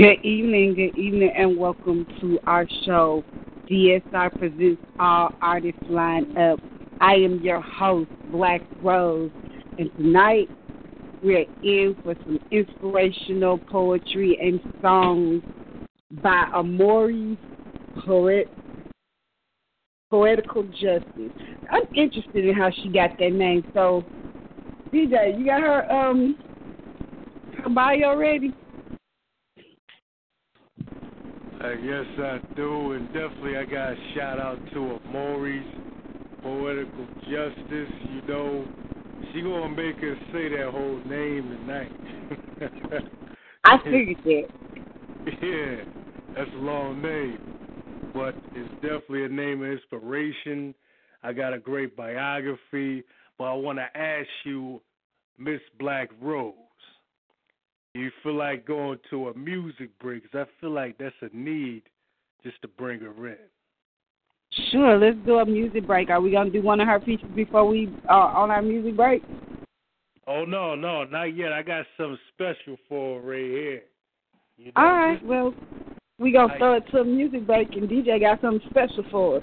Good evening, good evening, and welcome to our show. DSR presents All Artists Line Up. I am your host, Black Rose, and tonight we're in for some inspirational poetry and songs by Amori Poet Poetical Justice. I'm interested in how she got that name. So, DJ, you got her um her bio ready? Guess I do, and definitely I got a shout out to Amori's Poetical Justice. You know, she gonna make us say that whole name tonight. I figured that. yeah, that's a long name, but it's definitely a name of inspiration. I got a great biography, but I want to ask you, Miss Black Rose, feel like going to a music break because I feel like that's a need just to bring her in. Sure, let's do a music break. Are we gonna do one of her features before we uh, on our music break? Oh no, no, not yet. I got something special for her right here. You know, All right, well, we gonna I- throw it to a music break, and DJ got something special for us.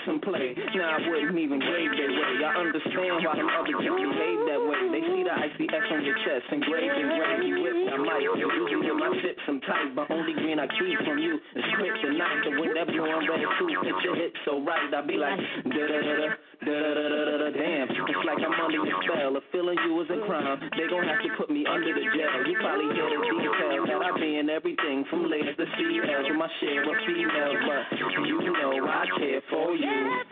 play some play. Now I wouldn't even grade their way. I understand why them other dudes behave that way. They see the icy S on your chest, and grade and gray. You whipped I might. Usually with my sips, some tight, but only green I keep from you. The script and not the whenever I'm ready to hit your hit so right. I be like, da da da da. Damn, it's like I'm under your spell. If feeling you was a crime, they gon' have to put me under the jail. You probably hear the details that I be in everything from layers to CLs with my share of females, but you know I care for yeah.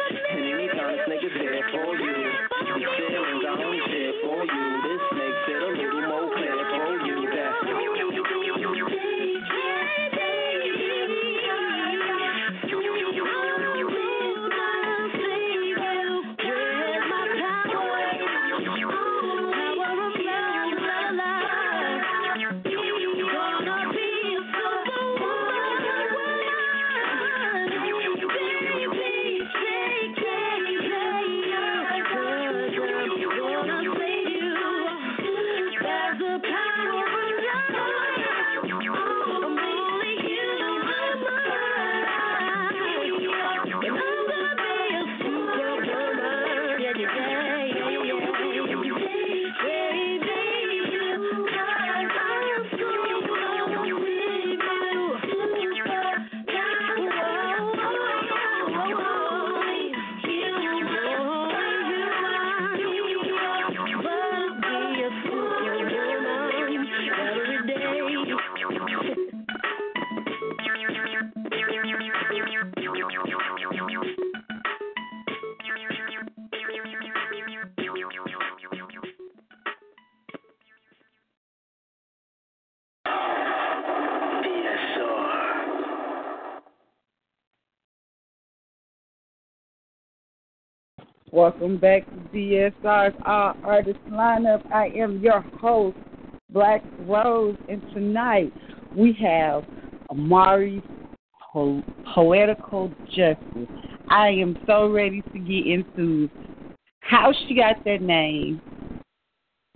Welcome back to DSR's Artist Lineup. I am your host, Black Rose, and tonight we have Amari po- Poetical Justice. I am so ready to get into how she got that name.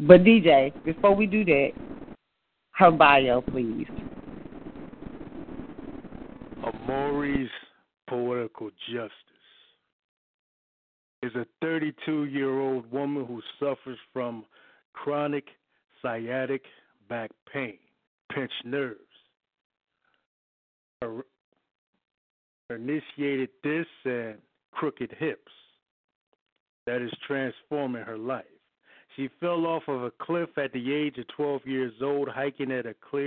But DJ, before we do that, her bio, please. making it a clear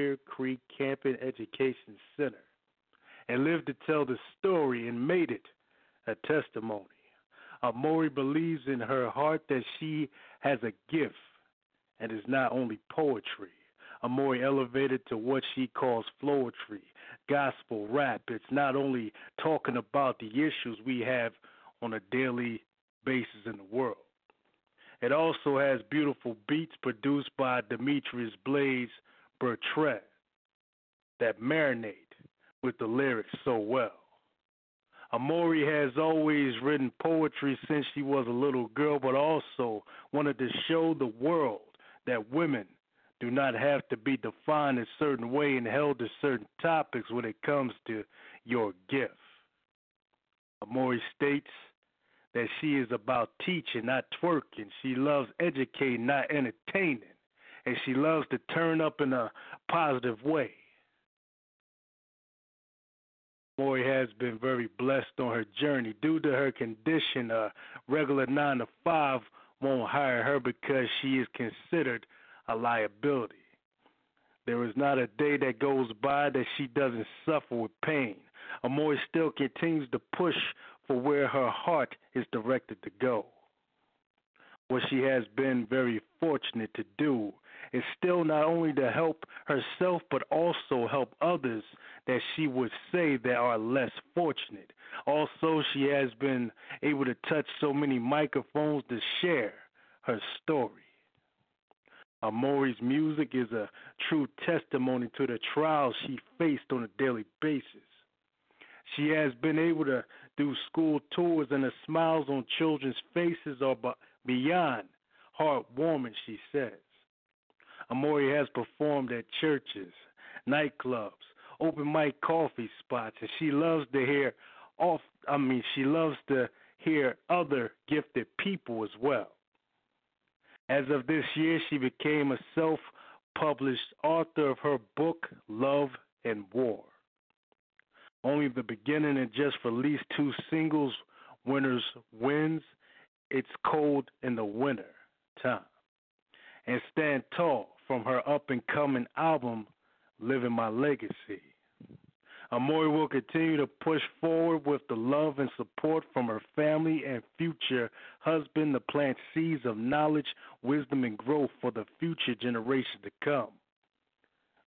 future husband to plant seeds of knowledge, wisdom, and growth for the future generation to come.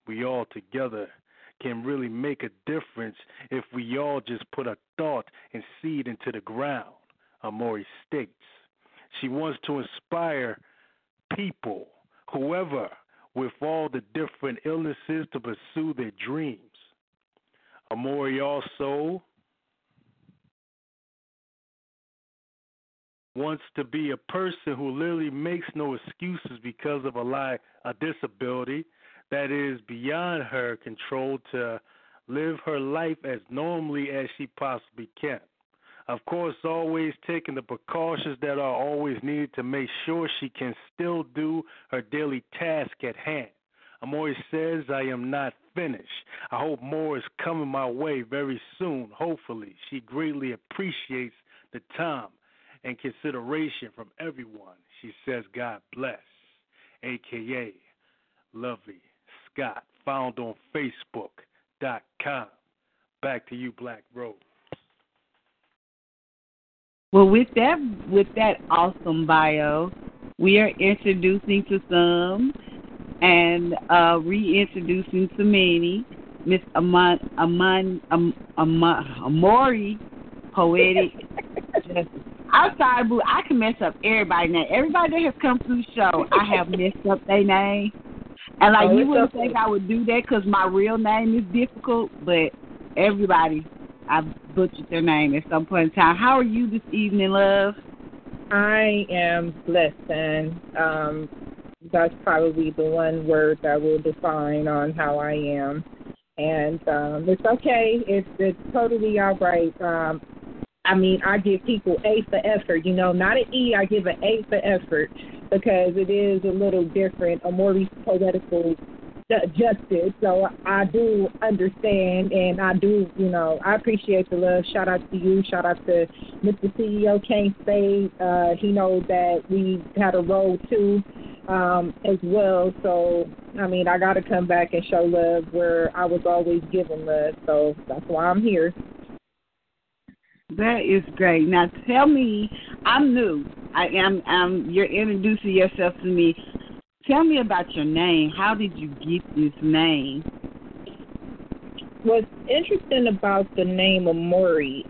We all together can really make a difference if we all just put a thought and seed into the ground, Amori states. She wants to inspire people, whoever, with all the different illnesses to pursue their dreams. Amori also wants to be a person who literally makes no excuses because of a lie, a disability that is beyond her control to live her life as normally as she possibly can. Of course, always taking the precautions that are always needed to make sure she can still do her daily task at hand. Amori says, I am not finished. I hope more is coming my way very soon, hopefully. She greatly appreciates the time and consideration from everyone. She says, God bless, aka Lovely Scott, found on Facebook.com. Back to you, Black Rose. Well, with that, with that awesome bio, we are introducing to some and uh, reintroducing to many Miss Aman Aman Am, Aman Amori, poetic. I'm sorry, boo. I can mess up everybody's name. Everybody that has come through the show, I have messed up their name. And like Oh, you wouldn't okay. think I would do that because my real name is difficult, but everybody, I butchered their name at some point in time. How are you this evening, love? I am blessed, and um, that's probably the one word that will define on how I am. And um, it's okay. It's it's totally all right. Um, I mean, I give people A for effort. You know, not an E. I give an A for effort because it is a little different. A more poetical ju- justice. So I do understand, and I do, you know, I appreciate the love. Shout out to you. Shout out to Mr. CEO Kane Spade. Uh, he knows that we had a role too um, as well. So I mean, I got to come back and show love where I was always given love. So that's why I'm here. That is great. Now tell me, I'm new. I am. You're introducing yourself to me. Tell me about your name. How did you get this name? What's interesting about the name Amori,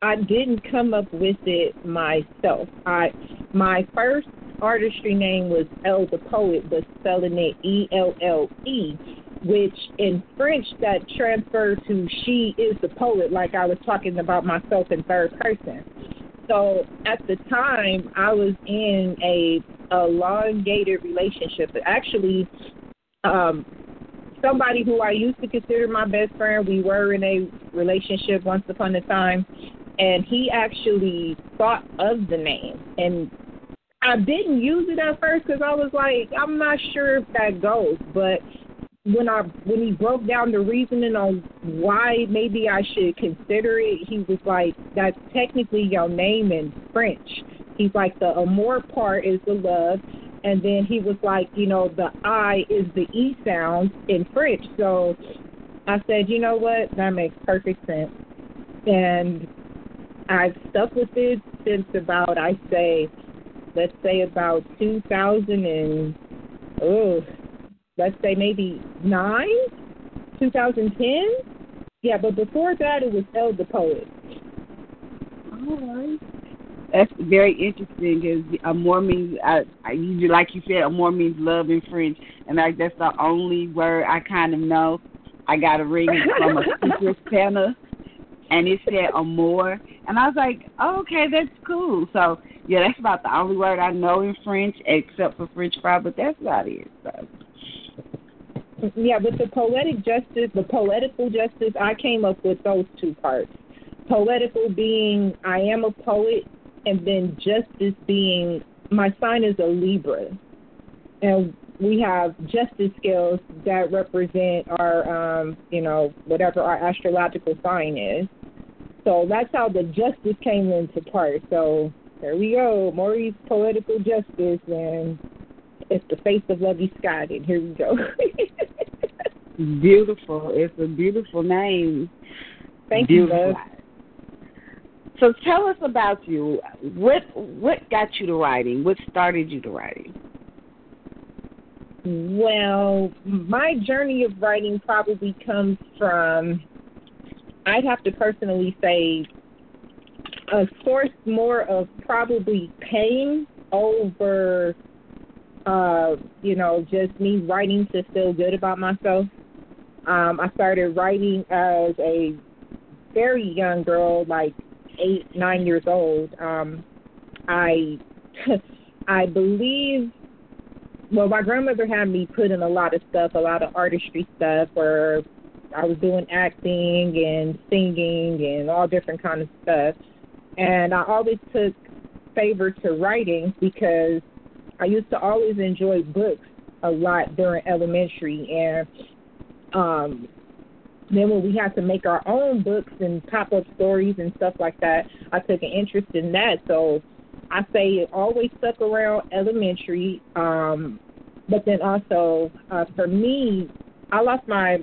I didn't come up with it myself. I my first artistry name was L the Poet, but spelling it E L L E, which in French that transfers to she is the poet, like I was talking about myself in third person. So at the time, I was in a elongated relationship. Actually, um, somebody who I used to consider my best friend, we were in a relationship once upon a time, and he actually thought of the name. And I didn't use it at first because I was like, I'm not sure if that goes. But when I when he broke down the reasoning on why maybe I should consider it, he was like, "That's technically your name in French." He's like, "The amour part is the love." And then he was like, you know, the I is the E sound in French. So I said, you know what? That makes perfect sense. And I've stuck with it since about, I say, let's say about 2000 and, oh, let's say maybe 9, 2010. Yeah, but before that, it was El the Poet. All right. That's very interesting because amour means, I, I usually, like you said, amour means love in French, and like that's the only word I kind of know. I got a ring from a secret Santa, and it said amour, and I was like, oh, okay, that's cool. So yeah, that's about the only word I know in French, except for French fry, but that's about it. So. Yeah, with the poetic justice, the poetical justice, I came up with those two parts. poetical being I am a poet, and then justice being my sign is a Libra, and we have justice scales that represent our, um, you know, whatever our astrological sign is. So that's how the justice came into part. So there we go, Amori's poetical justice, and it's the face of Lovey Scott, and here we go. beautiful. It's a beautiful name. Thank beautiful. you, love. So tell us about you. What what got you to writing? What started you to writing? Well, my journey of writing probably comes from, I'd have to personally say, a source more of probably pain over, uh, you know, just me writing to feel good about myself. Um, I started writing as a very young girl, like eight, nine years old. Um, I, I believe well, my grandmother had me put in a lot of stuff, a lot of artistry stuff, where I was doing acting and singing and all different kind of stuff. And I always took favor to writing because I used to always enjoy books a lot during elementary, and um, then when we had to make our own books and pop up stories and stuff like that, I took an interest in that. So I say it always stuck around elementary. Um, but then also uh, for me, I lost my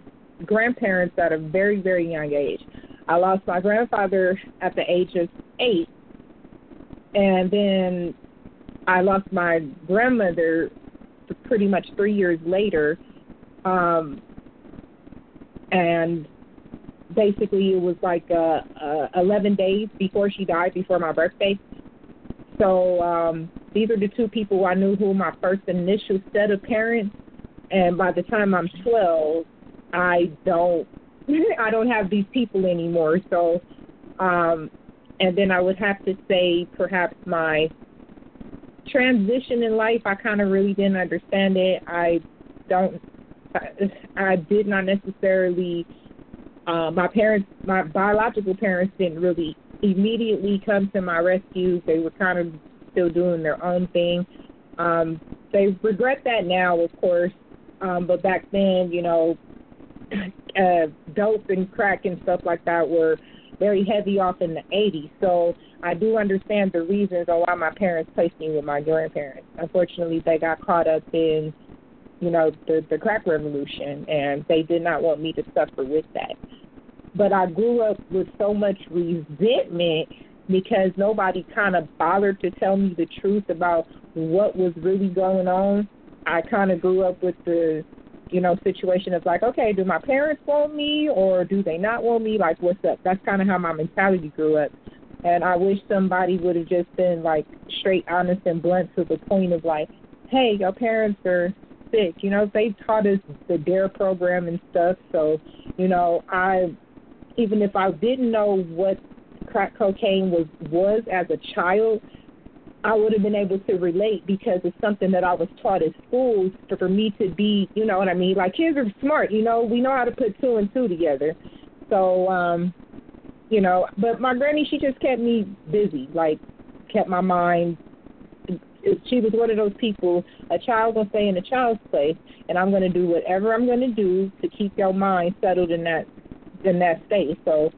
grandparents at a very, very young age. I lost my grandfather at the age of eight, and then I lost my grandmother pretty much three years later. Um, and basically, it was like uh, uh, 11 days before she died, before my birthday. So um, these are the two people I knew who were my first initial set of parents. And by the time I'm 12, I don't I don't have these people anymore. So um, and then I would have to say perhaps my transition in life I kind of really didn't understand it. I don't I, did not necessarily uh, my parents my biological parents didn't really immediately come to my rescue. They were kind of still doing their own thing. Um, they regret that now, of course, um, but back then, you know, uh, dope and crack and stuff like that were very heavy off in the 80s. So I do understand the reasons on why my parents placed me with my grandparents. Unfortunately, they got caught up in, you know, the the crack revolution, and they did not want me to suffer with that but I grew up with so much resentment because nobody kind of bothered to tell me the truth about what was really going on. I kind of grew up with the, you know, situation of like, okay, do my parents want me or do they not want me? Like, what's up? That's kind of how my mentality grew up. And I wish somebody would have just been like straight, honest, and blunt to the point of like, hey, your parents are sick. You know, they taught us the DARE program and stuff. So, you know, I even if I didn't know what crack cocaine was was as a child, I would have been able to relate because it's something that I was taught at school for, for me to be, you know what I mean? Like kids are smart, you know, we know how to put two and two together. So, um, you know, but my granny she just kept me busy, like kept my mind she was one of those people, a child will stay in a child's place and I'm gonna do whatever I'm gonna do to keep your mind settled in that in that state. So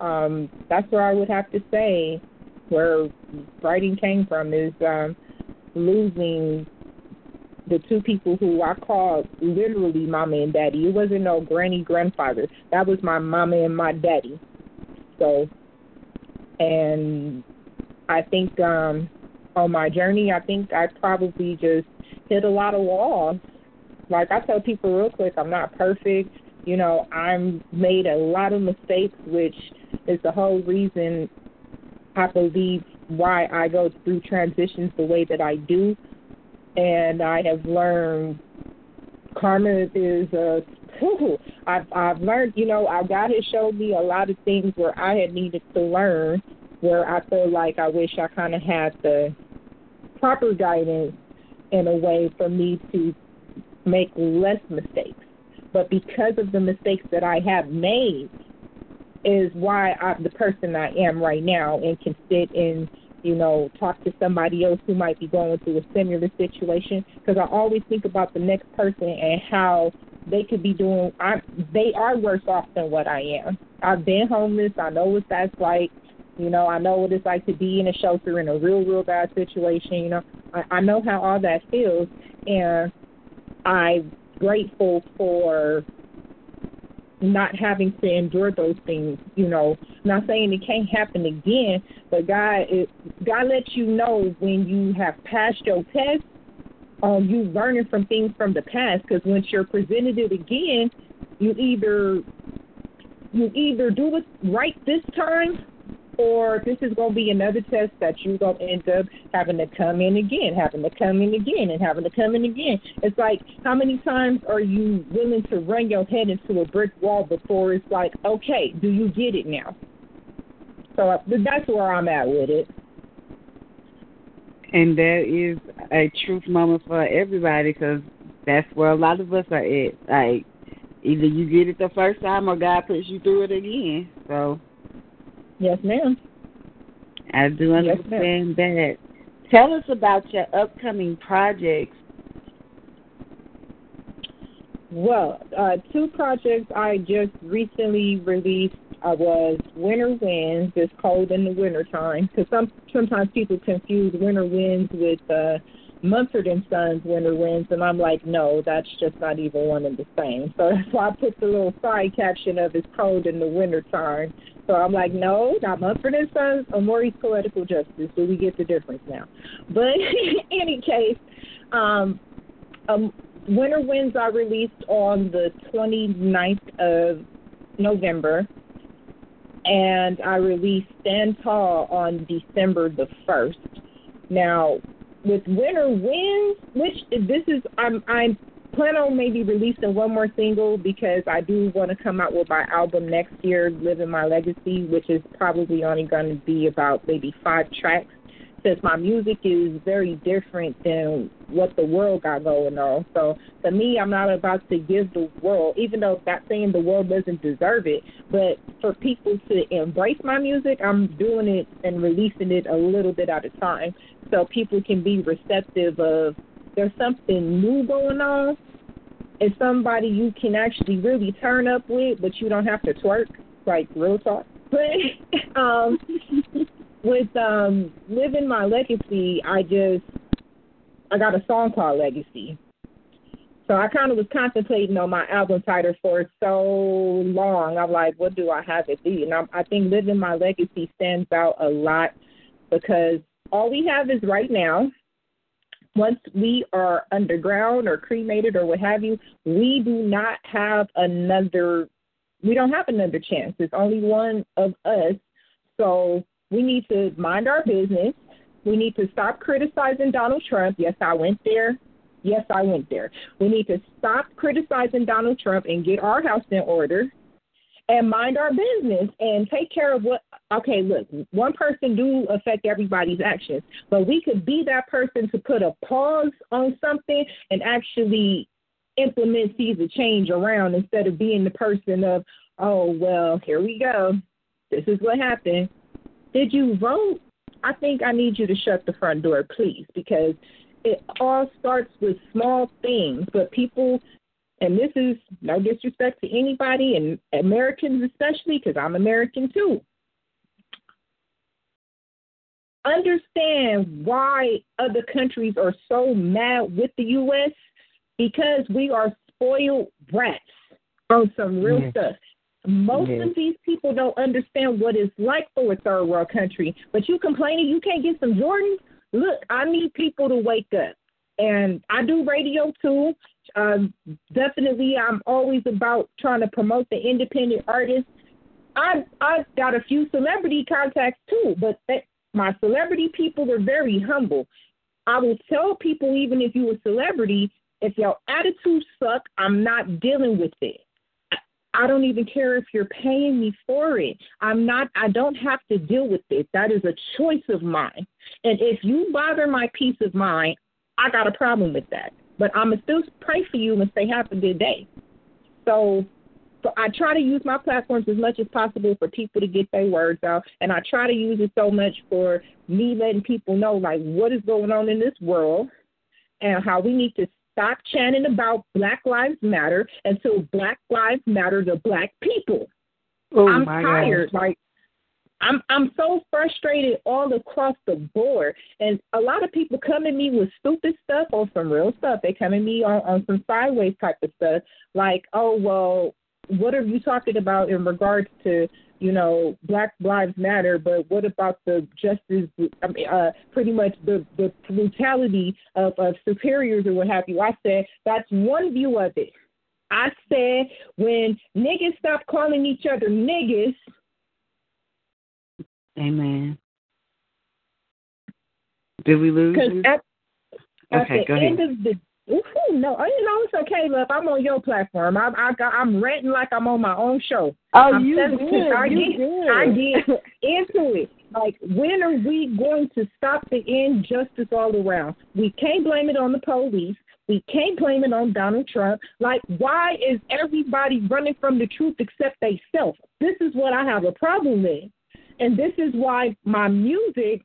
um, that's where I would have to say where writing came from is um, losing the two people who I called literally mama and daddy. It wasn't no granny grandfather. That was my mama and my daddy. So and I think um on my journey I think I probably just hit a lot of walls. Like I tell people real quick, I'm not perfect. You know, I'm made a lot of mistakes, which is the whole reason I believe why I go through transitions the way that I do. And I have learned karma is a whew, I've I've learned, you know, God has showed me a lot of things where I had needed to learn where I feel like I wish I kinda had the proper guidance in a way for me to make less mistakes. But because of the mistakes that I have made, is why I'm the person I am right now and can sit and you know talk to somebody else who might be going through a similar situation because I always think about the next person and how they could be doing I they are worse off than what I am. I've been homeless, I know what that's like. You know, I know what it's like to be in a shelter in a real, real bad situation, you know. I, I know how all that feels and I'm grateful for not having to endure those things, you know. Not saying it can't happen again, but God is God lets you know when you have passed your test um, you learning from things from the past because once you're presented it again, you either you either do it right this time or this is going to be another test that you're going to end up having to come in again, having to come in again, and having to come in again. It's like, how many times are you willing to run your head into a brick wall before it's like, okay, do you get it now? So uh, that's where I'm at with it. And that is a truth moment for everybody because that's where a lot of us are at. Like, either you get it the first time or God puts you through it again. So, yes, ma'am. I do understand yes, that. Tell us about your upcoming projects. Well, uh, two projects I just recently released I was winter winds. It's cold in the winter time because some sometimes people confuse winter winds with uh, Mumford and Sons winter winds, and I'm like, no, that's just not even one and the same. So that's why I put the little side caption of "It's cold in the winter time." So I'm like, no, not Mumford and Sons or Amori's Poetical Justice. Do we get the difference now? But in any case, um, um, Winter Winds are released on the 29th of November and I released Stand Tall on December the first. Now, with Winter Winds, which this is, I'm I'm plan on maybe releasing one more single because I do want to come out with my album next year, Living My Legacy, which is probably only going to be about maybe five tracks since my music is very different than what the world got going on. So to me, I'm not about to give the world, even though not saying the world doesn't deserve it, but for people to embrace my music, I'm doing it and releasing it a little bit at a time, so people can be receptive of there's something new going on. It's somebody you can actually really turn up with, but you don't have to twerk, like real talk. But um, with um living my legacy, I just I got a song called Legacy. So I kind of was contemplating on my album title for so long. I'm like, what do I have it be? And I'm, I think living my legacy stands out a lot because all we have is right now. Once we are underground or cremated or what have you, we do not have another. We don't have another chance. There's only one of us. So we need to mind our business. We need to stop criticizing Donald Trump. Yes, I went there. Yes, I went there. We need to stop criticizing Donald Trump and get our house in order and mind our business and take care of what okay look one person do affect everybody's actions but we could be that person to put a pause on something and actually implement sees a change around instead of being the person of oh well here we go this is what happened did you vote? I think I need you to shut the front door, please, because it all starts with small things. But people, and this is no disrespect to anybody, and Americans especially, because I'm American too. Understand why other countries are so mad with the U.S. because we are spoiled brats on some real Yes. stuff. Most Yes. of these people don't understand what it's like for a third world country. But you complaining you can't get some Jordans? Look, I need people to wake up. And I do radio too. Um, definitely, I'm always about trying to promote the independent artists. I I've got a few celebrity contacts too, but that, my celebrity people are very humble. I will tell people, even if you're a celebrity, if your attitude suck, I'm not dealing with it. I don't even care if you're paying me for it. I'm not I don't have to deal with it. That is a choice of mine. And if you bother my peace of mind, I got a problem with that. But I'ma still pray for you and say have a good day. So So I try to use my platforms as much as possible for people to get their words out, and I try to use it so much for me letting people know like what is going on in this world and how we need to stop chanting about Black Lives Matter until Black Lives Matter to Black people. Oh, I'm my tired. gosh. Like I'm I'm so frustrated all across the board. And a lot of people come at me with stupid stuff or some real stuff. They come at me on, on some sideways type of stuff. Like, oh well, what are you talking about in regards to, you know, Black Lives Matter, but what about the justice I mean uh pretty much the, the brutality of, of superiors or what have you. I said that's one view of it. I said when niggas stop calling each other niggas Amen. Did we lose Because you? at, at Okay, the go end ahead. of the Ooh, no, uh, you know it's okay, love. I'm on your platform. I, I, got- I'm ranting like I'm on my own show. Oh, I'm you telling good. I You get, good. I get into it. Like, when are we going to stop the injustice all around? We can't blame it on the police. We can't blame it on Donald Trump. Like, why is everybody running from the truth except they self? This is what I have a problem with. And this is why my music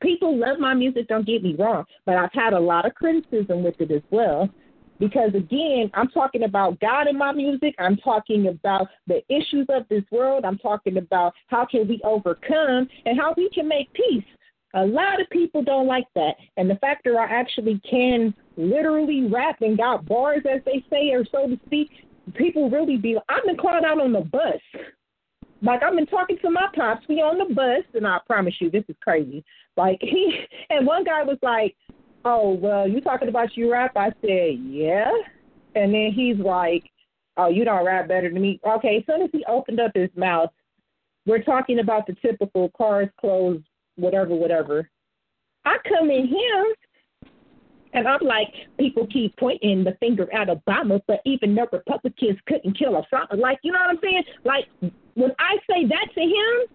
people love my music, don't get me wrong, but I've had a lot of criticism with it as well. Because again, I'm talking about God in my music. I'm talking about the issues of this world. I'm talking about how can we overcome and how we can make peace. A lot of people don't like that. And the fact that I actually can literally rap and got bars, as they say, or so to speak, people really be I've been called out on the bus. Like I've been talking to my pops, we on the bus, and I promise you, this is crazy. Like he and one guy was like, "Oh, well, you talking about you rap?" I said, "Yeah," and then he's like, "Oh, you don't rap better than me." Okay, as soon as he opened up his mouth, we're talking about the typical cars, clothes, whatever, whatever. I come in here and I'm like, people keep pointing the finger at Obama, but even the Republicans couldn't kill Osama. Like, you know what I'm saying? Like, when I say that to him,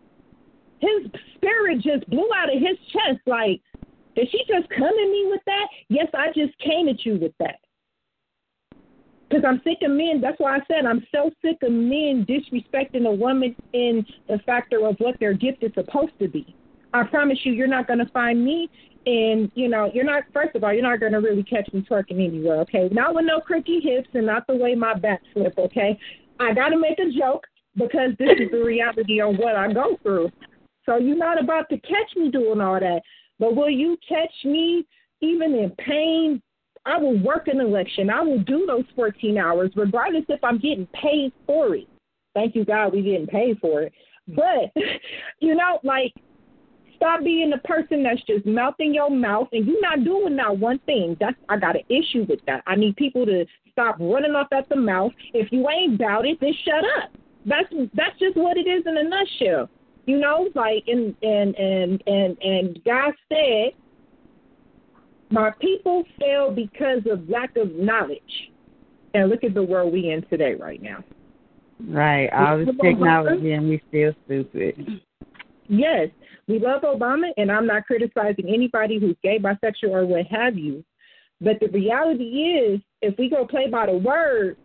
his spirit just blew out of his chest. Like, did she just come at me with that? Yes, I just came at you with that. Because I'm sick of men. That's why I said I'm so sick of men disrespecting a woman in the factor of what their gift is supposed to be. I promise you, you're not going to find me. And, you know, you're not, first of all, you're not going to really catch me twerking anywhere, okay? Not with no crooked hips and not the way my back slip, okay? I got to make a joke because this is the reality of what I go through. So you're not about to catch me doing all that. But will you catch me even in pain? I will work an election. I will do those 14 hours, regardless if I'm getting paid for it. Thank you, God, we getting paid for it. But, you know, like, stop being the person that's just mouthing your mouth and you're not doing not one thing. That's I got an issue with that. I need people to stop running off at the mouth. If you ain't about it, then shut up. That's that's just what it is in a nutshell. You know, like and and and and and God said, My people fail because of lack of knowledge. And look at the world we in today right now. Right. All this technology and we still stupid. Yes, we love Obama, and I'm not criticizing anybody who's gay, bisexual, or what have you. But the reality is, if we go play by the word,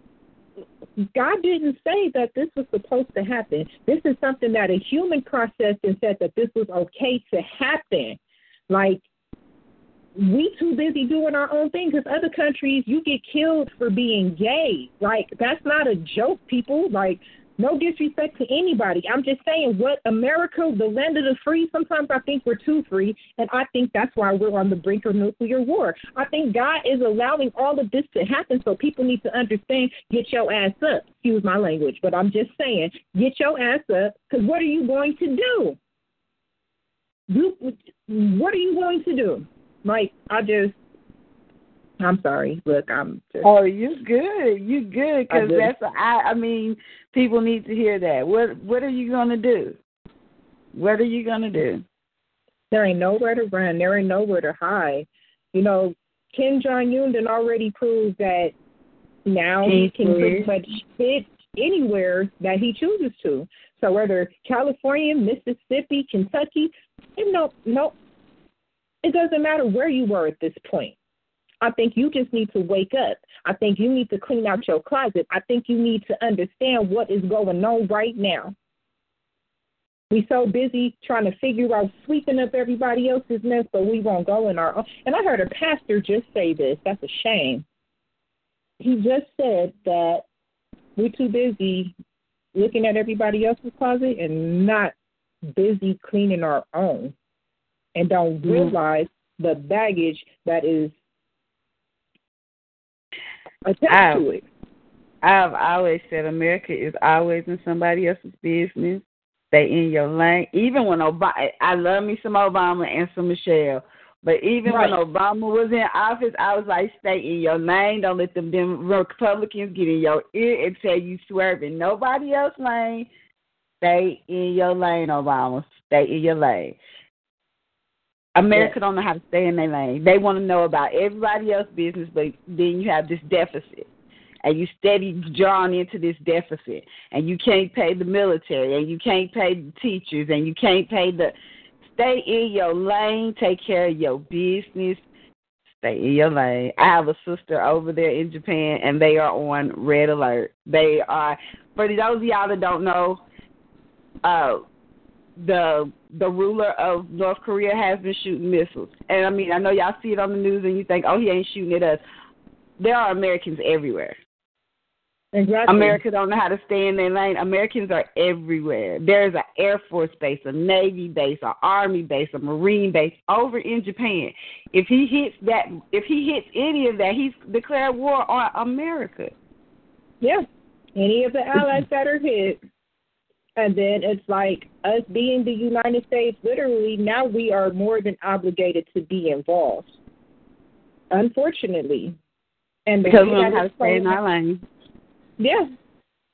God didn't say that this was supposed to happen. This is something that a human processed and said that this was okay to happen. Like, we too busy doing our own thing because other countries you get killed for being gay. Like that's not a joke, people. Like no disrespect to anybody. I'm just saying what America, the land of the free, sometimes I think we're too free and I think that's why we're on the brink of nuclear war. I think God is allowing all of this to happen so people need to understand, get your ass up. Excuse my language, but I'm just saying, get your ass up because what are you going to do? You, what are you going to do? Like I just, I'm sorry. Look, I'm just. Oh, you good. You good because that's I. I mean, people need to hear that. What What are you gonna do? What are you gonna do? There ain't nowhere to run. There ain't nowhere to hide. You know, Kim Jong Un done already proved that now he can pretty much fit anywhere that he chooses to. So whether California, Mississippi, Kentucky, you know, no, it doesn't matter where you were at this point. I think you just need to wake up. I think you need to clean out your closet. I think you need to understand what is going on right now. We so busy trying to figure out sweeping up everybody else's mess, but we won't go in our own. And I heard a pastor just say this. That's a shame. He just said that we're too busy looking at everybody else's closet and not busy cleaning our own, and don't Mm-hmm. realize the baggage that is attached I- to it. I've always said America is always in somebody else's business. Stay in your lane. Even when Obama, I love me some Obama and some Michelle, but even Right. when Obama was in office, I was like, stay in your lane. Don't let them them Republicans get in your ear and tell you swerving nobody else lane. Stay in your lane, Obama. Stay in your lane. America don't know how to stay in their lane. They want to know about everybody else's business, but then you have this deficit. And you steady drawn into this deficit. And you can't pay the military. And you can't pay the teachers. And you can't pay the stay in your lane. Take care of your business. Stay in your lane. I have a sister over there in japan and they are on red alert. They are for those of y'all that don't know uh the the ruler of north korea has been shooting missiles and i mean i know y'all see it on the news and you think oh he ain't shooting at us there are americans everywhere Exactly. America don't know how to stay in their lane. Americans are everywhere. There's an Air Force base, a Navy base, an Army base, a Marine base over in Japan. If he hits that, if he hits any of that, he's declared war on America. Yeah. Any of the allies that are hit. And then it's like us being the United States, literally, now we are more than obligated to be involved. Unfortunately. And because we don't how to stay in our lane. Yeah.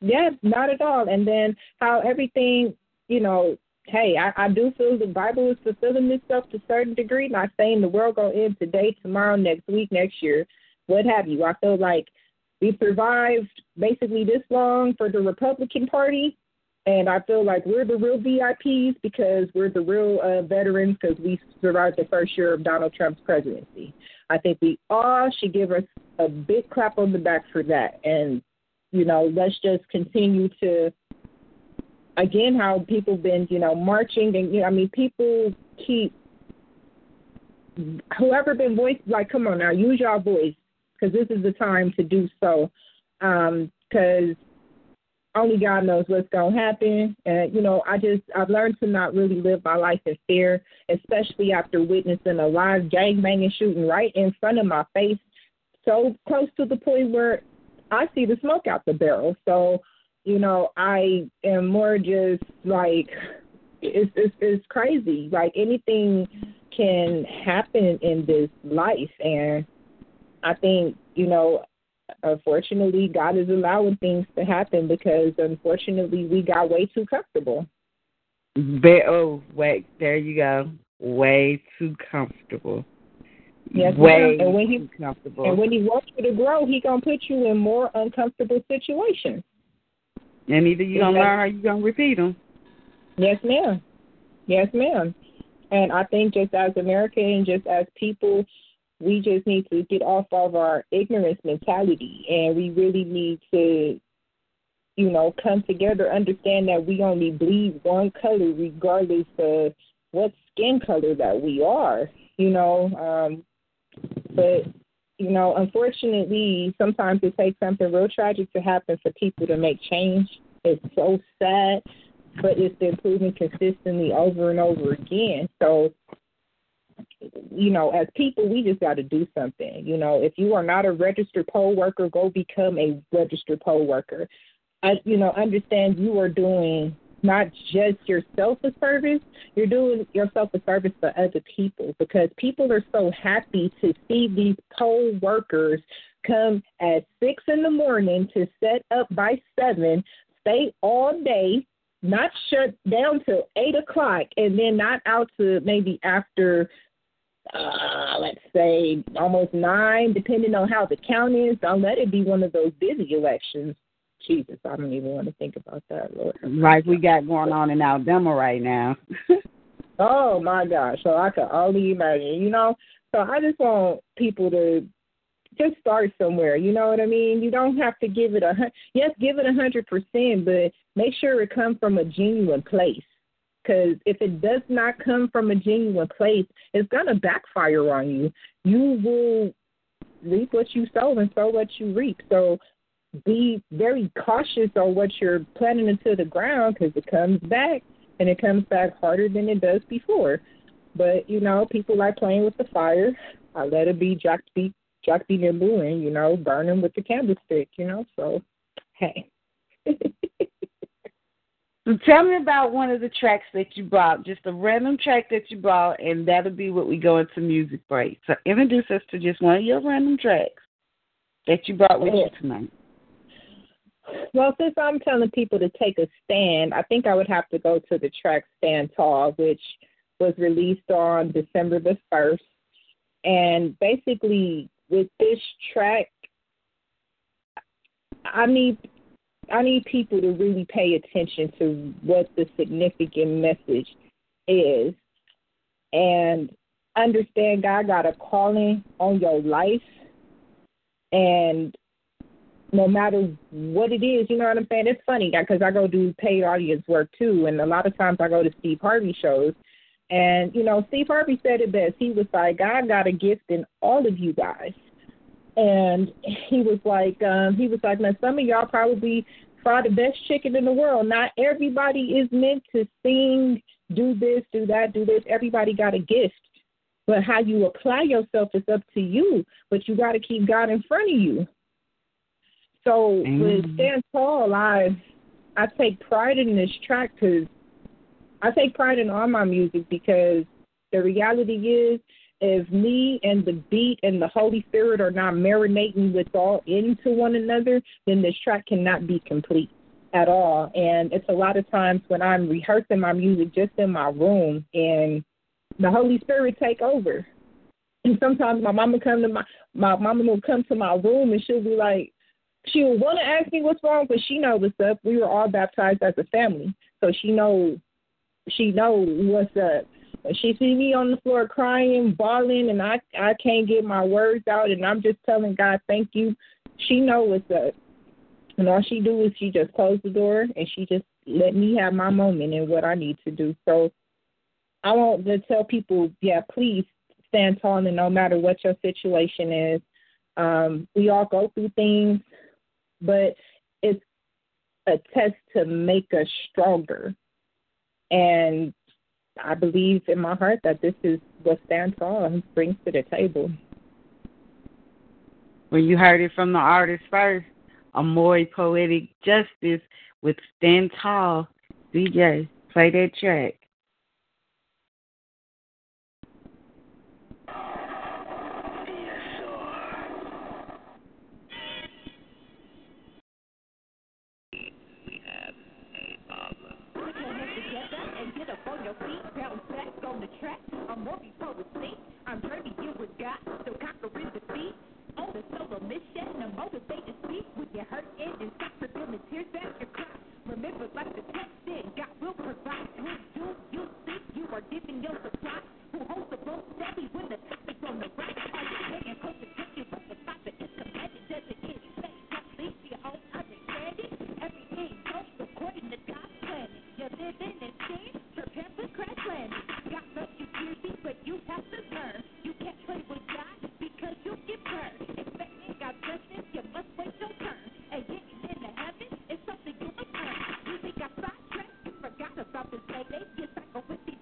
Yeah, not at all. And then how everything, you know, hey, I, I do feel the Bible is fulfilling itself to a certain degree. Not saying the world gonna end today, tomorrow, next week, next year, what have you. I feel like we survived basically this long for the Republican Party, and I feel like we're the real VIPs because we're the real uh, veterans because we survived the first year of Donald Trump's presidency. I think we all should give us a big clap on the back for that, and you know, let's just continue to again how people been, you know, marching and you know, I mean people keep whoever been voice like come on now, use your voice because this is the time to do so. Um cuz only God knows what's to happen. And you know, I just I've learned to not really live my life in fear, especially after witnessing a live gang gangbanging shooting right in front of my face so close to the point where I see the smoke out the barrel. So, you know, I am more just like it's it's, it's crazy. Like anything can happen in this life, and I think you know, unfortunately, God is allowing things to happen because unfortunately we got way too comfortable. Be- oh, wait, there you go. Way too comfortable. Yes, Way ma'am. and when he too comfortable. and when he wants you to grow, he gonna put you in more uncomfortable situations. and either you gonna learn or you gonna repeat them. Yes, ma'am. Yes, ma'am. And I think just as Americans, just as people, we just need to get off of our ignorance mentality and we really need to, you know, come together, understand that we only bleed one color regardless of what skin color that we are, you know. Um, but, you know, unfortunately, sometimes it takes something real tragic to happen for people to make change. It's so sad but it's proven consistently over and over again. So, you know, as people, we just got to do something. You know, if you are not a registered poll worker, go become a registered poll worker. I, you know, understand you are doing not just yourself a service, you're doing yourself a service for other people because people are so happy to see these poll workers come at six in the morning to set up by seven, stay all day, not shut down till eight o'clock, and then not out to maybe after, uh, let's say almost nine, depending on how the count is. Don't let it be one of those busy elections. Jesus, I don't even want to think about that, Lord. Like we got going on in Alabama right now. Oh my gosh! So I could only imagine, you know. So I just want people to just start somewhere. You know what I mean? You don't have to give it a yes, give it a hundred percent, but make sure it comes from a genuine place. Because if it does not come from a genuine place, it's gonna backfire on you. You will reap what you sow and sow what you reap. So be very cautious on what you're planting into the ground because it comes back and it comes back harder than it does before. But you know, people like playing with the fire. I let it be Jack be Jack be nimble and you know burn burning with the candlestick. You know, so hey. So tell me about one of the tracks that you brought, just a random track that you brought, and that'll be what we go into music break. So introduce us to just one of your random tracks that you brought with you tonight. Well, since I'm telling people to take a stand, I think I would have to go to the track Stand Tall, which was released on December the 1st. And basically, with this track, I need I need people to really pay attention to what the significant message is and understand God got a calling on your life and no matter what it is, you know what I'm saying? It's funny because I go do paid audience work too, and a lot of times I go to Steve Harvey shows, and you know Steve Harvey said it best. He was like, God got a gift in all of you guys, and he was like, um, he was like, now some of y'all probably fry the best chicken in the world. Not everybody is meant to sing, do this, do that, do this. Everybody got a gift. But how you apply yourself is up to you. But you got to keep God in front of you. So Mm. with Stand Tall, I I take pride in this track because I take pride in all my music because the reality is, if me and the beat and the Holy Spirit are not marinating with all into one another, then this track cannot be complete at all. And it's a lot of times when I'm rehearsing my music just in my room and the Holy Spirit take over. And sometimes my mama come to my my mama will come to my room and she'll be like, she will want to ask me what's wrong, but she knows what's up. We were all baptized as a family, so she know she know what's up. She see me on the floor crying, bawling, and I I can't get my words out, and I'm just telling God thank you. She know what's up, and all she do is she just close the door and she just let me have my moment and what I need to do. So I want to tell people, yeah, please stand tall, and no matter what your situation is, um, we all go through things, but it's a test to make us stronger. And I believe in my heart that this is what Stand Tall brings to the table. Well, you heard it from the artist first. Amori Poetic Justice with Stand Tall. DJ, play that track. I'm more before the seat. I'm journey you with God, so conquering defeat. On the solo mission, a motivated to speak with your hurt and revealing tears that you cry. Remember, like the text said, God will provide. When you, you think you are giving your supply. Who holds the rope steady when the top is on the right? Are you paying close attention when the Father is commanded? Does it get say, don't leave your own understanding? Everything goes according to God's plan. You're living in sin, but you can't play with God because you get burned. Expecting God's blessing, you must wait your turn. And getting into heaven is something you must earn. You think I sidetracked? You forgot about this lady. You cycle with these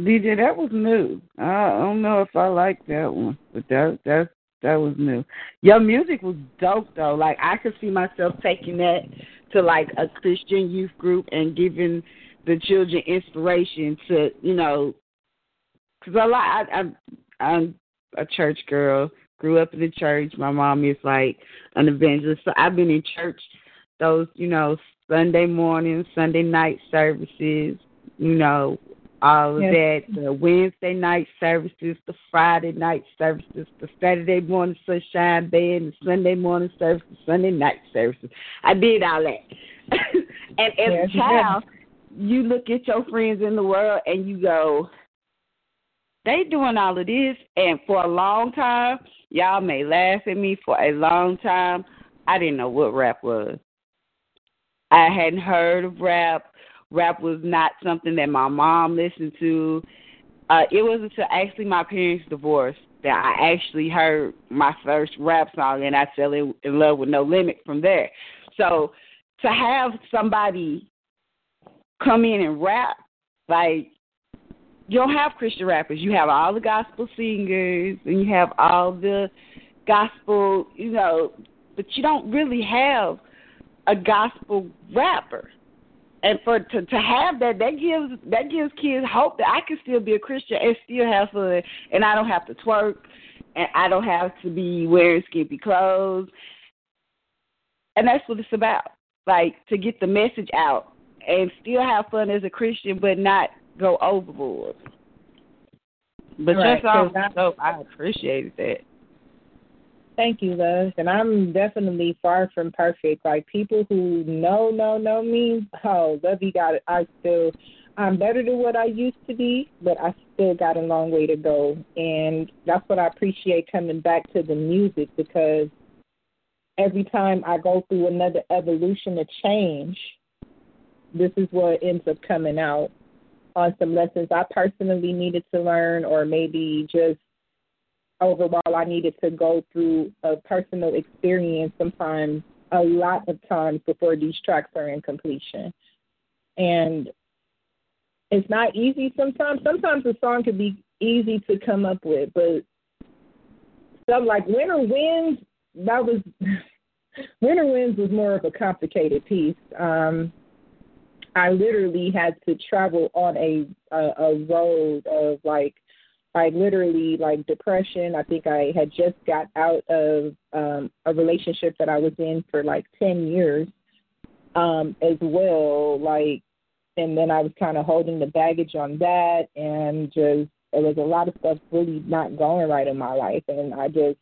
DJ, that was new. I don't know if I like that one, but that that that was new. Your music was dope though. Like I could see myself taking that to like a Christian youth group and giving the children inspiration to you know, because a lot. I, I'm I'm a church girl. Grew up in the church. My mom is like an evangelist, so I've been in church those you know Sunday morning, Sunday night services. You know, all of Yes. that, the Wednesday night services, the Friday night services, the Saturday morning sunshine band, the Sunday morning services, Sunday night services. I did all that. and as Yes, a child, you look at your friends in the world and you go, they doing all of this and for a long time, y'all may laugh at me for a long time. I didn't know what rap was. I hadn't heard of rap. Rap was not something that my mom listened to. Uh, it wasn't until actually my parents divorced that I actually heard my first rap song, and I fell in, in love with No Limit from there. So to have somebody come in and rap, like you don't have Christian rappers. You have all the gospel singers, and you have all the gospel, you know, but you don't really have a gospel rapper. And for to to have that, that gives that gives kids hope that I can still be a Christian and still have fun, and I don't have to twerk, and I don't have to be wearing skimpy clothes, and that's what it's about. Like to get the message out and still have fun as a Christian, but not go overboard. But Right, that's all. I- So I appreciated that. Thank you, love. And I'm definitely far from perfect. Like people who know, know, know me, oh, love you got it. I still I'm better than what I used to be, but I still got a long way to go. And that's what I appreciate coming back to the music because every time I go through another evolution of change, this is what ends up coming out on some lessons I personally needed to learn, or maybe just overall I needed to go through a personal experience sometimes a lot of times before these tracks are in completion. And it's not easy sometimes. Sometimes a song could be easy to come up with, but stuff like Winter Winds, that was Winter Winds was more of a complicated piece. Um I literally had to travel on a a, a road of like like literally like depression. I think I had just got out of um a relationship that I was in for like 10 years um as well like and then I was kind of holding the baggage on that and just there was a lot of stuff really not going right in my life and I just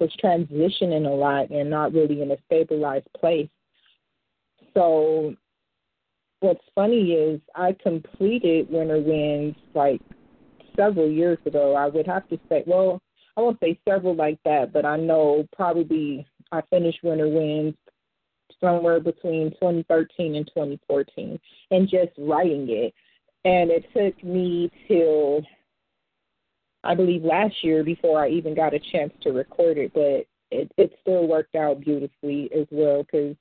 was transitioning a lot and not really in a stabilized place. So what's funny is I completed Winter Winds like several years ago. I would have to say, well, I won't say several like that, but I know probably I finished Winter Winds somewhere between 2013 and 2014 and just writing it. And it took me till I believe last year before I even got a chance to record it, but it it still worked out beautifully as well because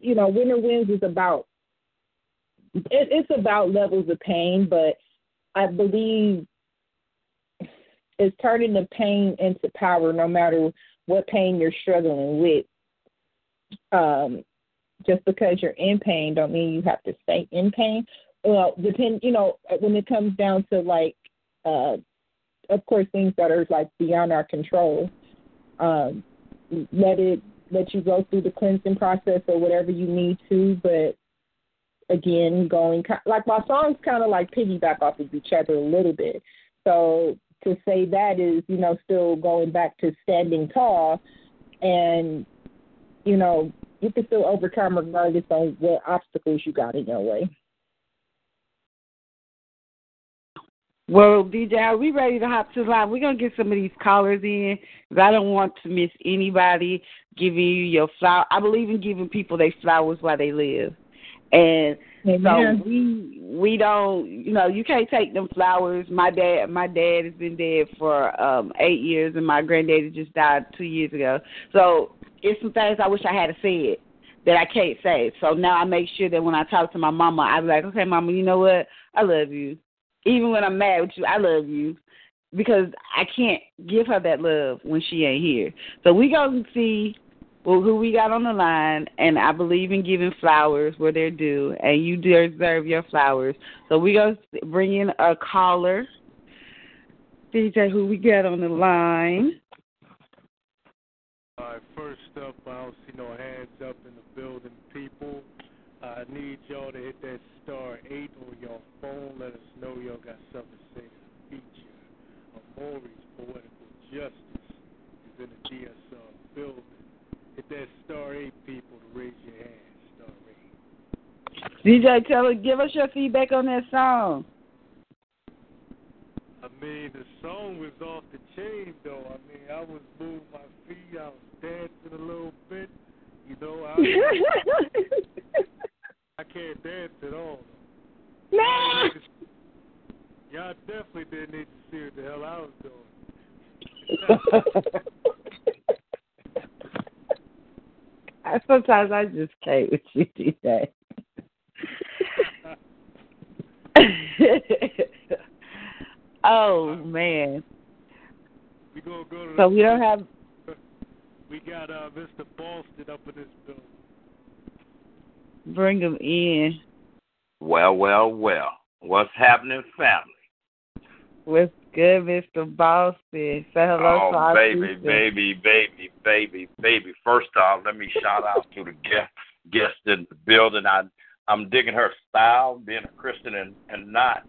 you know Winter Winds is about it, it's about levels of pain, but I believe it's turning the pain into power no matter what pain you're struggling with. Um, just because you're in pain don't mean you have to stay in pain. Well, depend you know, when it comes down to like uh of course things that are like beyond our control. Um let it let you go through the cleansing process or whatever you need to, but again, going like my songs kind of like piggyback off of each other a little bit. So to say that is, you know, still going back to standing tall, and you know, you can still overcome regardless of what obstacles you got in your way. Well, DJ, are we ready to hop to the line? We're going to get some of these callers in because I don't want to miss anybody giving you your flower. I believe in giving people their flowers while they live. And Amen. so we we don't you know, you can't take them flowers. My dad my dad has been dead for um eight years and my granddaddy just died two years ago. So it's some things I wish I had said that I can't say. So now I make sure that when I talk to my mama I'm like, Okay, mama, you know what? I love you even when I'm mad with you, I love you because I can't give her that love when she ain't here. So we go and see well, who we got on the line, and I believe in giving flowers where they're due, and you deserve your flowers. So we go bring in a caller. DJ, who we got on the line? All right, first up, I don't see no hands up in the building, people. I need y'all to hit that star 8 on your phone. Let us know y'all got something to say to feature. Amori's Poetical Justice is in the DSR building. Hit that star 8, people, to raise your hand. Star 8. DJ, tell her, give us your feedback on that song. I mean, the song was off the chain, though. I mean, I was moving my feet. I was dancing a little bit. You know, I, I can't dance at all. No. Y'all definitely didn't need to see what the hell I was doing. Sometimes I just can't with you, DJ. oh man. We gonna go to So the we don't have We got uh, Mr. Boston up in this building. bring him in. Well, well, well. What's happening, family? What's good, Mr. Boston? Say hello to oh, baby, baby, baby, baby, baby. First off, let me shout out to the guest guest in the building. I I'm digging her style, being a Christian and, and not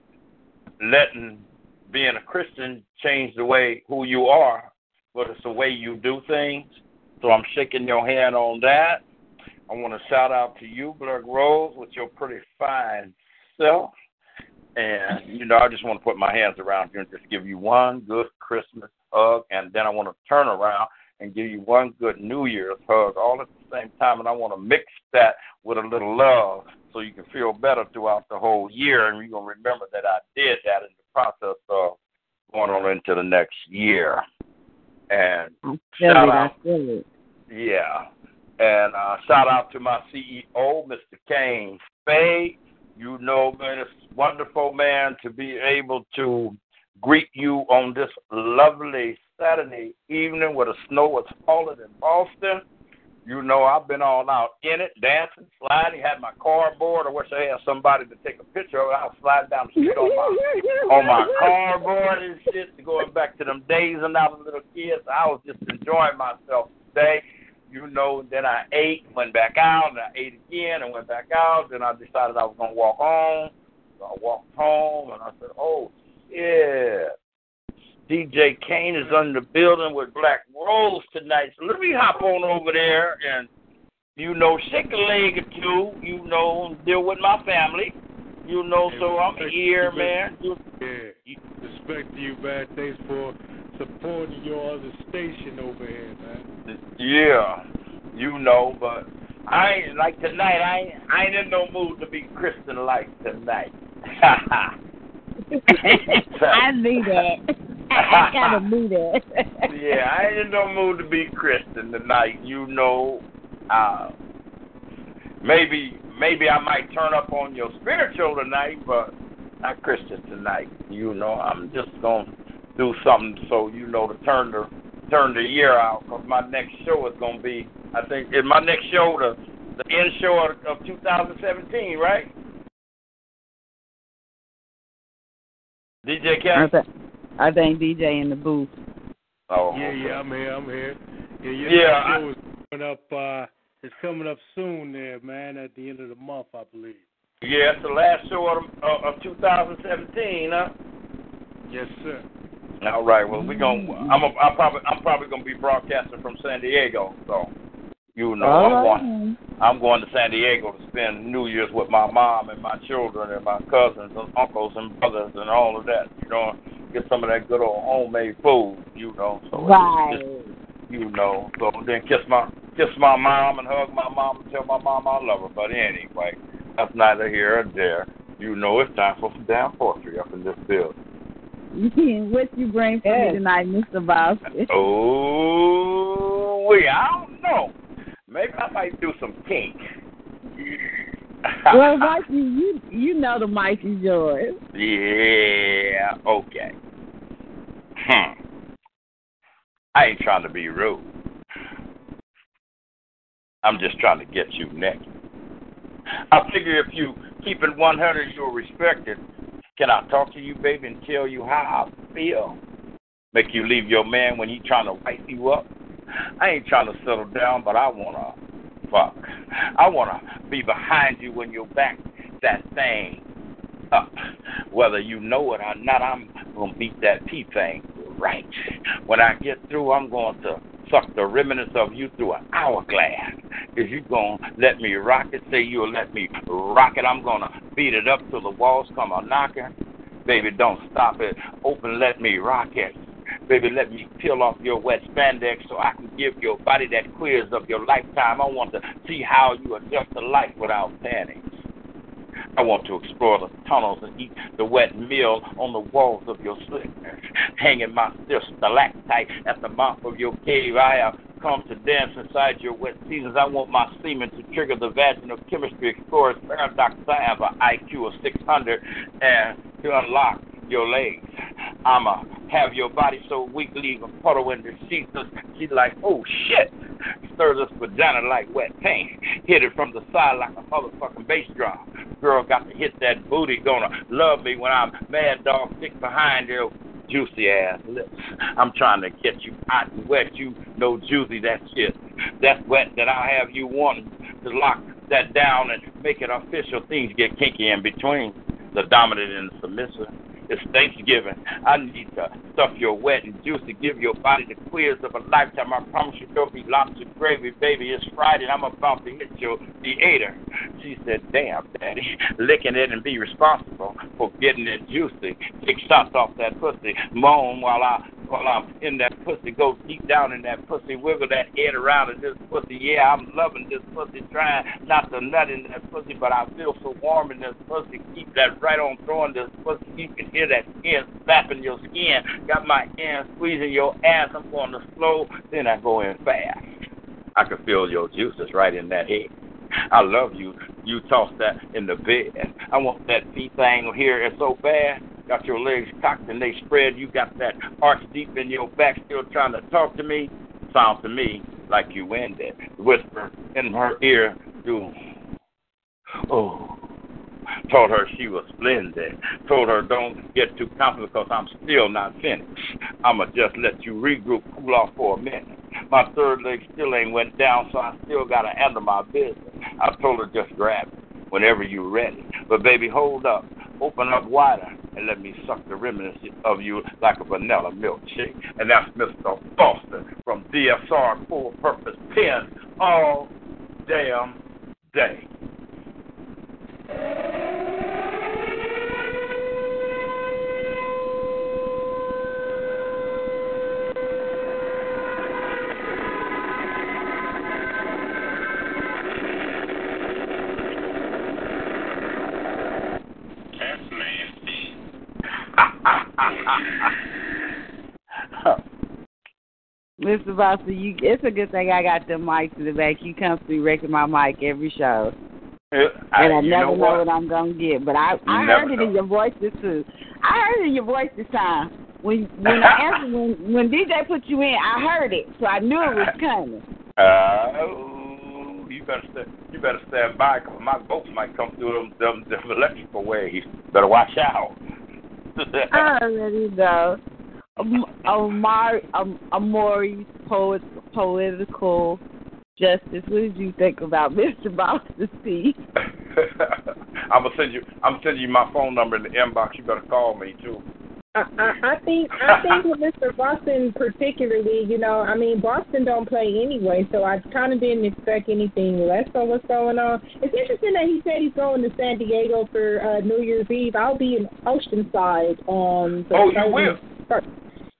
letting being a Christian change the way who you are, but it's the way you do things. So I'm shaking your hand on that. I want to shout out to you, Black Rose, with your pretty fine self. And, you know, I just want to put my hands around you and just give you one good Christmas hug. And then I want to turn around and give you one good New Year's hug all at the same time. And I want to mix that with a little love so you can feel better throughout the whole year. And you're going to remember that I did that in the process of going on into the next year. And shout out, yeah. And uh, shout out to my CEO, Mr. Kane Spade. You know, man, it's wonderful, man, to be able to greet you on this lovely Saturday evening where the snow was falling in Boston. You know, I've been all out in it, dancing, sliding, had my cardboard. I wish I had somebody to take a picture of it. I was sliding down the street on my on my cardboard and shit, going back to them days when I was a little kid. I was just enjoying myself today. You know, then I ate, went back out, and I ate again and went back out. Then I decided I was going to walk home. So I walked home, and I said, oh, yeah, DJ Kane is in the building with Black Rose tonight. So let me hop on over there and, you know, shake a leg or two, you know, deal with my family. You know, so I'm here, man. You, Yeah. Respect to you, man. Thanks for supporting your other station over here, man. Yeah, you know, but I ain't like tonight. I ain't, I ain't in no mood to be Christian like tonight. I knew that. I kind of knew that. yeah, I ain't in no mood to be Christian tonight. You know, uh, maybe maybe I might turn up on your spiritual tonight, but not Christian tonight. You know, I'm just gonna do something so you know to turn the turn the year out. Cause my next show is gonna be, I think, in my next show the the end show of, of 2017, right? DJ I, Kevin. th- I think DJ in the booth. Oh, Yeah, yeah, I'm here, I'm here. Yeah, your Yeah, next show is coming up uh it's coming up soon there, man, at the end of the month, I believe. Yeah, it's the last show of, of, of 2017, huh? Yes, sir. All right. Well, we going I'm. A, I'm probably. I'm probably gonna be broadcasting from San Diego. So, you know, All I'm right. going. I'm going to San Diego to spend New Year's with my mom and my children and my cousins and uncles and brothers and all of that. You know, get some of that good old homemade food. You know, so it's Right. just, you know. So then kiss my kiss my mom and hug my mom and tell my mom I love her. But anyway, that's neither here or there. You know, it's time for some damn poetry up in this building. what you bring for me tonight, Mr. Boston? Oh, wait, I don't know. Maybe I might do some pink. well, Mike, you, you you know the mic is yours. yeah, okay. Hmm. I ain't trying to be rude. I'm just trying to get you next. I figure if you keep it 100, you're respected. Can I talk to you, baby, and tell you how I feel? Make you leave your man when he trying to wipe you up? I ain't trying to settle down, but I wanna fuck. I wanna be behind you when you're back that thing up. Whether you know it or not, I'm gonna beat that P thing right. When I get through, I'm going to suck the remnants of you through an hourglass. Is you gonna let me rock it? Say you'll let me rock it. I'm gonna beat it up till the walls come a knocking. Baby, don't stop it. Open, let me rock it. Baby, let me peel off your wet spandex so I can give your body that quiz of your lifetime. I want to see how you adjust to life without panic. I want to explore the tunnels and eat the wet meal on the walls of your slickness, hanging my stiff stalactite at the mouth of your cave. I have come to dance inside your wet seasons. I want my semen to trigger the vaginal chemistry explorer's paradox. I have an IQ of 600 and to unlock your legs. I'ma have your body so weak, leave a puddle in the sheets. She's like, oh shit. Stirs us vagina like wet paint. Hit it from the side like a motherfucking bass drum. Girl got to hit that booty, gonna love me when I'm mad dog stick behind your juicy ass lips. I'm trying to get you hot and wet. You know juicy that shit. That's wet that I have you wanting to lock that down and make it official. Things get kinky in between the dominant and the submissive. It's Thanksgiving. I need to stuff your wet and juicy, give your body the quiz of a lifetime. I promise you there'll be lobster gravy, baby. It's Friday and I'm about to hit your theater. She said, Damn, Daddy, licking it and be responsible for getting it juicy. Take shots off that pussy, moan while I while I'm in that pussy, go deep down in that pussy, wiggle that head around in this pussy. Yeah, I'm loving this pussy, trying not to nut in that pussy, but I feel so warm in this pussy. Keep that right on throwing this pussy. You can hear that skin slapping your skin. Got my hand squeezing your ass. I'm going to slow, then I go in fast. I can feel your juices right in that head. I love you. You toss that in the bed. I want that feet thing here. It's so bad. Got your legs cocked and they spread. You got that arch deep in your back, still trying to talk to me. Sounds to me like you winded. Whisper in her ear, do. Oh. Told her she was splendid. Told her don't get too confident because I'm still not finished. I'ma just let you regroup, cool off for a minute. My third leg still ain't went down, so I still gotta handle my business. I told her just grab it whenever you're ready. But baby, hold up, open up wider, and let me suck the remnants of you like a vanilla milkshake. And that's Mr. Boston from DSR Full Purpose Pen all damn day. Mr. Boston, you it's a good thing I got the mics in the back. You through wrecking my mic every show. I, and I never know know what? what I'm gonna get. But I I heard it know. in your voice this too. I heard it in your voice this time. When when I answered when when DJ put you in, I heard it, so I knew it was coming. Uh, you better stand, you better stand by 'cause my bolts might come through them, them, them electrical waves. Better watch out. I already know. Um, Amari, um, Amori's poet, political justice. What did you think about Mr. Boston I'm gonna send you. I'm sending you my phone number in the inbox. You better call me too. I, I, I think I think with Mr. Boston particularly, you know, I mean Boston don't play anyway, so I kind of didn't expect anything less on what's going on. It's interesting that he said he's going to San Diego for uh, New Year's Eve. I'll be in Oceanside on the Oh, you 30th. will?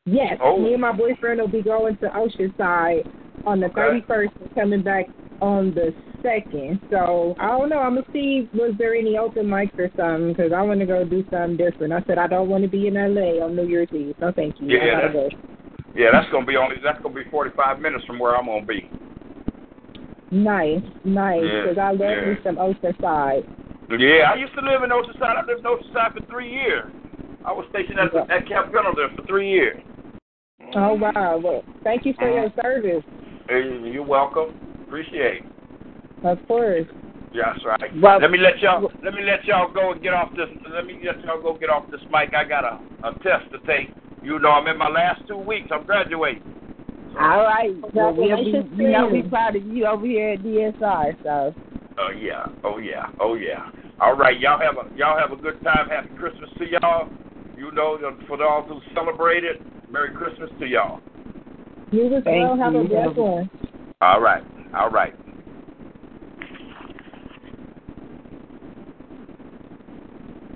Yes, Oh. me and my boyfriend will be going to Oceanside on the 31st and coming back on the second. So I don't know. I'm gonna see was there any open mics or something because I want to go do something different. I said I don't want to be in LA on New Year's Eve. No, thank you. Yeah, gotta go. that's- Yeah, that's gonna be only. That's gonna be 45 minutes from where I'm gonna be. Nice, nice. Yeah, Because I love yeah. me some Oceanside. Yeah, I used to live in Oceanside. I lived in Oceanside for three years. I was stationed at, at Camp Pendleton for three years. Oh wow! Well, thank you for your mm-hmm. service. Hey, you're welcome. Appreciate it. Of course. Yeah, that's right. Well- let me let y'all let me let y'all go and get off this let me let y'all go get off this mic. I got a, a test to take. You know I'm in my last two weeks. I'm graduating. All right. Well, we'll be, Congratulations you know, we proud of you over here at DSR. So Oh yeah, oh yeah, oh yeah. All right, y'all have a y'all have a good time. Happy Christmas to y'all. You know, for those who celebrate it, Merry Christmas to y'all. You as Thank well. Have a you. blessed one. All right, all right.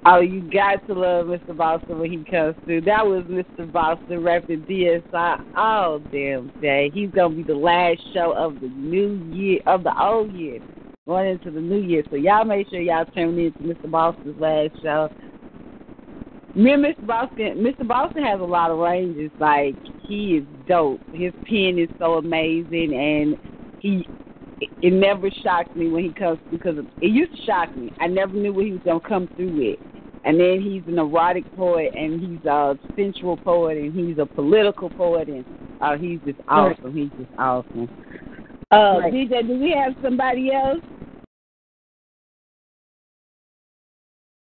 Oh, you got to love Mr. Boston when he comes through. That was Mr. Boston rapping DSR all damn day. He's gonna be the last show of the new year of the old year, going into the new year. So y'all make sure y'all tune in to Mr. Boston's last show. Me and Mr. Boston, Mr. Boston has a lot of ranges. Like he is dope. His pen is so amazing, and he it, it never shocked me when he comes because of, it used to shock me. I never knew what he was gonna come through with. And then he's an erotic poet, and he's a sensual poet, and he's a political poet, and uh, he's just awesome. He's just awesome. Uh, Right. DJ, do we have somebody else?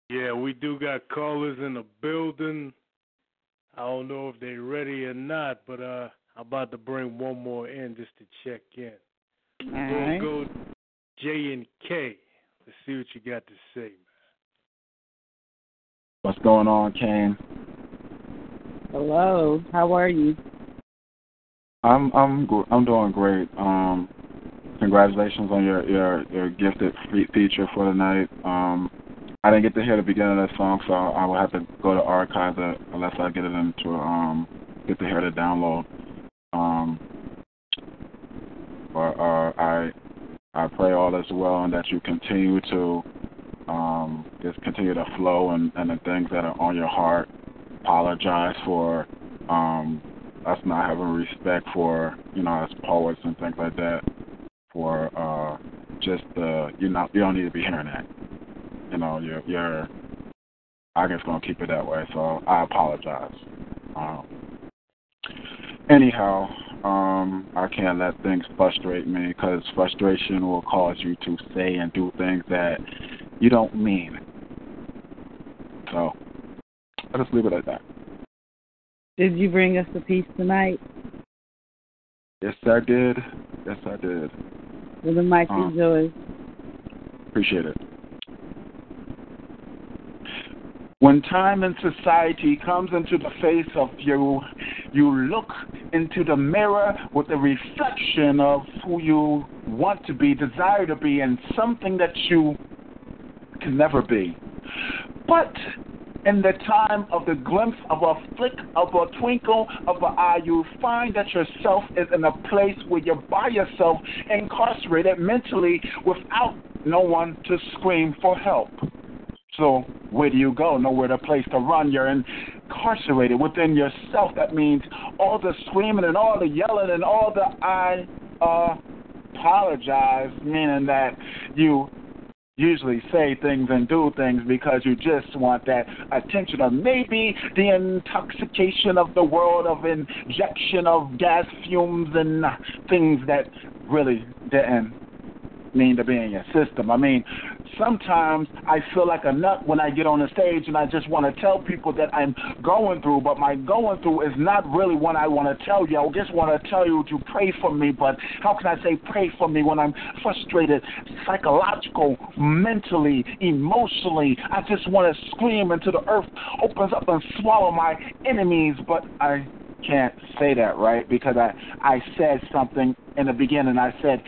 Yeah, we do got callers in the building. I don't know if they're ready or not, but uh, I'm about to bring one more in just to check in. All we'll right. go J and K. Let's see what you got to say. What's going on, Kane? Hello. How are you? I'm I'm I'm doing great. Um, congratulations on your your your gifted fe- feature for tonight. Um, I didn't get to hear the beginning of the song, so I will have to go to archive it unless I get it into um get to hear the download. Um, but uh, I I pray all is well and that you continue to um just continue to flow and, and the things that are on your heart. Apologize for um us not having respect for you know as poets and things like that for uh just uh you not you don't need to be hearing that you know you're you're I guess gonna keep it that way so I apologize um anyhow um I can't let things frustrate me because frustration will cause you to say and do things that you don't mean so I'll just leave it at that Did you bring us a piece tonight? yes I did yes I did Well, the mic Um, is yours. Appreciate it. When time and society comes into the face of you, you look into the mirror with the reflection of who you want to be, desire to be, and something that you can never be. But in the time of the glimpse of a flick of a twinkle of an eye, you find that yourself is in a place where you're by yourself, incarcerated mentally, without no one to scream for help. So where do you go? Nowhere to place to run. You're incarcerated within yourself. That means all the screaming and all the yelling and all the I uh, apologize, meaning that you usually say things and do things because you just want that attention or maybe the intoxication of the world of injection of gas fumes and things that really didn't mean to be in your system. I mean, sometimes I feel like a nut when I get on the stage and I just want to tell people that I'm going through, but my going through is not really what I want to tell you. I just want to tell you to pray for me, but how can I say pray for me when I'm frustrated, psychological, mentally, emotionally? I just want to scream until the earth opens up and swallow my enemies, but I can't say that, right? Because I I said something in the beginning. I said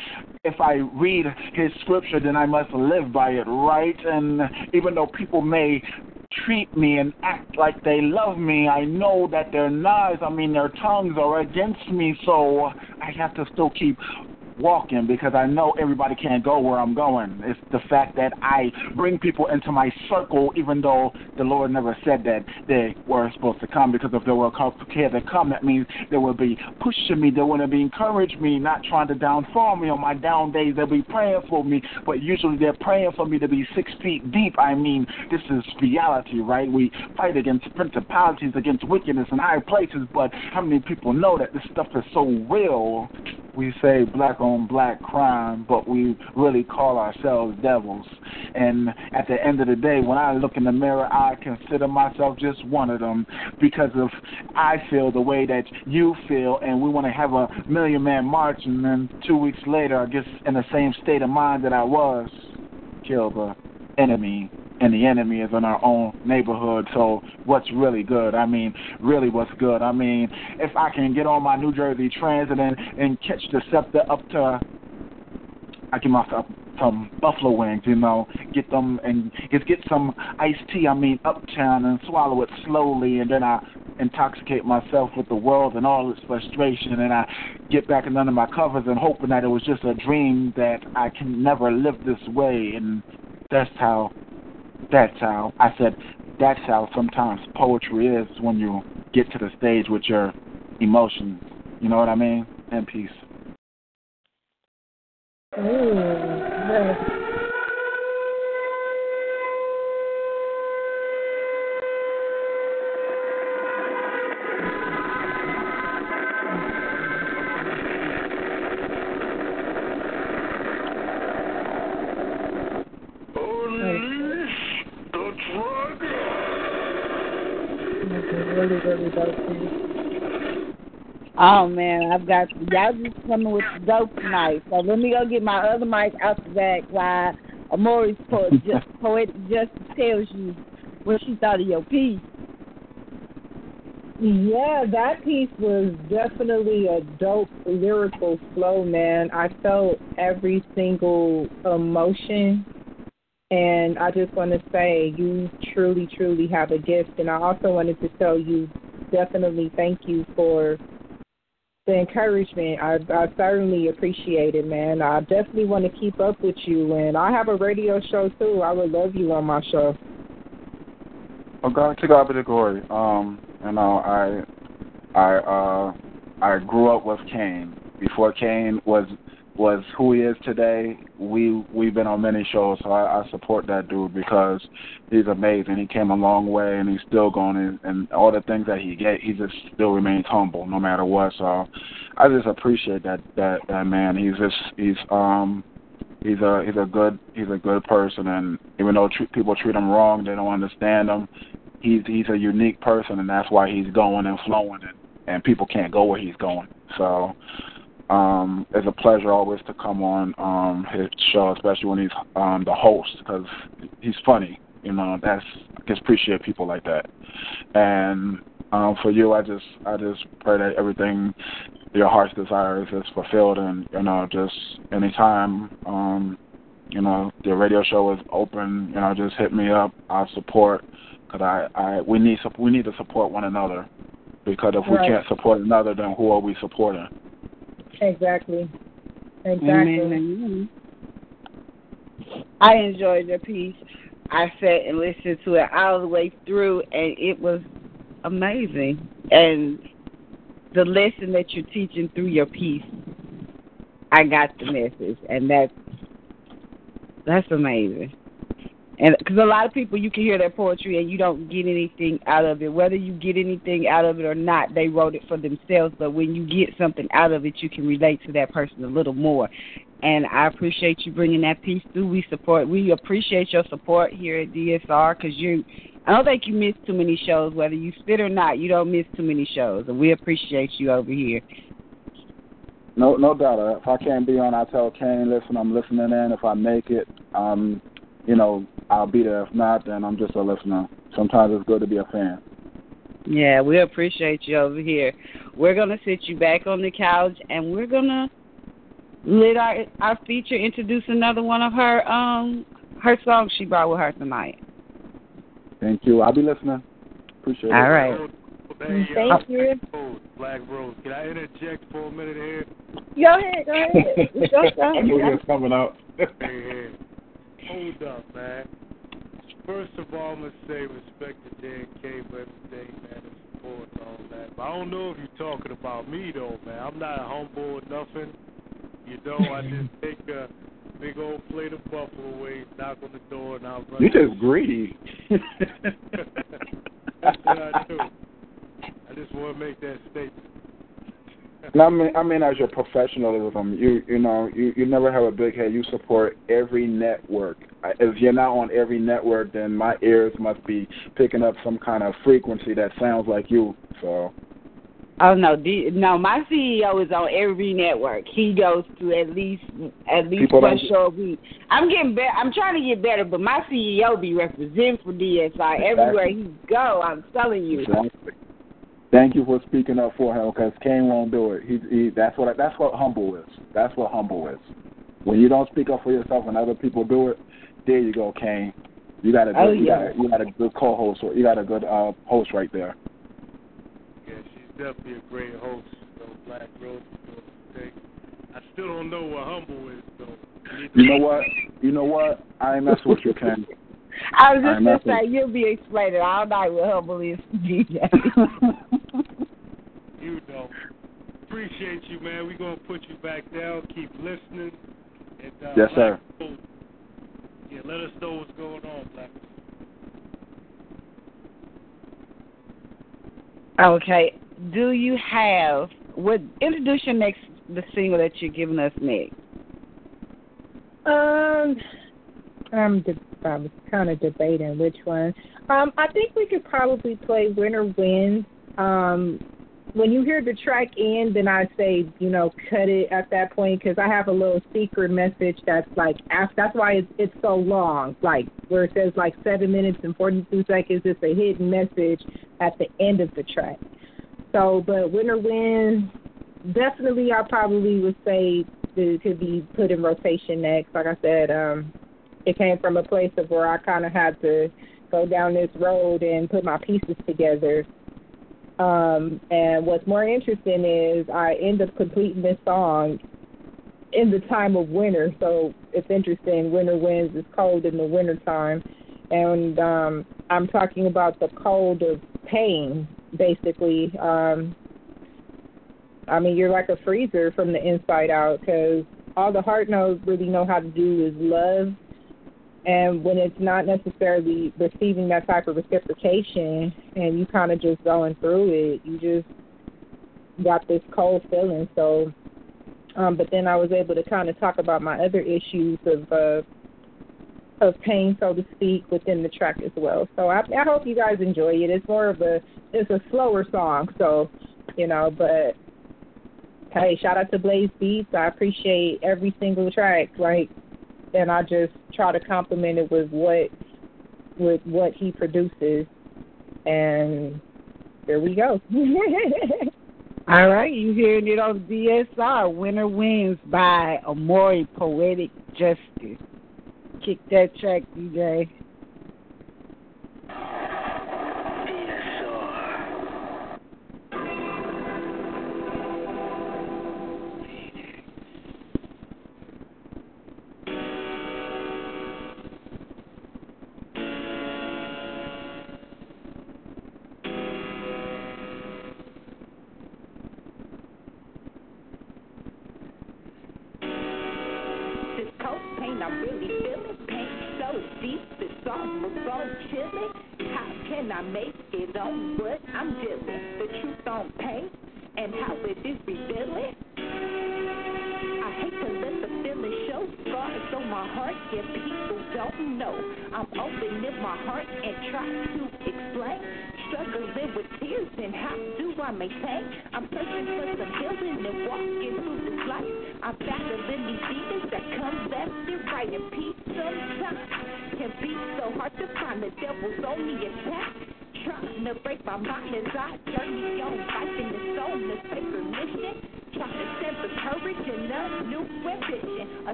if I read his scripture, then I must live by it, right? And even though people may treat me and act like they love me, I know that their knives, I mean, their tongues are against me, so I have to still keep walking because I know everybody can't go where I'm going. It's the fact that I bring people into my circle, even though the Lord never said that they were supposed to come. Because if they were prepared to come, that means they would be pushing me, they would be encouraging me, not trying to downfall me on my down days. They'll be praying for me, but usually they're praying for me to be six feet deep. I mean, this is reality, right? We fight against principalities, against wickedness in high places, but how many people know that this stuff is so real? We say black on black crime, but we really call ourselves devils. And at the end of the day, when I look in the mirror, I consider myself just one of them because of I feel the way that you feel, and we want to have a million man march, and then two weeks later, I guess in the same state of mind that I was, kill the enemy and the enemy is in our own neighborhood. So what's really good? I mean, really what's good? I mean, if I can get on my New Jersey Transit and, and catch the scepter up to, I get myself some buffalo wings, you know, get them and get get some iced tea. I mean, uptown and swallow it slowly, and then I intoxicate myself with the world and all its frustration, and I get back in under my covers and hoping that it was just a dream that I can never live this way, and that's how that's how I said that's how sometimes poetry is when you get to the stage with your emotions. You know what I mean? And peace. Ooh, yes. Oh man, I've got y'all just coming with the dope tonight. So let me go get my other mic out the back while Amori's poet, just, poetic justice tells you what she thought of your piece. Yeah, that piece was definitely a dope lyrical flow, man. I felt every single emotion. And I just want to say you truly, truly have a gift. And I also wanted to tell you definitely thank you for the encouragement. I, I certainly appreciate it, man. I definitely want to keep up with you. And I have a radio show, too. I would love you on my show. Oh, God, to God be the glory. Um, you know, I, I, uh, I grew up with Kane. Before Kane was was who he is today, we we've been on many shows, so I, I support that dude because he's amazing. He came a long way, and he's still going, and, and all the things that he get, he just still remains humble no matter what. So I just appreciate that that that man. He's just he's um he's a he's a good he's a good person, and even though tr- people treat him wrong, they don't understand him. He's he's a unique person, and that's why he's going and flowing, and and people can't go where he's going. So um, it's a pleasure always to come on um, his show, especially when he's um, the host, because he's funny. You know, that's I just appreciate people like that. And um, for you, I just I just pray that everything your heart's desires is fulfilled, and you know, just anytime um, you know the radio show is open, you know, just hit me up. I'll support because I, I we need we need to support one another because if we can't support another, then who are we supporting? Exactly. Exactly. Amen. I enjoyed your piece. I sat and listened to it all the way through, and it was amazing. And the lesson that you're teaching through your piece, I got the message, and that's that's amazing. And because a lot of people, you can hear their poetry and you don't get anything out of it. Whether you get anything out of it or not, they wrote it for themselves. But when you get something out of it, you can relate to that person a little more. And I appreciate you bringing that piece through. We support, we appreciate your support here at DSR because you, I don't think you miss too many shows. Whether you spit or not, you don't miss too many shows, and we appreciate you over here. No, no doubt. If I can't be on, I tell Kane, listen, I'm listening in. If I make it, um, you know, I'll be there. If not, then I'm just a listener. Sometimes it's good to be a fan. Yeah, we appreciate you over here. We're gonna sit you back on the couch, and we're gonna let our our feature introduce another one of her um her songs she brought with her tonight. Thank you. I'll be listening. Appreciate it. All right. Hey, Thank uh, you. Black Rose. Can I interject for a minute here? Go ahead, go ahead. Go, go I knew he ahead. was coming out. Hey, hey. Hold up, man. First of all, I'm going to say respect to Dan K for everything, man, and support and all that. But I don't know if you're talking about me, though, man. I'm not humble or nothing. You know, I just take a big old plate of buffalo wings, knock on the door, and I'll run. You just greedy. That's what I do. I just want to make that statement. I mean, I mean, as your professionalism, you you know, you you never have a big head. You support every network. If you're not on every network, then my ears must be picking up some kind of frequency that sounds like you. So Oh no, D, no, my CEO is on every network. He goes to at least at least People one show a week. I'm getting better. I'm trying to get better, but my CEO be representing for DSR everywhere he go. I'm telling you. Exactly. Thank you for speaking up for him because Kane won't do it. He, he that's what that's what humble is. That's what humble is. When you don't speak up for yourself and other people do it, there you go, Kane. You got a good, Oh, you yeah. got a, you got a good co-host. You got a good uh, host right there. Yeah, she's definitely a great host, though, Black Rose is doing. I still don't know what humble is, though. You need to- You know what? You know what? I ain't messing with you, Ken. I was just I'm gonna say you'll be explaining all night what humble is, DJ. You know. Appreciate you, man. We're going to put you back down. Keep listening. And, uh, Yes, sir. Black Yeah, let us know what's going on, Black okay. Do you have what? Introduce your next the single that you're giving us next. Um, I'm de- I was kind of debating which one. Um, I think we could probably play Winter Wind. Um, when you hear the track end, then I say, you know, cut it at that point because I have a little secret message that's like, that's why it's, it's so long. Like where it says like seven minutes and forty two seconds, it's a hidden message at the end of the track. So, but Winter Winds. Definitely, I probably would say to, to be put in rotation next. Like I said, um, it came from a place of where I kind of had to go down this road and put my pieces together. Um, and what's more interesting is I end up completing this song in the time of winter. So it's interesting. Winter winds is cold in the winter time. And um, I'm talking about the cold of pain, basically. Um, I mean, you're like a freezer from the inside out because all the heart knows really know how to do is love and when it's not necessarily receiving that type of reciprocation and you kind of just going through it, you just got this cold feeling. So, um, but then I was able to kind of talk about my other issues of uh, of pain, so to speak, within the track as well. So I, I hope you guys enjoy it. It's more of a it's a slower song, so you know. But hey, shout out to Blaze Beats. I appreciate every single track. Like and I just try to complement it with what with what he produces, and there we go. All right, you hearing it on DSR. Winter Winds by Amori Poetic Justice. Kick that track, DJ.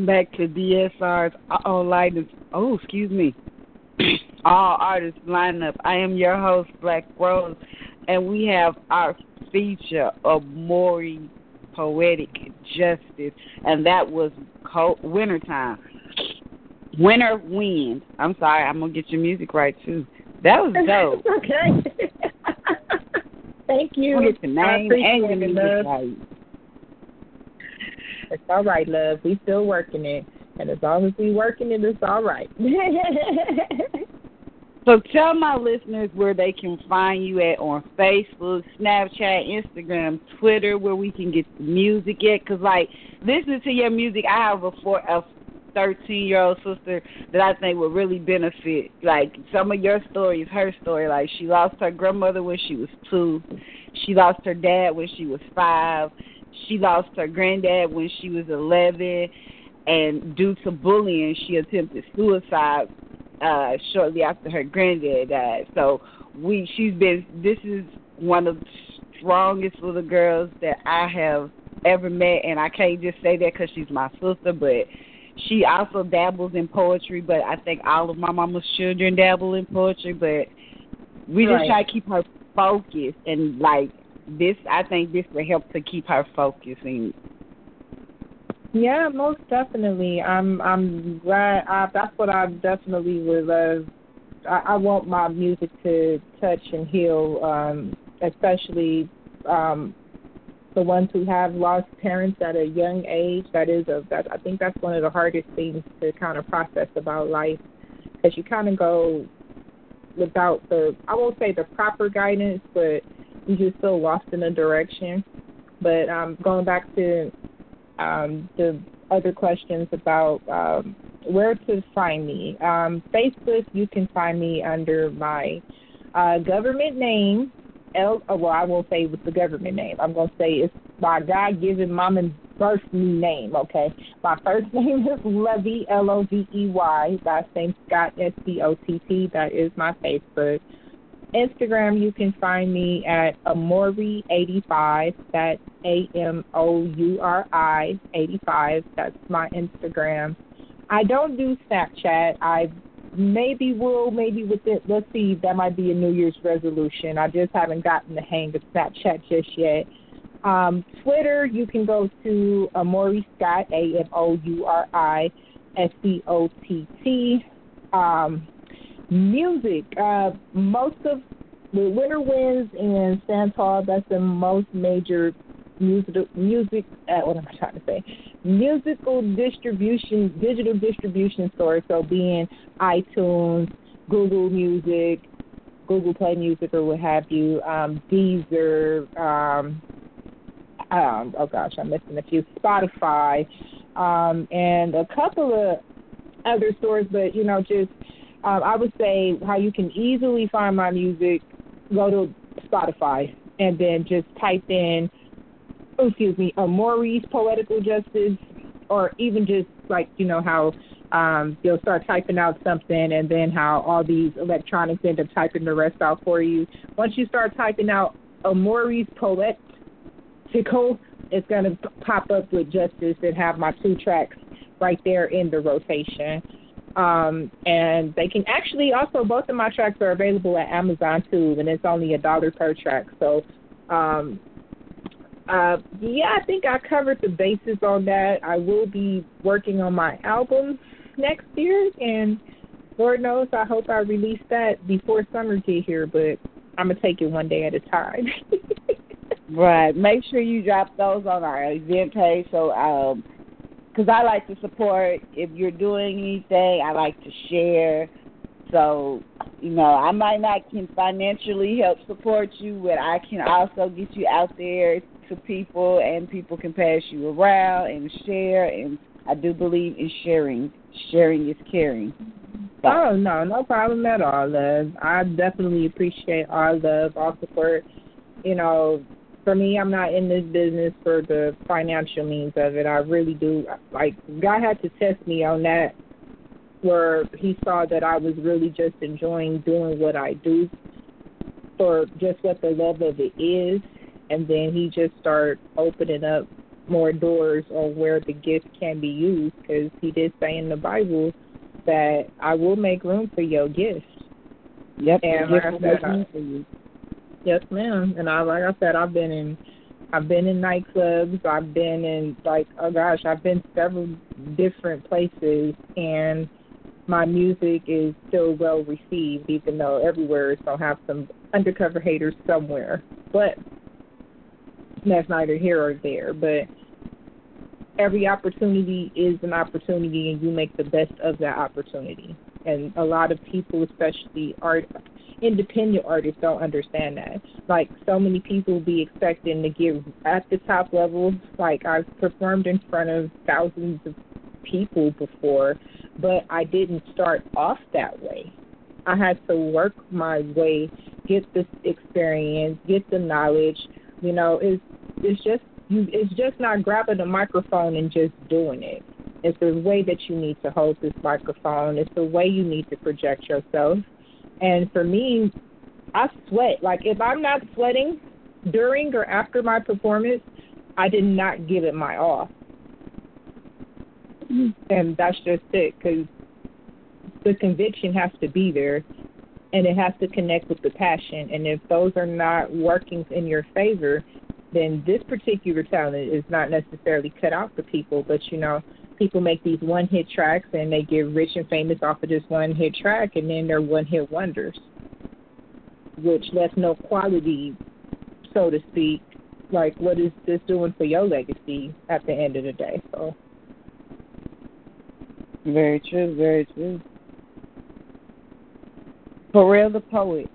Welcome back to DSR's All uh, Lighters. Oh, excuse me. All artists lineup. I am your host, Black Rose, and we have our feature of Maury Poetic Justice, and that was cold, wintertime. Winter Wind. I'm sorry, I'm gonna get your music right too. That was dope. okay. Thank you. We'll get your name and your music right. It's all right, love. We still working it, and as long as we working it, it's all right. So tell my listeners where they can find you at on Facebook, Snapchat, Instagram, Twitter, where we can get the music at. Cause like listening to your music, I have a four a thirteen year old sister that I think would really benefit. Like some of your stories, her story. Like she lost her grandmother when she was two. She lost her dad when she was five. She lost her granddad when she was eleven. And due to bullying, she attempted suicide uh shortly after her granddad died. So we she's been this is one of the strongest little girls that I have ever met and I can't just say that cuz she's my sister but she also dabbles in poetry but I think all of my mama's children dabble in poetry but we just try to keep her focused and like this I think this will help to keep her focusing. Yeah, most definitely. I'm I'm glad. I, that's what I definitely would love. I, I want my music to touch and heal, um, especially um, the ones who have lost parents at a young age. That is a that I think that's one of the hardest things to kind of process about life, because you kind of go without the I won't say the proper guidance, but you just feel lost in a direction. But um, going back to um, the other questions about um, where to find me. Um, Facebook, you can find me under my uh, government name, L. Oh, well, I won't say it's the government name. I'm gonna say it's my God-given mom and birth me name. Okay, my first name is Lovey, L O V E Y. Last name Scott, S C O T T. That is my Facebook. Instagram, you can find me at Amori85. That's A M O U R I 85. That's my Instagram. I don't do Snapchat. I maybe will, maybe with it. Let's see, that might be a New Year's resolution. I just haven't gotten the hang of Snapchat just yet. Um, Twitter, you can go to Amori Scott, A M O U R I S C O T T. Um, music, uh, most of the Winter Winds and Santal, that's the most major music, music uh, what am I trying to say? Musical distribution, digital distribution stores, so being iTunes, Google Music, Google Play Music, or what have you, um, Deezer, um, um, oh gosh, I'm missing a few, Spotify, um, and a couple of other stores, but you know, just um, I would say how you can easily find my music. Go to Spotify and then just type in, oh, excuse me, Maurice Poetical Justice, or even just like you know how um, you'll start typing out something and then how all these electronics end up typing the rest out for you. Once you start typing out a Maurice Poetical, it's going to pop up with Justice and have my two tracks right there in the rotation. Um, and they can actually also both of my tracks are available at Amazon too, and it's only a dollar per track. So, um, uh, yeah, I think I covered the bases on that. I will be working on my album next year, and Lord knows, I hope I release that before summer get here. But I'm gonna take it one day at a time. right. Make sure you drop those on our event page so um because I like to support. If you're doing anything, I like to share. So, you know, I might not can financially help support you, but I can also get you out there to people, and people can pass you around and share. And I do believe in sharing. Sharing is caring. So. Oh no, no problem at all, love. I definitely appreciate all love, all support. You know, for me, I'm not in this business for the financial means of it. I really do. Like, God had to test me on that, where He saw that I was really just enjoying doing what I do for just what the love of it is. And then He just started opening up more doors on where the gift can be used because He did say in the Bible that I will make room for your gift. Yep, and like I said, I, for you. Yes, ma'am. And I like I said, I've been in I've been in nightclubs, I've been in like oh gosh, I've been several different places and my music is still well received even though everywhere is gonna have some undercover haters somewhere. But that's neither here or there. But every opportunity is an opportunity and you make the best of that opportunity. And a lot of people, especially art independent artists don't understand that. Like so many people be expecting to get at the top level. Like I've performed in front of thousands of people before, but I didn't start off that way. I had to work my way, get this experience, get the knowledge. You know, it's it's just you it's just not grabbing a microphone and just doing it. It's the way that you need to hold this microphone. It's the way you need to project yourself. And for me, I sweat. Like if I'm not sweating during or after my performance, I did not give it my all. Mm-hmm. And that's just it, because the conviction has to be there, and it has to connect with the passion. And if those are not working in your favor, then this particular talent is not necessarily cut out for people. But you know, people make these one hit tracks and they get rich and famous off of this one hit track and then they're one hit wonders. Which left no quality, so to speak. Like what is this doing for your legacy at the end of the day? So Very true, very true. For Real the poet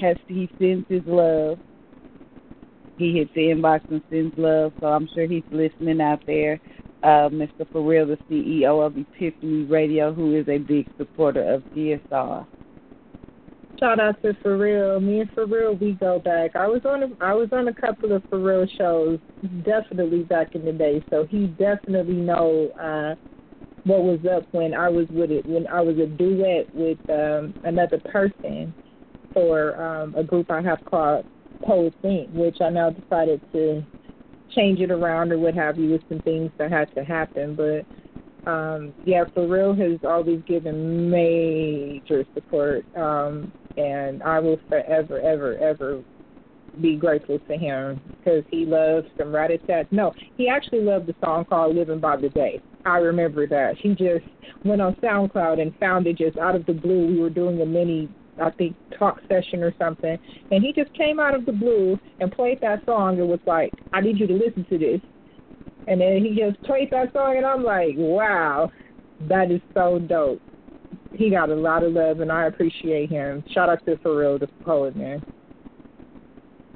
has he sends his love. He hits the inbox and sends love, so I'm sure he's listening out there uh, Mr. For Real, the CEO of Epiphany Radio, who is a big supporter of DSR. Shout out to For Real. Me and For Real, we go back. I was on a, I was on a couple of For Real shows, definitely back in the day. So he definitely know uh, what was up when I was with it. When I was a duet with um, another person for um, a group I have called Poets Inc., which I now decided to change it around or what have you with some things that had to happen. But um yeah For Real has always given major support um and I will forever ever ever be grateful to him because he loves some rat no he actually loved the song called living by the day. I remember that. He just went on SoundCloud and found it just out of the blue. We were doing a mini I think talk session or something and he just came out of the blue and played that song and was like I need you to listen to this and then he just played that song, and I'm like, wow, that is so dope. He got a lot of love, and I appreciate him. Shout out to For Real, the poet, man.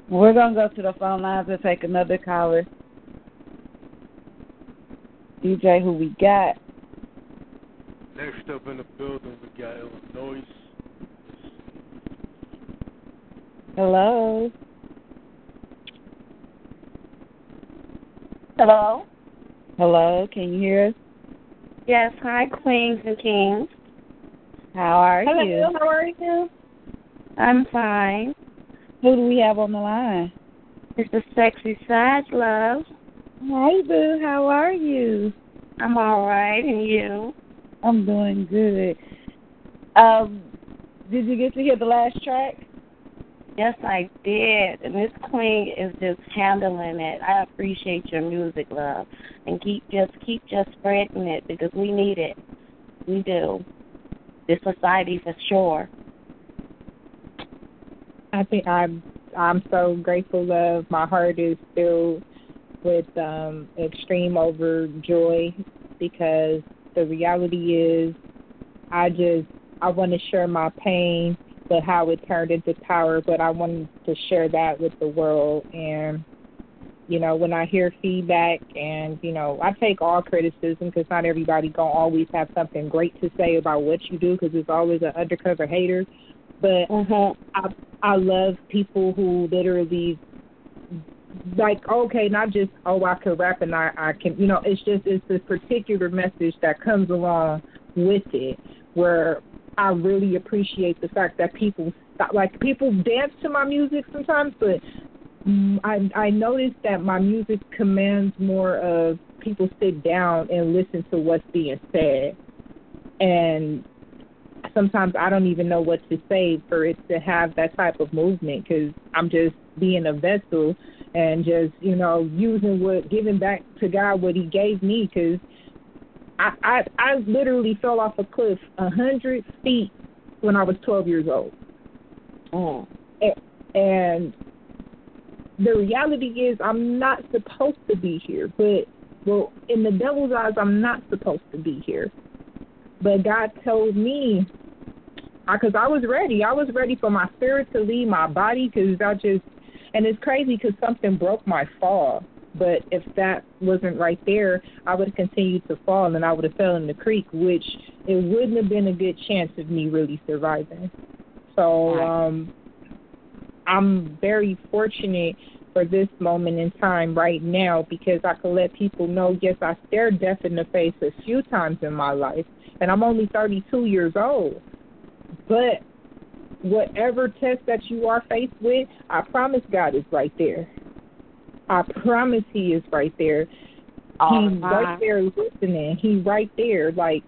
We're going to go to the phone lines and take another caller. DJ, who we got? Next up in the building, we got Illinois. Hello. Hello? Hello, can you hear us? Yes, hi, Queens and Kings. How are Hello, you? how are you? I'm fine. Who do we have on the line? It's the sexy side, love. Hi, Boo. How are you? I'm all right, and you? I'm doing good. Um, did you get to hear the last track? Yes, I did. And this queen is just handling it. I appreciate your music, love. And keep just keep just spreading it because we need it. We do. This society for sure. I think I'm I'm so grateful, love. My heart is filled with um extreme overjoy because the reality is I just I want to share my pain but how it turned into power. But I wanted to share that with the world. And, you know, when I hear feedback and, you know, I take all criticism because not everybody going to always have something great to say about what you do because there's always an undercover hater. But mm-hmm. I, I love people who literally like okay not just oh i can rap and i i can you know it's just it's this particular message that comes along with it where I really appreciate the fact that people like people dance to my music sometimes, but mm, I I noticed that my music commands more of people sit down and listen to what's being said, and sometimes I don't even know what to say for it to have that type of movement because I'm just being a vessel and just you know using what giving back to God what He gave me because I, I I literally fell off a cliff a hundred feet when I was twelve years old. Mm. Oh. And, and the reality is I'm not supposed to be here, but well, in the devil's eyes, I'm not supposed to be here. But God told me, because I, I was ready. I was ready for my spirit to leave my body because I just, and it's crazy because something broke my fall. But if that wasn't right there, I would have continued to fall and I would have fell in the creek, which it wouldn't have been a good chance of me really surviving. So um I'm very fortunate for this moment in time right now because I could let people know, yes, I stared death in the face a few times in my life, and I'm only 32 years old. But whatever test that you are faced with, I promise God is right there. I promise He is right there. All He's right there listening. He's right there, like,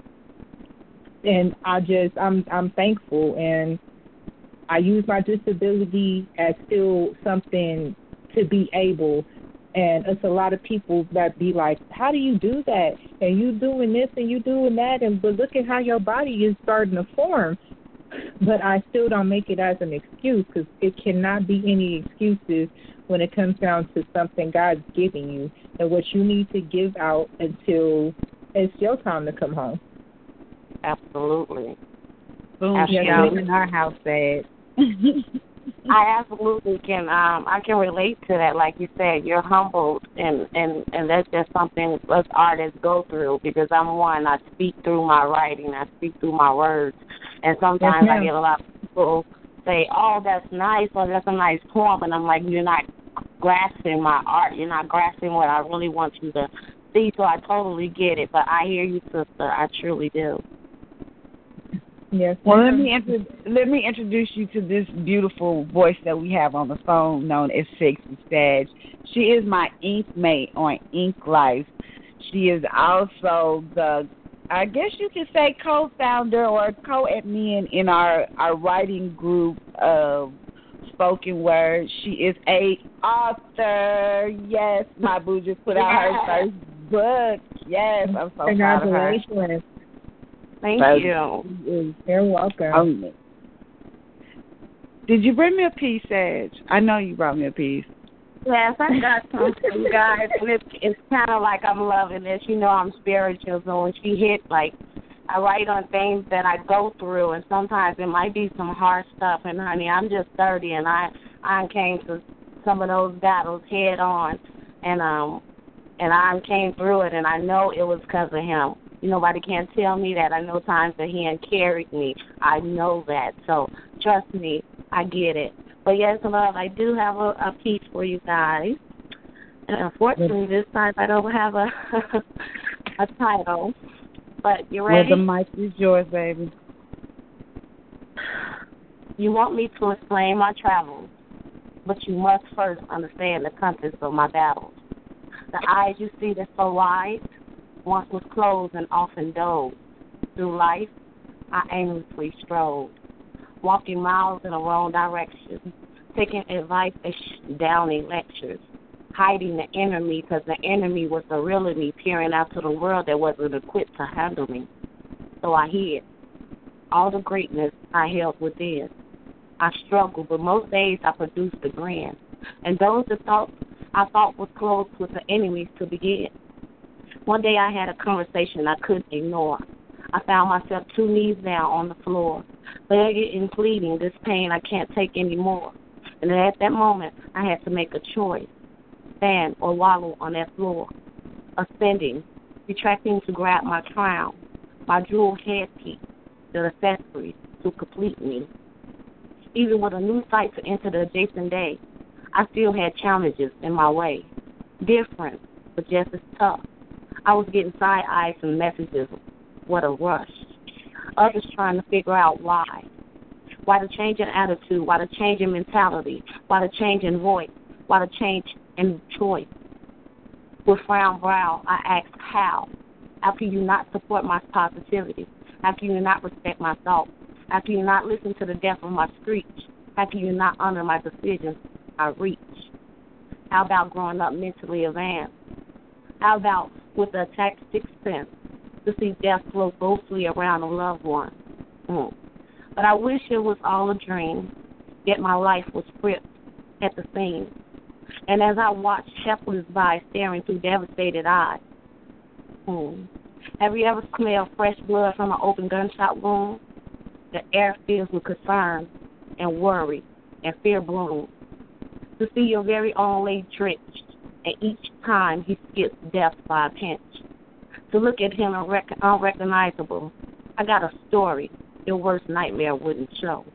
and I just I'm I'm thankful and I use my disability as still something to be able. And it's a lot of people that be like, "How do you do that? And you doing this and you doing that, and but look at how your body is starting to form." But I still don't make it as an excuse because it cannot be any excuses when it comes down to something God's giving you and what you need to give out until it's your time to come home. Absolutely. Boom, Absolutely. shout in our house said. I absolutely can um I can relate to that like you said you're humbled and and and that's just something us artists go through because I'm one I speak through my writing I speak through my words and sometimes I get a lot of people say, "Oh, that's nice," or "That's a nice poem," and I'm like, "You're not grasping my art. You're not grasping what I really want you to see." So I totally get it, but I hear you, sister. I truly do. Yes. Well, let me intro- let me introduce you to this beautiful voice that we have on the phone, known as Sexy Sag. She is my ink mate on Ink Life. She is also the, I guess you could say, co-founder or co-admin in our our writing group of spoken word. She is a author. Yes, my boo just put out her first book. Yes, I'm so proud of her. Congratulations. Thank Thank you. You're welcome. Um, did you bring me a piece, Edge? I know you brought me a piece. Yes, I got some for you guys, and it's it's kind of like I'm loving this. You know, I'm spiritual, so when she hit, like, I write on things that I go through, and sometimes it might be some hard stuff. And honey, I'm just 30, and I I came to some of those battles head on, and um, and I came through it, and I know it was because of him. Nobody can tell me that. I know times that he had carried me. I know that. So trust me, I get it. But yes, love, I do have a, a piece for you guys. And unfortunately, this time I don't have a a title. But you ready? Well, the mic is yours, baby. You want me to explain my travels, but you must first understand the compass of my battles. The eyes you see that's so wide once was closed and often dozed. Through life, I aimlessly strode, walking miles in a wrong direction, taking advice as downing lectures, hiding the enemy because the enemy was the real me peering out to the world that wasn't equipped to handle me. So I hid all the greatness I held within. I struggled, but most days I produced a grin. And those that thought I thought was close with the enemies to begin. One day I had a conversation I couldn't ignore. I found myself two knees down on the floor, begging and pleading this pain I can't take anymore. And at that moment, I had to make a choice stand or wallow on that floor, ascending, retracting to grab my crown, my jewel headpiece, the accessories to complete me. Even with a new sight to enter the adjacent day, I still had challenges in my way. Different, but just as tough. I was getting side eyes and messages. What a rush. Others trying to figure out why. Why the change in attitude? Why the change in mentality? Why the change in voice? Why the change in choice? With frown brow, I asked how. How can you not support my positivity? How can you not respect my thoughts? Can you not listen to the depth of my screech? Can you not honor my decisions I reach? How about growing up mentally advanced? How about with the attack sixth to see death flow ghostly around a loved one? Mm. But I wish it was all a dream, yet my life was stripped at the seams. And as I watched shepherds by staring through devastated eyes, hmm, have you ever smelled fresh blood from an open gunshot wound? The air fills with concern and worry and fear blooms. To see your very own lay drenched, and each time he skips death by a pinch. To look at him unrec- unrecognizable. I got a story your worst nightmare wouldn't show.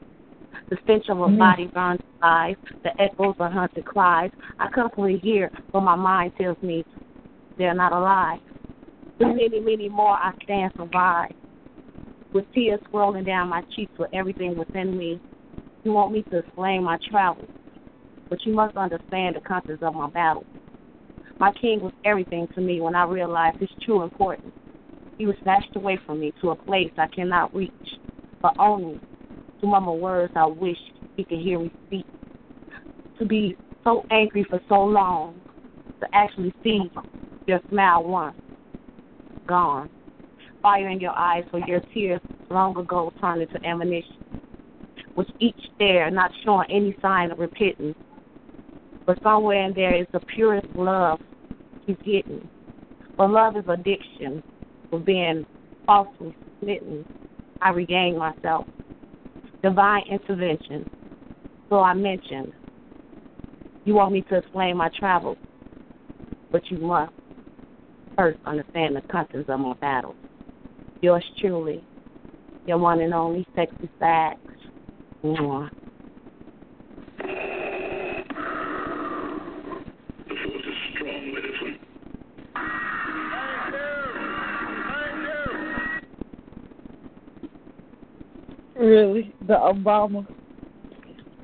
The stench of a Mhm. body burns alive, the echoes of hunted cries. I constantly hear, but my mind tells me they're not alive. The many, many more I stand survive. With tears rolling down my cheeks with everything within me. You want me to explain my travels, but you must understand the contents of my battle. My king was everything to me when I realized his true importance. He was snatched away from me to a place I cannot reach, but only to murmur words I wish he could hear me speak. To be so angry for so long, to actually see your smile once gone. Fire in your eyes for your tears long ago turned into ammunition. With each stare not showing any sign of repentance. But somewhere in there is the purest love he's getting. But love is addiction for being falsely smitten. I regained myself. Divine intervention. So I mentioned, you want me to explain my travels, but you must first understand the contents of my battles. Yours truly, your one and only sexy Sag. Mwah. Really? The Obama?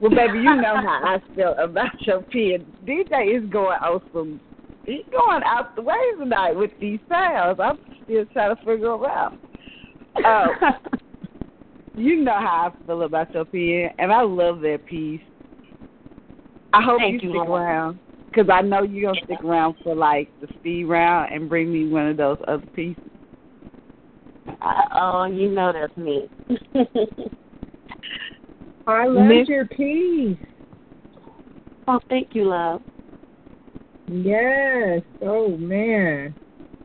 Well, baby, you know how I feel about your pen. DJ is going awesome. He's going out the way tonight with these sounds. I'm still trying to figure them out. Oh, you know how I feel about your pen, and I love that piece. I hope Thank you you, stick Lord. around because I know you're gonna stick around for like the speed round and bring me one of those other pieces. Uh, oh, you know that's me. I love Miss- your piece. oh, thank you, love. Yes. Oh man.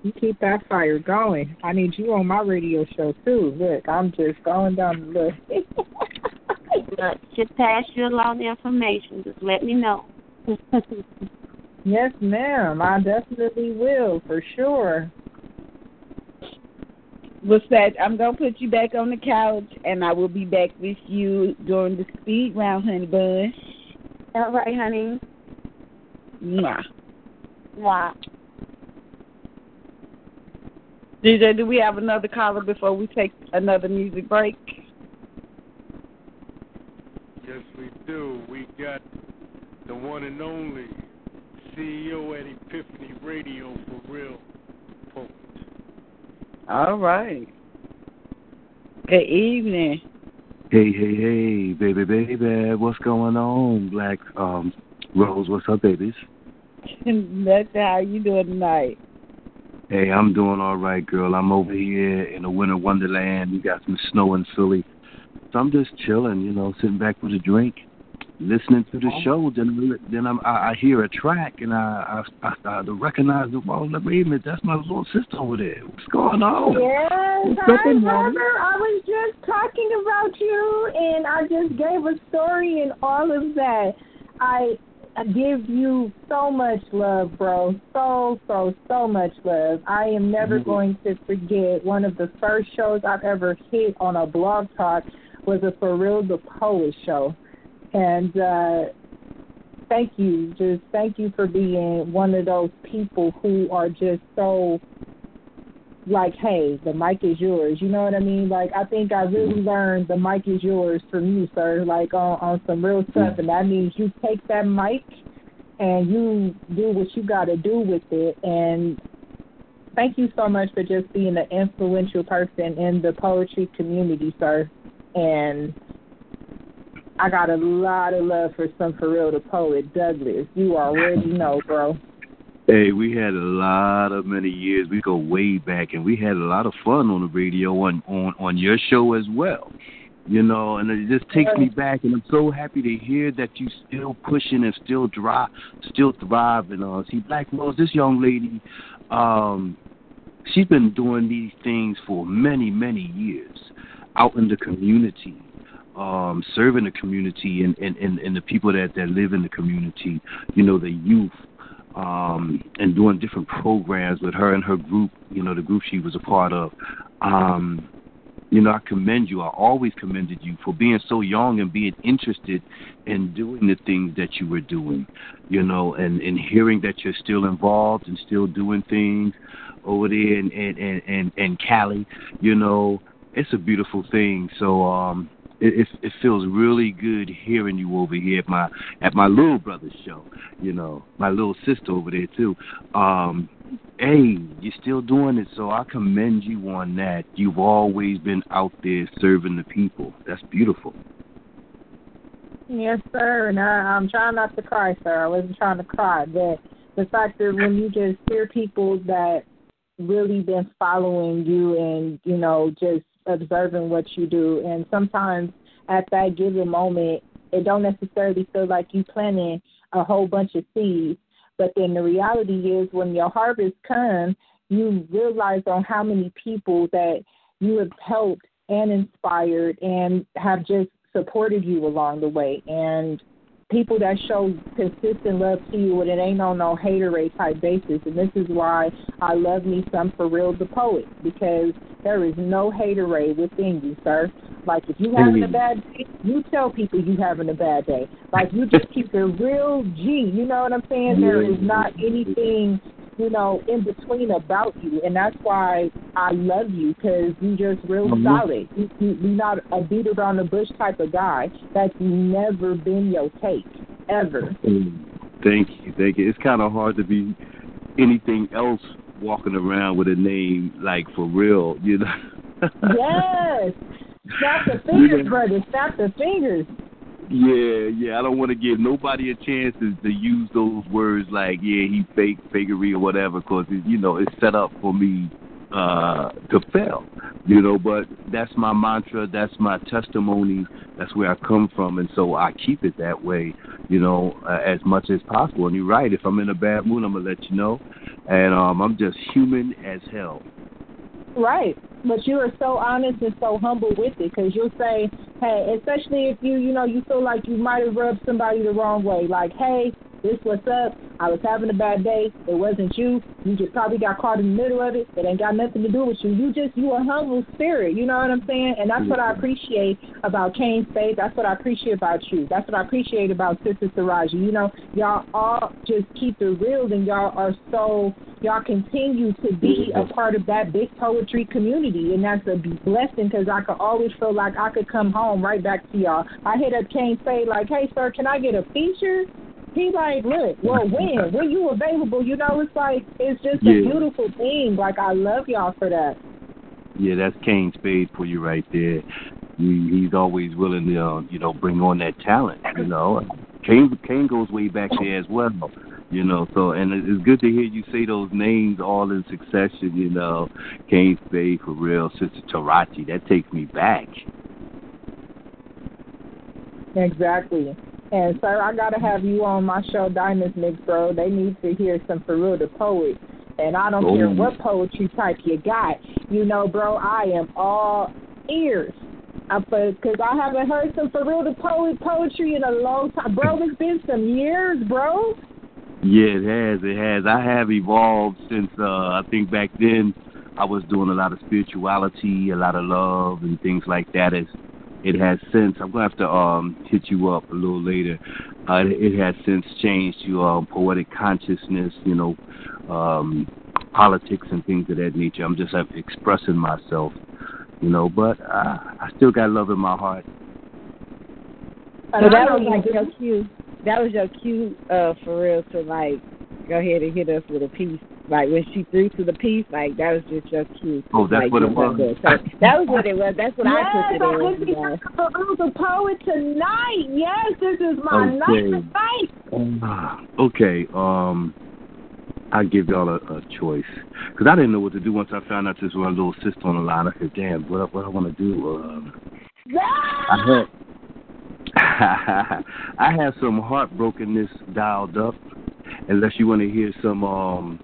You keep that fire going. I need you on my radio show too. Look, I'm just going down the list. Look, should pass you along the information. Just let me know. yes, ma'am. I definitely will for sure. What's that? I'm gonna put you back on the couch, and I will be back with you during the speed round, honey bun. All right, honey. Mwah. Wow. DJ, do we have another caller before we take another music break? Yes, we do. We got the one and only CEO at Epiphany Radio for real. Poet. All right. Good evening. Hey, hey, hey, baby, baby, what's going on, Black um Rose? What's up, babies? That's how you doing tonight. Hey, I'm doing all right, girl. I'm over here in a winter wonderland. We got some snow in Philly, so I'm just chilling, you know, sitting back with a drink, listening to the show. Then, then I'm, I, I hear a track, and I, I, I, to recognize the well, wait a minute, that's my little sister over there. What's going on? Yes, What's hi, brother. I was just talking about you, and I just gave a story and all of that. I I give you so much love, bro. So, so, so much love. I am never Mm-hmm. going to forget one of the first shows I've ever hit on a blog talk was a For Real the Poet show. And uh thank you. Just thank you for being one of those people who are just so like, hey, the mic is yours. You know what I mean? Like, I think I really learned the mic is yours from you, sir. Like on on some real stuff, and that means you take that mic and you do what you got to do with it. And thank you so much for just being an influential person in the poetry community, sir. And I got a lot of love for some for real the poet Douglas. You already know, bro. Hey, we had a lot of many years. We go way back, and we had a lot of fun on the radio on on on your show as well. You know, and it just takes me back, and I'm so happy to hear that you still pushing and still drive, still thriving. Uh, see, Black Rose, this young lady, um, she's been doing these things for many, many years out in the community, um, serving the community and, and, and, and the people that, that live in the community, you know, the youth, um, and doing different programs with her and her group, you know, the group she was a part of. Um, you know, I commend you. I always commended you for being so young and being interested in doing the things that you were doing, you know, and, and hearing that you're still involved and still doing things over there in, in, in, in, in Cali, you know, it's a beautiful thing. So, um, it, it it feels really good hearing you over here at my at my little brother's show. You know, my little sister over there too. Um, hey, you're still doing it, so I commend you on that. You've always been out there serving the people. That's beautiful. Yes, sir. And I, I'm trying not to cry, sir. I wasn't trying to cry, but the fact that when you just hear people that really been following you and you know just observing what you do, and sometimes at that given moment, it don't necessarily feel like you planting a whole bunch of seeds, but then the reality is when your harvest comes, you realize on how many people that you have helped and inspired and have just supported you along the way. And people that show consistent love to you and it ain't on no haterade type basis and this is why I love me some for real the poet because there is no haterade within you, sir. Like if you having a bad day, you tell people you having a bad day. Like you just keep it real G, you know what I'm saying? There is not anything you know, in between about you, and that's why I love you because you just real Mhm. solid. You, you, you're not a beat around the bush type of guy. That's never been your take ever. Thank you, thank you. It's kind of hard to be anything else walking around with a name like for real, you know. yes, snap the fingers, brother. Snap the fingers. Yeah, yeah. I don't want to give nobody a chance to, to use those words like, yeah, he fake, fakery or whatever, because you know it's set up for me uh to fail. You know, but that's my mantra. That's my testimony. That's where I come from, and so I keep it that way. You know, uh, as much as possible. And you're right. If I'm in a bad mood, I'm gonna let you know. And um, I'm just human as hell. Right. But you are so honest and so humble with it because you'll say, hey, especially if you, you know, you feel like you might have rubbed somebody the wrong way. Like, hey, this what's up. I was having a bad day. It wasn't you. You just probably got caught in the middle of it. It ain't got nothing to do with you. You just, you a humble spirit. You know what I'm saying? And that's what I appreciate about Kane Spade. That's what I appreciate about you. That's what I appreciate about Sister Saraji. You know, y'all all just keep it real and y'all are so y'all continue to be a part of that big poetry community, and that's a blessing because I could always feel like I could come home right back to y'all. I hit up Kane say like, "Hey, sir, can I get a feature?" He like, "Look, well, when when you available?" You know, it's like it's just a beautiful thing. Like I love y'all for that. Yeah, that's Kane Spade for you right there. He, he's always willing to, uh, you know, bring on that talent. You know, Kane Kane goes way back there as well. You know, so and it's good to hear you say those names all in succession. You know, Kane Spade for real, Sister Tarachi. That takes me back. Exactly. And sir, I gotta have you on my show, Diamonds Mix, bro. They need to hear some for real the poet. And I don't care Oh. what poetry type you got. You know, bro, I am all ears. Because I haven't heard some for real the poet poetry in a long time. Bro, it's been some years, bro. Yeah, it has. It has. I have evolved since uh I think back then I was doing a lot of spirituality, a lot of love and things like that. As it has since I'm gonna have to um hit you up a little later. Uh it has since changed to um poetic consciousness, you know, um politics and things of that nature. I'm just uh, expressing myself, you know, but uh, I still got love in my heart. So that was like your cue. That was your cue, uh, for real, to like go ahead and hit us with a piece. Like when she threw to the piece, like that was just your cue. Oh, that's like, what it was. her. So that was what it was. That's what I took it I as. could be you know. for real the poet tonight. Yes, this is my Okay. night tonight. Ah, okay, um, I give y'all a, a choice because I didn't know what to do once I found out this was a little sister on the line. I said, "Damn, what what I want to do?" Um, I had I have some heartbrokenness dialed up. Unless you want to hear some um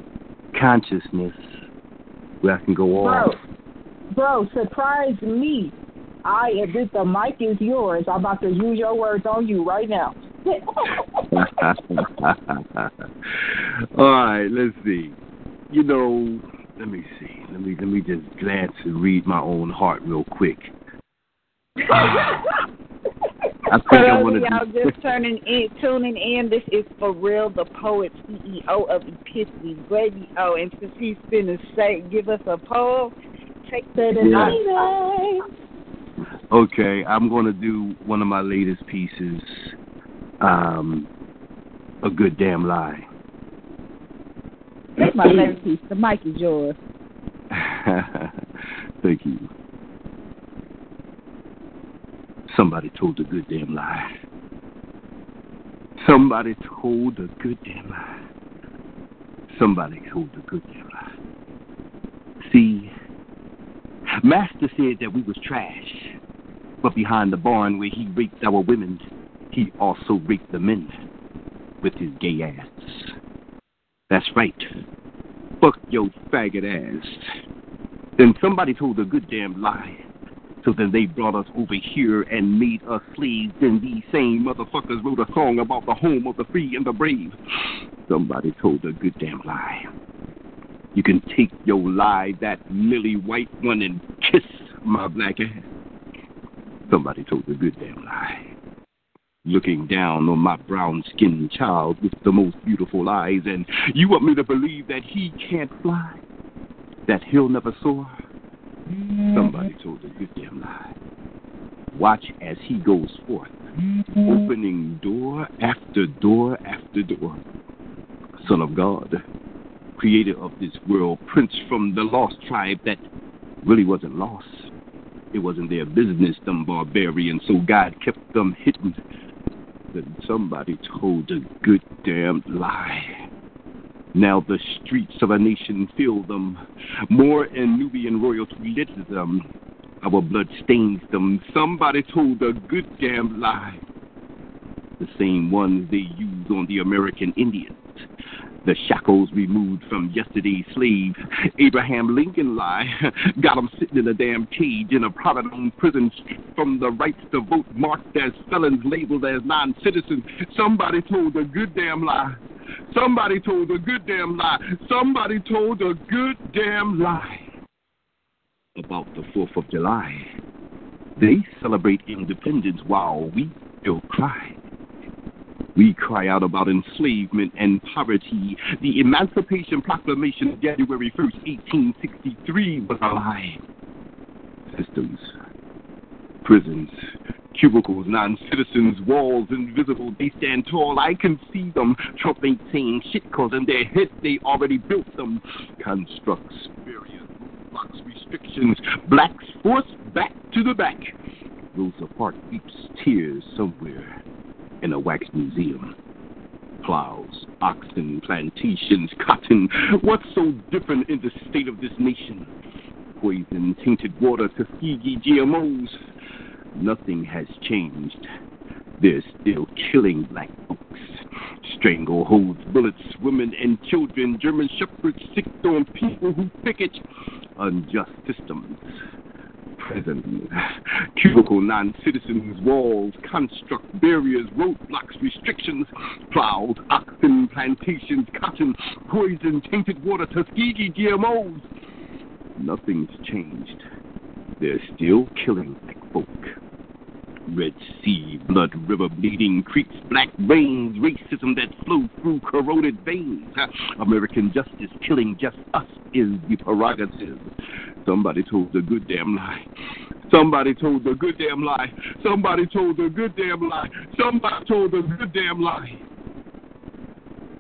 consciousness where I can go Bro, off. bro, surprise me. I admit the mic is yours. I'm about to use your words on you right now. All right, let's see. You know, let me see. Let me let me just glance and read my own heart real quick. I For think I those want of to. y'all just turning in, tuning in, this is for real the poet CEO of Epiphany Radio, and since he's finna say, give us a poem, take the Yeah. Okay, I'm going to do one of my latest pieces, um, a good damn lie. That's my favorite piece. The mic is yours. Thank you. Somebody told a good damn lie. Somebody told a good damn lie. Somebody told a good damn lie. See, Master said that we was trash, but behind the barn where he raped our women, he also raped the men with his gay ass. That's right. Fuck your faggot ass. Then somebody told a good damn lie. So then they brought us over here and made us slaves. Then these same motherfuckers wrote a song about the home of the free and the brave. Somebody told a good damn lie. You can take your lie, that lily white one, and kiss my black ass. Somebody told a good damn lie. looking down on my brown skinned child with the most beautiful eyes, and you want me to believe that he can't fly? That he'll never soar? Somebody told a good damn lie. Watch as he goes forth, opening door after door after door. Son of God, creator of this world, prince from the lost tribe that really wasn't lost. It wasn't their business, them barbarians, so God kept them hidden. Then somebody told a good damn lie. Now the streets of a nation fill them. More and Nubian royalty lit them. Our blood stains them. Somebody told a good damn lie. The same ones they use on the American Indians. The shackles removed from yesterday's slave. Abraham Lincoln lie. got him sitting in a damn cage in a private owned prison from the rights to vote, marked as felons, labeled as non citizens. Somebody told a good damn lie. Somebody told a good damn lie. Somebody told a good damn lie about the 4th of July. They celebrate independence while we still cry. We cry out about enslavement and poverty. The Emancipation Proclamation of January 1st, 1863 was a lie. Systems, prisons, cubicles, non citizens, walls invisible, they stand tall. I can see them. Trump ain't saying shit cause in their head they already built them. Constructs, barriers, blocks, restrictions, blacks forced back to the back. Rosa Parks weeps tears somewhere in a wax museum. Plows, oxen, plantations, cotton. What's so different in the state of this nation? Poison, tainted water, Tuskegee, GMOs. Nothing has changed. They're still killing black folks. Strangleholds, bullets, women and children, German shepherds sicked on people who picket unjust systems prison, cubicle non citizens, walls, construct, barriers, roadblocks, restrictions, plows, oxen, plantations, cotton, poison, tainted water, Tuskegee, GMOs. Nothing's changed. They're still killing black folk. Red Sea, blood river bleeding creeks, black veins, racism that flows through corroded veins. American justice killing just us is the prerogative. Somebody told a good damn lie. Somebody told a good damn lie. Somebody told a good damn lie. Somebody told a good damn lie.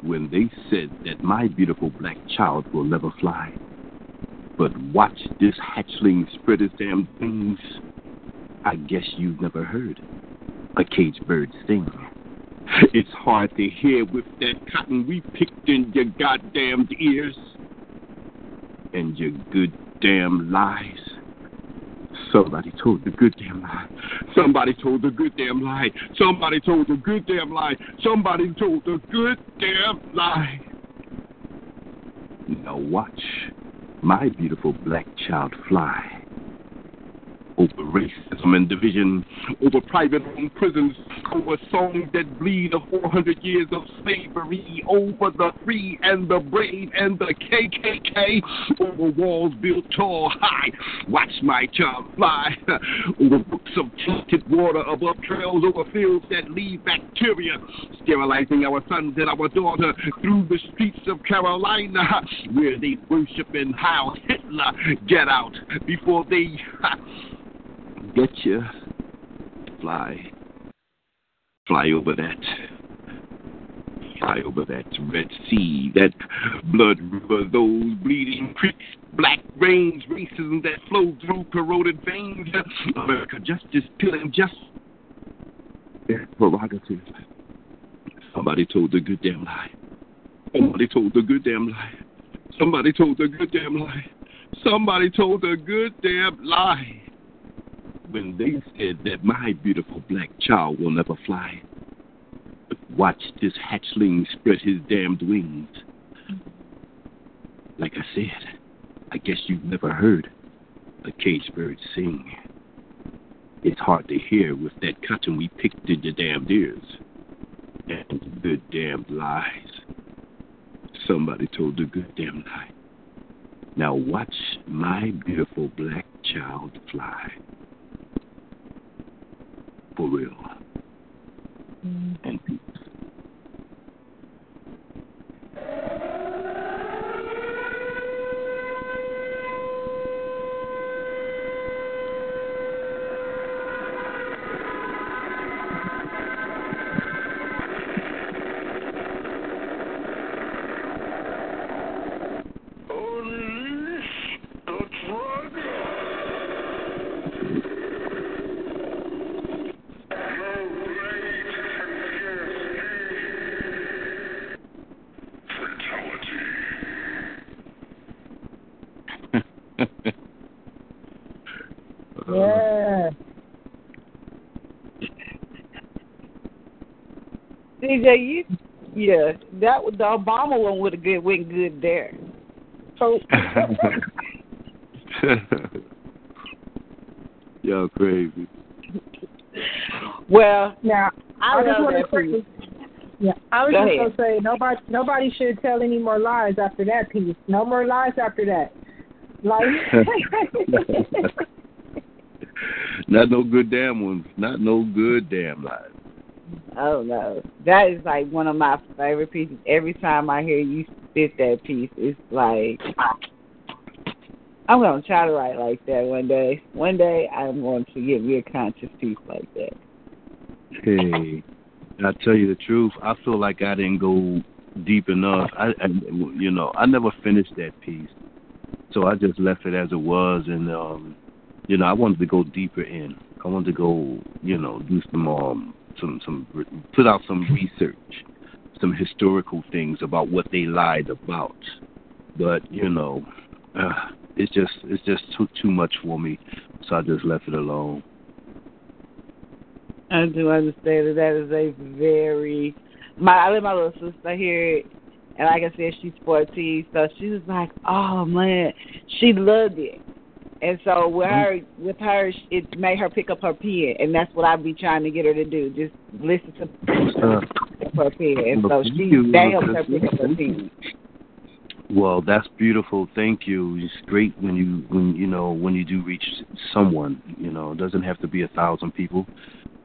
When they said that my beautiful black child will never fly. But watch this hatchling spread his damn wings. I guess you've never heard a caged bird sing. It's hard to hear with that cotton we picked in your goddamn ears and your good damn lies. Somebody told the good damn lie. Somebody told the good damn lie. Somebody told the good damn lie. Somebody told the good damn lie. Now watch my beautiful black child fly over racism and division, over private prisons, over songs that bleed of 400 years of slavery, over the free and the brave and the KKK, over walls built tall, high. Watch my child fly over brooks of tainted water, above trails, over fields that leave bacteria, sterilizing our sons and our daughter through the streets of Carolina, where they worship and howl Hitler. Get out before they get you. Fly. Fly over that. Fly over that Red Sea, that blood river, those bleeding creeks, black rains, racism that flow through corroded veins. America justice killing just their prerogative. Somebody told the good damn lie. Somebody told the good damn lie. Somebody told the good damn lie. Somebody told the good damn lie when they said that my beautiful black child will never fly. But watch this hatchling spread his damned wings. Like I said, I guess you've never heard a caged bird sing. It's hard to hear with that cotton we picked in your damned ears. And the damned lies. Somebody told the good damn lie. Now watch my beautiful black child fly for real. Mm-hmm. And peace. Yeah, that the Obama one would have good went good there. So Y'all crazy. Well, now I I, just want to piece. Yeah, I was Go just ahead. gonna say nobody nobody should tell any more lies after that piece. No more lies after that. Like Not no good damn ones. Not no good damn lies. Oh no, that is like one of my favorite pieces. Every time I hear you spit that piece, it's like I'm gonna try to write like that one day. One day I'm going to get me a conscious piece like that. Hey, I tell you the truth. I feel like I didn't go deep enough. I, I you know, I never finished that piece, so I just left it as it was. And um, you know, I wanted to go deeper in. I wanted to go, you know, do some um, some some put out some research, some historical things about what they lied about. But you know, uh, it's just it's just too too much for me, so I just left it alone. I do understand that that is a very my I let my little sister hear it and like I said, she's fourteen, so she was like, Oh man she loved it. And so with her with her it made her pick up her pen and that's what I'd be trying to get her to do. Just listen to Uh, her pen. And so she that helped her pick up her pen. Well, that's beautiful. Thank you. It's great when you when you know when you do reach someone. You know, it doesn't have to be a thousand people,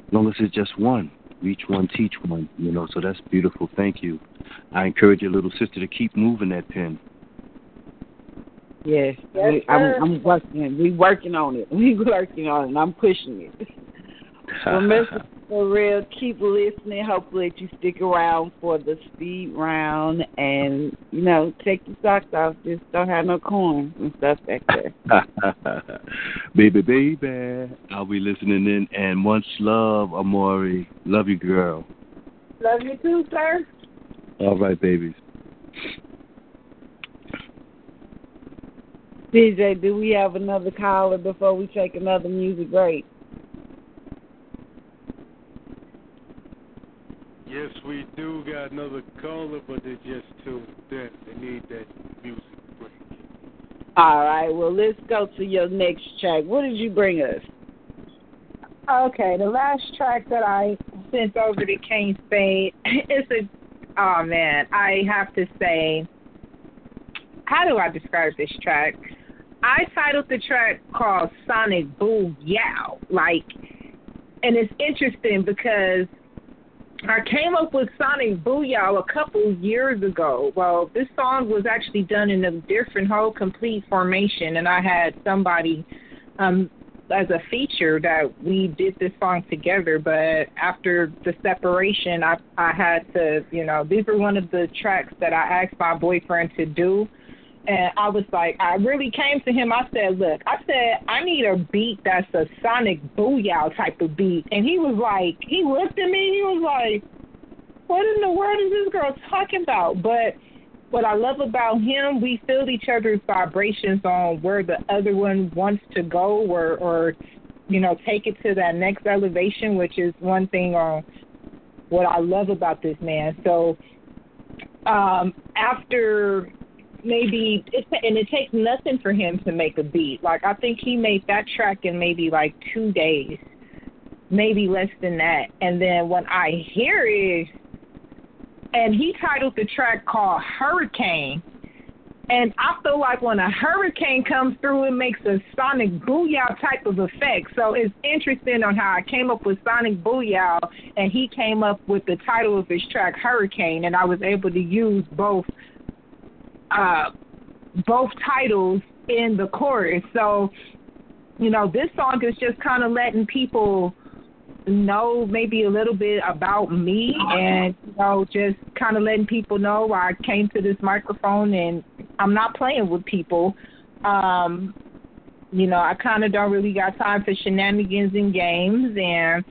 as long as it's just one. Reach one, teach one. You know, so that's beautiful. Thank you. I encourage your little sister to keep moving that pen. Yes. Yes, we, I'm. I'm working we working on it. We working on it and I'm pushing it. Well, Mr. For real, keep listening. Hopefully, that you stick around for the speed round, and you know, take your socks off. Just don't have no corn and stuff back there. baby, baby, I'll be listening in. And much love, Amori. Love you, girl. Love you too, sir. All right, babies. DJ, do we have another caller before we take another music break? Yes, we do got another caller, but they're just tuned in. They need that music break. All right. Well, let's go to your next track. What did you bring us? Okay, the last track that I sent over to Kane Spade is a oh man, I have to say how do I describe this track? I titled the track called Sonic Booyah. Like and it's interesting because I came up with Sonic Booyah a couple years ago. Well, this song was actually done in a different whole complete formation, and I had somebody um as a feature that we did this song together. But after the separation, I I had to, you know, these were one of the tracks that I asked my boyfriend to do. And I was like, I really came to him. I said, Look, I said, I need a beat that's a sonic booyah type of beat. And he was like, he looked at me, and he was like, What in the world is this girl talking about? But what I love about him, we feel each other's vibrations on where the other one wants to go or, or you know, take it to that next elevation, which is one thing on what I love about this man. So um after maybe it's, and it takes nothing for him to make a beat. Like I think he made that track in maybe like two days, maybe less than that. And then when I hear it, and he titled the track called Hurricane. And I feel like when a hurricane comes through, it makes a sonic booyah type of effect. So it's interesting on how I came up with sonic booyah, and he came up with the title of his track Hurricane, and I was able to use both uh, both titles in the chorus. So, you know, this song is just kind of letting people know maybe a little bit about me and, you know, just kind of letting people know I came to this microphone and I'm not playing with people. Um, you know, I kind of don't really got time for shenanigans and games and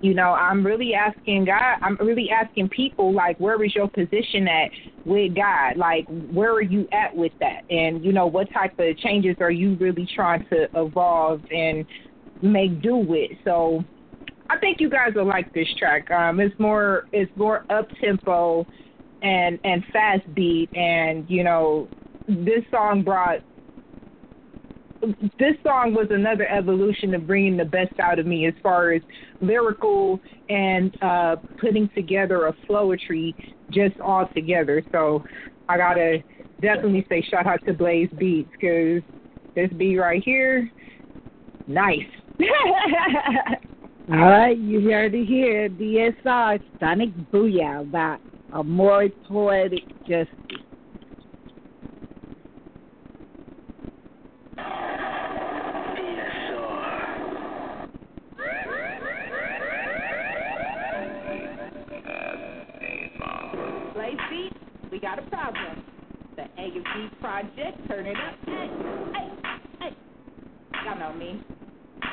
you know, I'm really asking God, I'm really asking people, like, where is your position at with God? Like, where are you at with that? And, you know, what type of changes are you really trying to evolve and make do with? So I think you guys will like this track. Um, it's more it's more up tempo and and fast beat, and you know this song brought this song was another evolution of bringing the best out of me as far as lyrical and uh putting together a flowetry just all together. So I gotta definitely say shout out to Blaze Beats because this beat right here, nice. All right, you heard it here. DSR Sonic Booyah by a more poetic justice. Blaze we got a problem. The A of D project, turn it up. Hey, hey, hey. Y'all know me.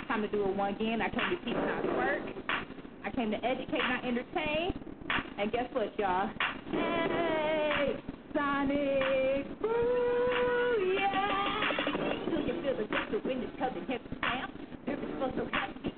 Time to do it one again. I came to teach how to work. I came to educate, not entertain. And guess what, y'all? Hey, Sonic Booyah! Do you feel the gust of wind is coming heavy stamp? There is supposed to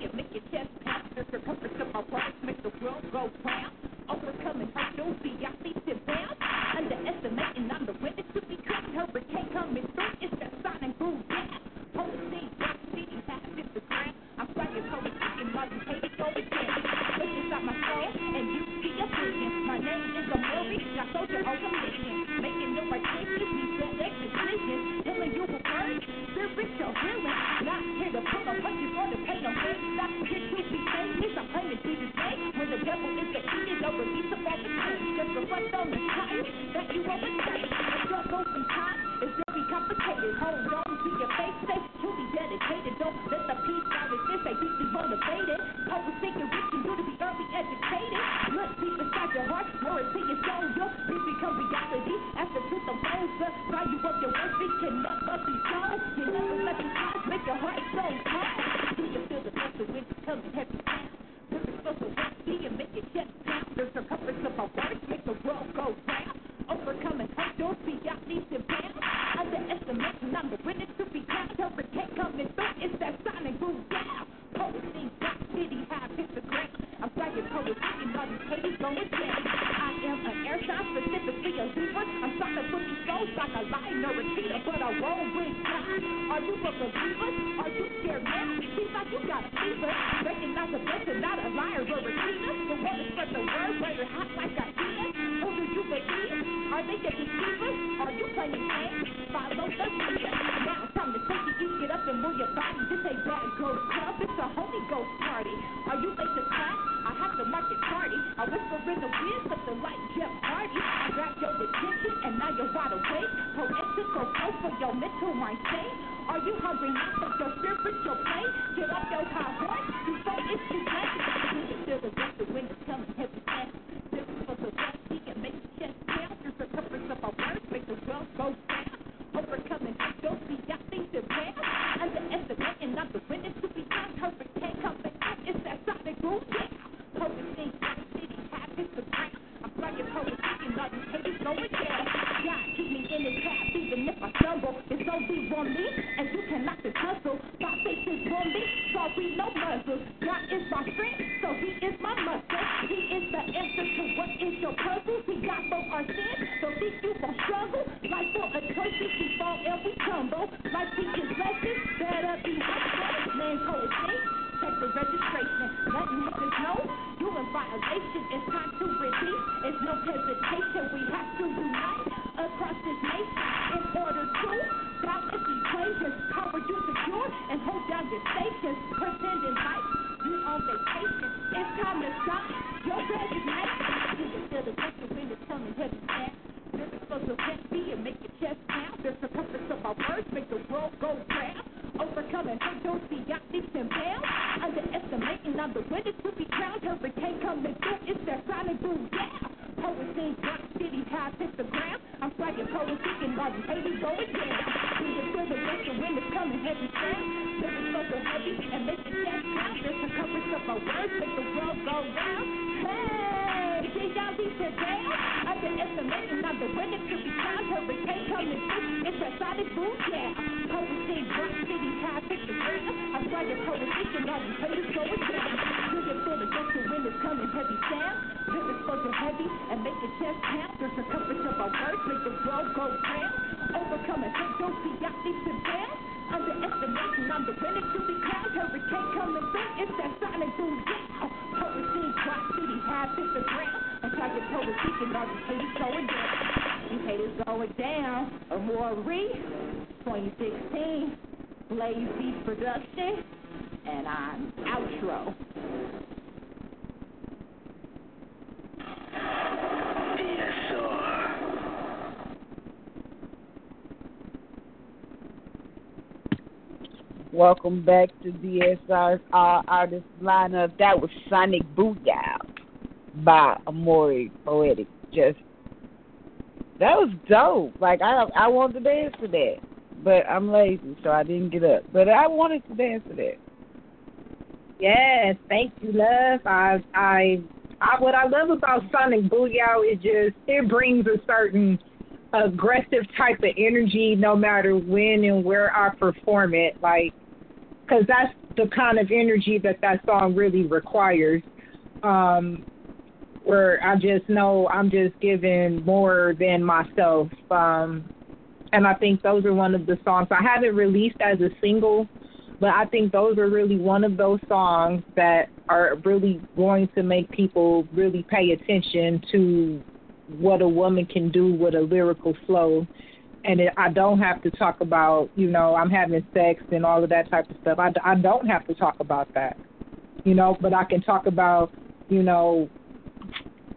and make your chest pound. The circumference of my words make the world go round. Overcoming see I leaps and bounds. Underestimating, I'm the witness to be cracked. Hurricane coming through, it's that Sonic Booyah! Policy, rock city, half is the ground. I'm flying, police, and modern haters go again. Look inside my soul, and you see a vision. My name is Amori, I soldier on a you words, spiritual healing. Not here to pull a punches or to pay no heed. Not here to be famous, I'm claiming Jesus' name. When the devil is defeated, no release of all the pain. Just reflect on the time that you overcame. The struggle sometimes is very complicated. Hold on to your It's only one me, and you cannot tussle. My faith is me, sorry, no muzzle. God is my strength, so he is my muscle. He is the answer to what is your puzzle. He got for our sins, so think you gon' struggle. Life for a choices, we fall and we tumble. Life teaches lessons, better be humble. Man, poetry, check the registration. Letting haters know you in violation. It's time to repeat. It's no hesitation. Welcome back to DSR's All Artist Lineup. That was Sonic Booyah by Amori Poetic. Just that was dope. Like I I wanted to dance to that. But I'm lazy, so I didn't get up. But I wanted to dance to that. Yes, thank you, love. I, I, I, what I love about Sonic Booyah is just it brings a certain aggressive type of energy, no matter when and where I perform it. Like, because that's the kind of energy that that song really requires. Um, where I just know I'm just giving more than myself. Um, and I think those are one of the songs I haven't released as a single, but I think those are really one of those songs that are really going to make people really pay attention to what a woman can do with a lyrical flow. And it, I don't have to talk about, you know, I'm having sex and all of that type of stuff. I, I don't have to talk about that, you know, but I can talk about, you know,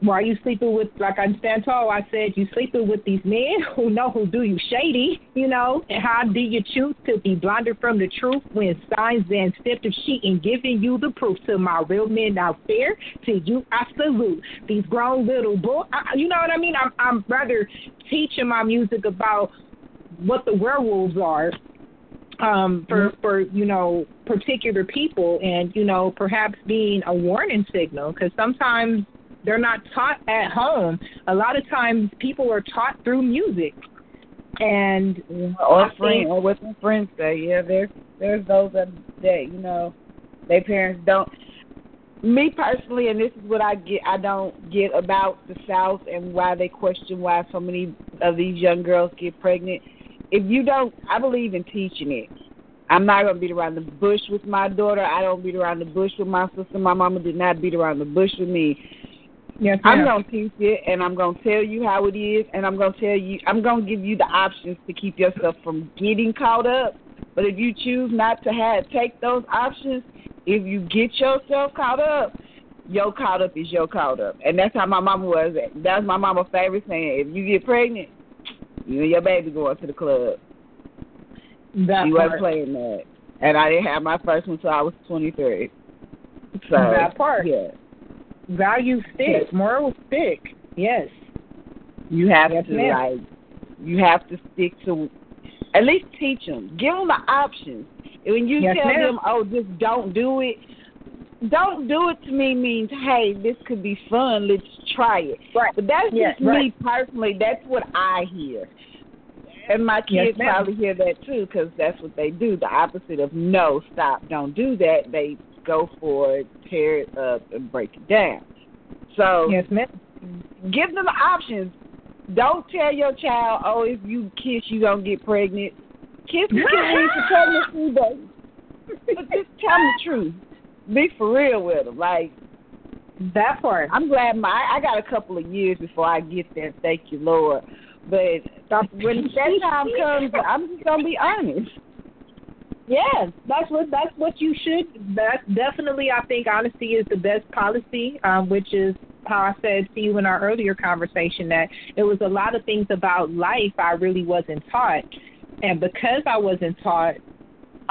why are you sleeping with like I stand tall, I said you sleeping with these men who know who do you shady, you know, and how do you choose to be blinded from the truth when signs and stepped of sheet and giving you the proof to my real men out there. To you I salute these grown little boys. You know what I mean? I'm I'm rather teaching my music about what the werewolves are um for for you know particular people and you know perhaps being a warning signal because sometimes they're not taught at home. A lot of times people are taught through music. And or I friends, think- or what their friends say. Yeah, there's there's those that that you know, their parents don't. Me personally, and this is what I get, I don't get about the South and why they question why so many of these young girls get pregnant. If you don't, I believe in teaching it. I'm not gonna beat around the bush with my daughter. I don't beat around the bush with my sister. My mama did not beat around the bush with me. Yes, I'm gonna teach it, and I'm gonna tell you how it is, and I'm gonna tell you, I'm gonna give you the options to keep yourself from getting caught up. But if you choose not to have take those options, if you get yourself caught up, your caught up is your caught up, and that's how my mama was. That's my mama's favorite saying. If you get pregnant, you and your baby going to the club. That you part. wasn't playing that, and I didn't have my first one until I was 23. So that part. yeah. Value stick, moral stick. Yes. You have Yes, to ma'am. like, you have to stick to, at least teach them. Give them the options. And When you Yes, tell ma'am. them, oh, just don't do it. Don't do it to me means, hey, this could be fun. Let's try it. Right. But that's Yes, just me personally. That's what I hear. And my kids probably hear that too, because that's what they do. The opposite of no, stop, don't do that. They go for it, tear it up, and break it down. So yes, ma'am. give them options. Don't tell your child, oh, if you kiss, you gonna get pregnant. Kiss can lead to pregnancy, but but just tell them the truth. Be for real with them. Like that part. I'm glad my I got a couple of years before I get there. Thank you, Lord. But when that time comes, I'm just gonna be honest. Yes, that's what that's what you should. That's definitely, I think, honesty is the best policy, um, which is how I said to you in our earlier conversation that it was a lot of things about life I really wasn't taught, and because I wasn't taught,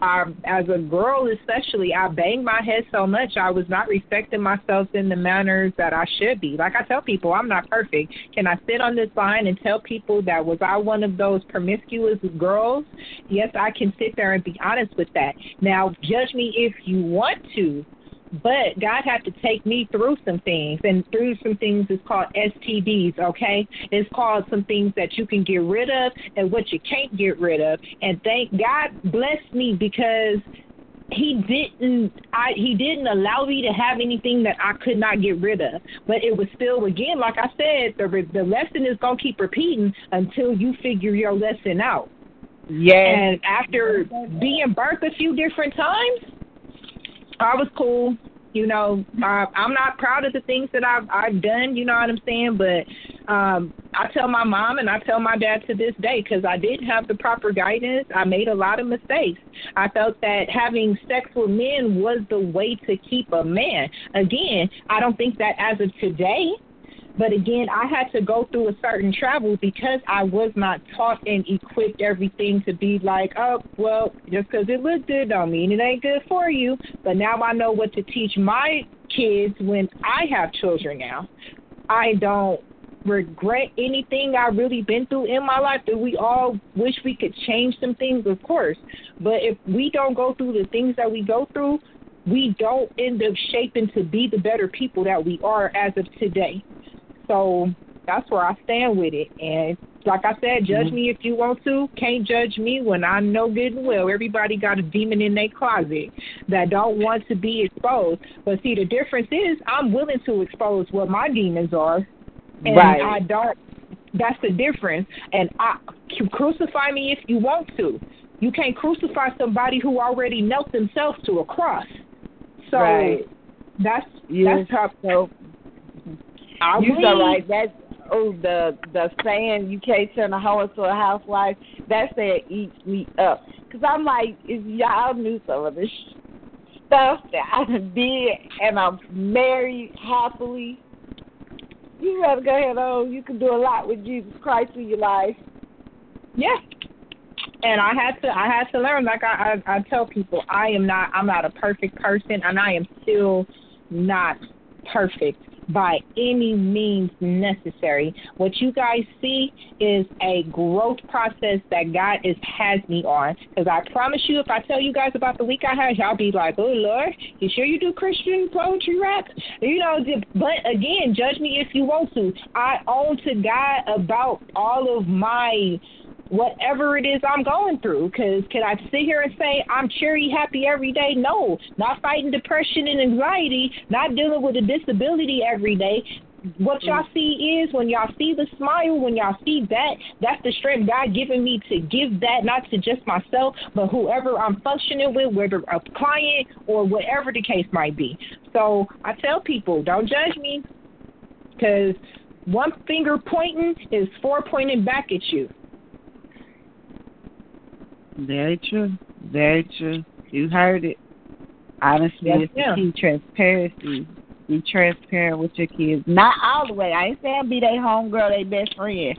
um, as a girl especially, I banged my head so much I was not respecting myself in the manners that I should be. Like I tell people, I'm not perfect. Can I sit on this line and tell people that was I one of those promiscuous girls? Yes, I can sit there and be honest with that. Now, judge me if you want to, but God had to take me through some things, and through some things is called STDs, okay? It's called some things that you can get rid of and what you can't get rid of. And thank God bless me because he didn't I he didn't allow me to have anything that I could not get rid of. But it was still again, like I said, the the lesson is gonna keep repeating until you figure your lesson out. Yeah. And after being burnt a few different times, I was cool. You know, uh, I'm not proud of the things that I've I've done. You know what I'm saying? But um, I tell my mom and I tell my dad to this day because I didn't have the proper guidance. I made a lot of mistakes. I felt that having sex with men was the way to keep a man. Again, I don't think that as of today but again, I had to go through a certain travel because I was not taught and equipped everything to be like, oh, well, just because it looked good don't mean it ain't good for you. But now I know what to teach my kids when I have children now. I don't regret anything I've really been through in my life. Do we all wish we could change some things? Of course. But if we don't go through the things that we go through, we don't end up shaping to be the better people that we are as of today. So that's where I stand with it. And like I said, judge Mm-hmm. me if you want to. Can't judge me when I know good and well everybody got a demon in their closet that don't want to be exposed. But see, the difference is I'm willing to expose what my demons are, and Right. I don't. That's the difference. And I you crucify me if you want to. You can't crucify somebody who already knelt themselves to a cross. So Right. that's Yes. that's how. So I you so right. That's oh the the saying you can't turn a hoe into a housewife. That saying eats me up. Cause I'm like, if y'all knew some of the stuff that I did, and I'm married happily, you better go ahead on. You can do a lot with Jesus Christ in your life. Yeah. And I had to I had to learn like I, I I tell people I am not I'm not a perfect person and I am still not perfect by any means necessary. What you guys see is a growth process that God is has me on. Because I promise you, if I tell you guys about the week I had, y'all be like, "Oh Lord, you sure you do Christian poetry rap?" You know. But again, judge me if you want to. I own to God about all of my whatever it is I'm going through. Because can I sit here and say I'm cheery, happy every day? No, not fighting depression and anxiety, not dealing with a disability every day. What y'all mm. see is when y'all see the smile, when y'all see that, that's the strength God given me to give that not to just myself, but whoever I'm functioning with, whether a client or whatever the case might be. So I tell people, don't judge me, because one finger pointing is four pointing back at you. Very true. Very true. You heard it. Honestly, Yes, it's the key transparency. Be transparent with your kids. Not all the way. I ain't saying be their homegirl, their best friend.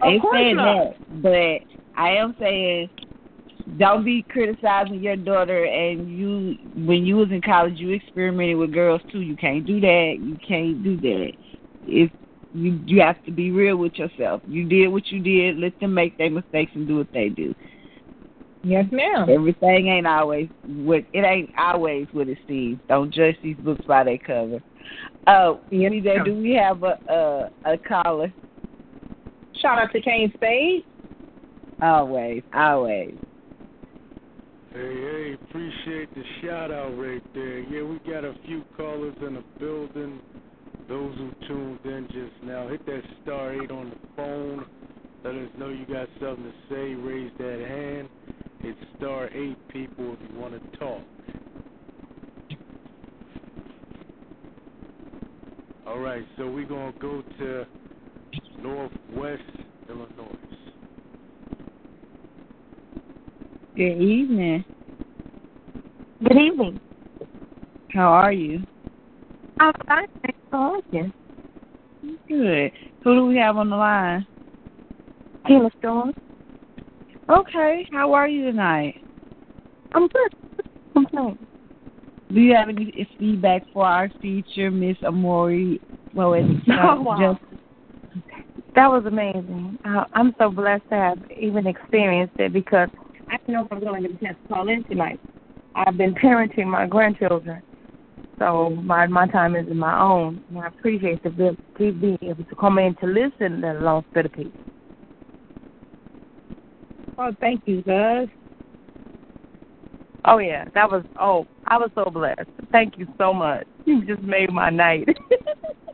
Of ain't saying not. that. But I am saying don't be criticizing your daughter and you when you was in college you experimented with girls too. You can't do that. You can't do that. If you you have to be real with yourself. You did what you did, let them make their mistakes and do what they do. Yes, ma'am. Everything ain't always what it ain't always what it seems. Don't judge these books by their cover. Oh, yes, ma'am. do we have a a, a caller? Shout out to Kane Spade. Always, always. Hey, hey, appreciate the shout out right there. Yeah, we got a few callers in the building. Those who tuned in just now, hit that star eight on the phone. Let us know you got something to say. Raise that hand. It's star eight, people, if you want to talk. All right, so we're going to go to Northwest Illinois. Good evening. Good evening. How are you? I'm fine. Thanks for asking. Good. Who do we have on the line? Tina Storm. Okay. How are you tonight? I'm good. Complain. Do you have any feedback for our feature, Miss Amori? Well, it's Oh, wow. just That was amazing. I, I'm so blessed to have even experienced it because I don't know if I'm going to get a chance to call in tonight. I've been parenting my grandchildren, so my my time is my own. And I appreciate the ability to be able to come in to listen to Lost Bit of Peace. Oh, thank you, guys. Oh yeah, that was oh, I was so blessed. Thank you so much. You just made my night.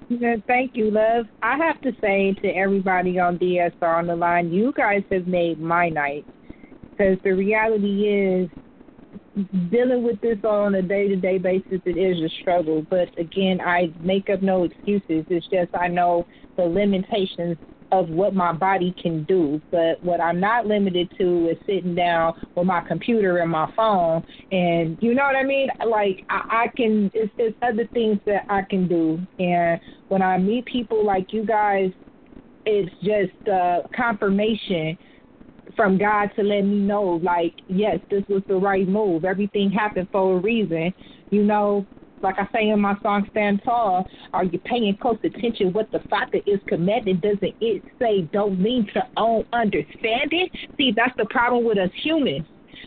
Yeah, thank you, love. I have to say to everybody on DSR on the line, you guys have made my night. Because the reality is, dealing with this on a day to day basis, it is a struggle. But again, I make up no excuses. It's just I know the limitations of what my body can do. But what I'm not limited to is sitting down with my computer and my phone, and you know what I mean. Like I, I can, it's, it's other things that I can do. And when I meet people like you guys, it's just uh, confirmation from God to let me know, like, yes, this was the right move. Everything happened for a reason. You know, like I say in my song Stand Tall, are you paying close attention what the Father is commanding? Doesn't it say don't lean to own understanding? See, that's the problem with us humans.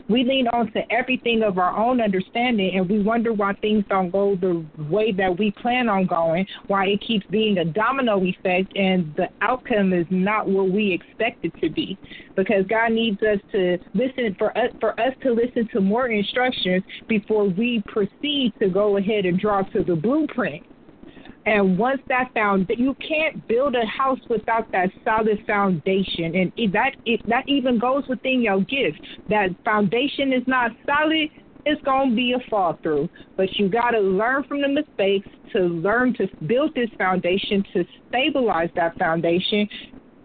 We lean on to everything of our own understanding and we wonder why things don't go the way that we plan on going, why it keeps being a domino effect and the outcome is not what we expect it to be. Because God needs us to listen for us for us to listen to more instructions before we proceed to go ahead and draw to the blueprint. And once that found, you can't build a house without that solid foundation, and that that even goes within your gift. That foundation is not solid, it's gonna be a fall through. But you gotta learn from the mistakes to learn to build this foundation to stabilize that foundation.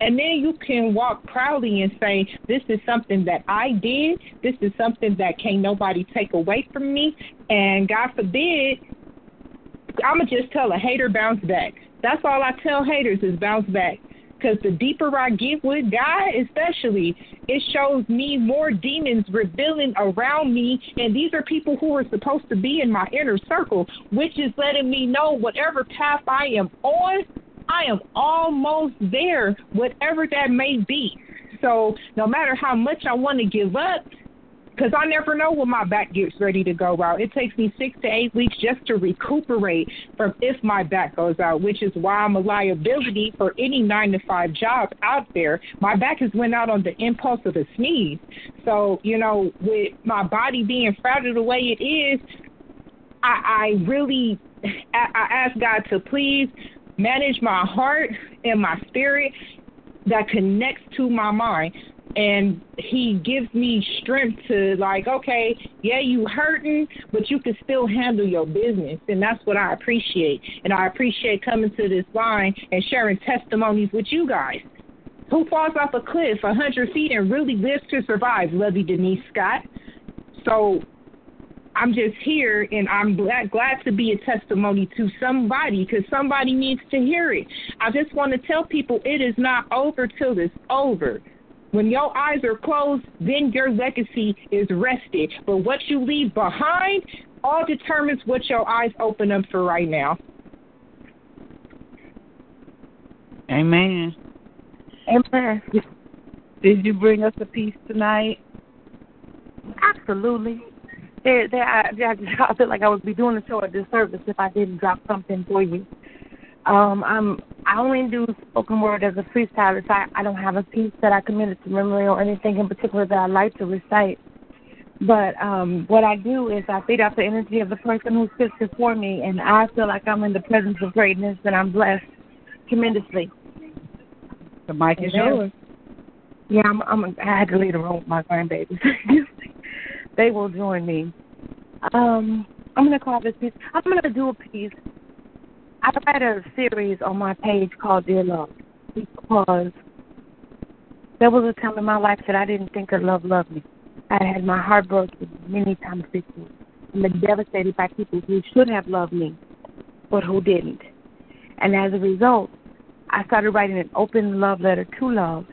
And then you can walk proudly and say, This is something that I did. This is something that can't nobody take away from me. And God forbid, I'm going to just tell a hater bounce back. That's all I tell haters is bounce back. Because the deeper I get with God, especially, it shows me more demons revealing around me. And these are people who are supposed to be in my inner circle, which is letting me know whatever path I am on, I am almost there, whatever that may be. So no matter how much I want to give up, because I never know when my back gets ready to go out. It takes me six to eight weeks just to recuperate from if my back goes out, which is why I'm a liability for any nine to five job out there. My back has went out on the impulse of a sneeze. So, you know, with my body being fragile the way it is, I, I really I, I ask God to please manage my heart and my spirit that connects to my mind and he gives me strength to like okay yeah you hurting but you can still handle your business. And that's what i appreciate. And i appreciate coming to this line and sharing testimonies with you guys. Who falls off a cliff a hundred feet and really lives to survive lovey denise scott. So i'm just here and i'm glad glad to be a testimony to somebody because somebody needs to hear it. I just want to tell people it is not over till it's over when your eyes are closed, then your legacy is rested. But what you leave behind all determines what your eyes open up for right now. Amen. Amen. Did you bring us a piece tonight? Absolutely. There, there. I, I feel like I would be doing the show a disservice if I didn't drop something for you. Um, I'm I only do spoken word as a freestylist. I, I don't have a piece that I committed to memory or anything in particular that I like to recite. But um, what I do is I feed off the energy of the person who sits before me, and I feel like I'm in the presence of greatness, and I'm blessed tremendously. The mic is yours. Yeah, I'm. I'm. I had to leave the room with my grandbabies. they will join me. Um, I'm gonna call this piece. I'm gonna do a piece I write a series on my page called Dear Love because there was a time in my life that I didn't think that love loved me. I had my heart broken many times before. I've been devastated by people who should have loved me, but who didn't. And as a result, I started writing an open love letter to love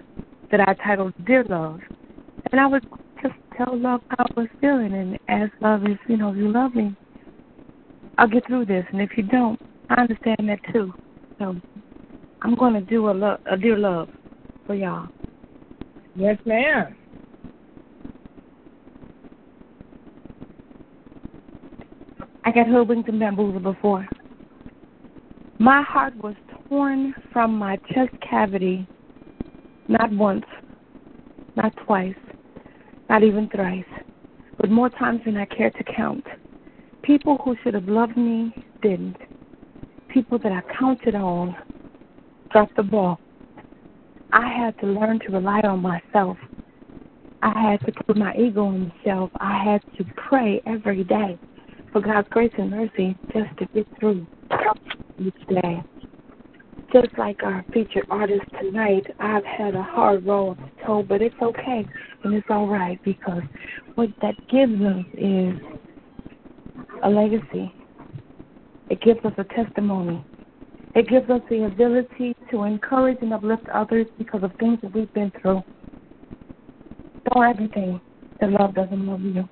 that I titled Dear Love. And I would just tell love how I was feeling and ask love if, you know, if you love me, I'll get through this. And if you don't, I understand that too. So I'm going to do a, lo- a dear love for y'all. Yes, ma'am. I got hoodwinked and bamboozled before. My heart was torn from my chest cavity not once, not twice, not even thrice, but more times than I care to count. People who should have loved me didn't. People that I counted on dropped the ball. I had to learn to rely on myself. I had to put my ego on the shelf. I had to pray every day for God's grace and mercy just to get through each day. Just like our featured artist tonight, I've had a hard road to toe, but it's okay and it's all right because what that gives us is a legacy. It gives us a testimony. It gives us the ability to encourage and uplift others because of things that we've been through. Don't ever think that love doesn't love you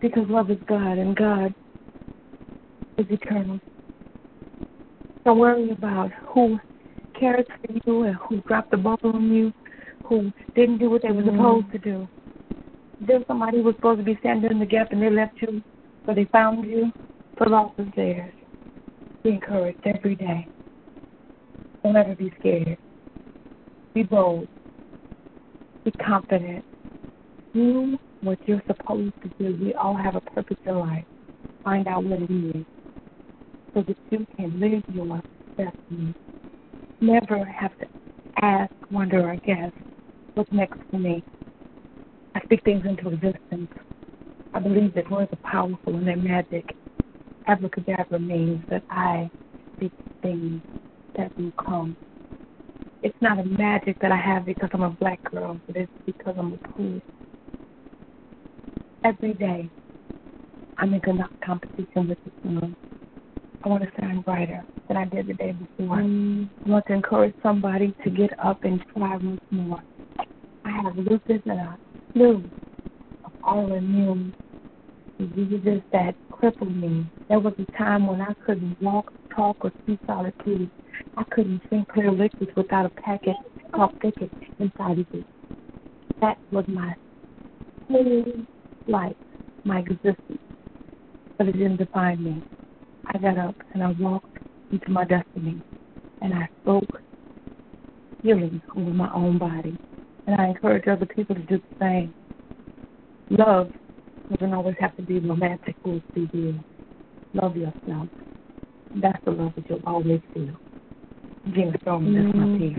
because love is God and God is eternal. Don't worry about who cares for you and who dropped the ball on you, who didn't do what they were supposed to do. There's somebody was supposed to be standing in the gap and they left you, but they found you. The loss is theirs. Be encouraged every day. Don't ever be scared. Be bold. Be confident. Do what you're supposed to do. We all have a purpose in life. Find out what it is so that you can live your destiny. Never have to ask, wonder, or guess what's next for me. I speak things into existence. I believe that words are powerful and they're magic. Abracadabra means that I speak things that will come. It's not a magic that I have because I'm a black girl, but it's because I'm a poet. Every day, I'm in a competition with the sun. I want to shine brighter than I did the day before. Mm. I want to encourage somebody to get up and try once more. I have lupus and a flu of autoimmune diseases that crippled me. There was a time when I couldn't walk, talk, or speak food. I couldn't drink clear liquids without a packet of thicket inside of it. That was my whole life, my existence. But it didn't define me. I got up and I walked into my destiny and I spoke healing over my own body. And I encourage other people to do the same. Love doesn't always have to be romantic or be real. Love yourself. That's the love that you'll always feel. Gina Storm, that's Mm-hmm. piece.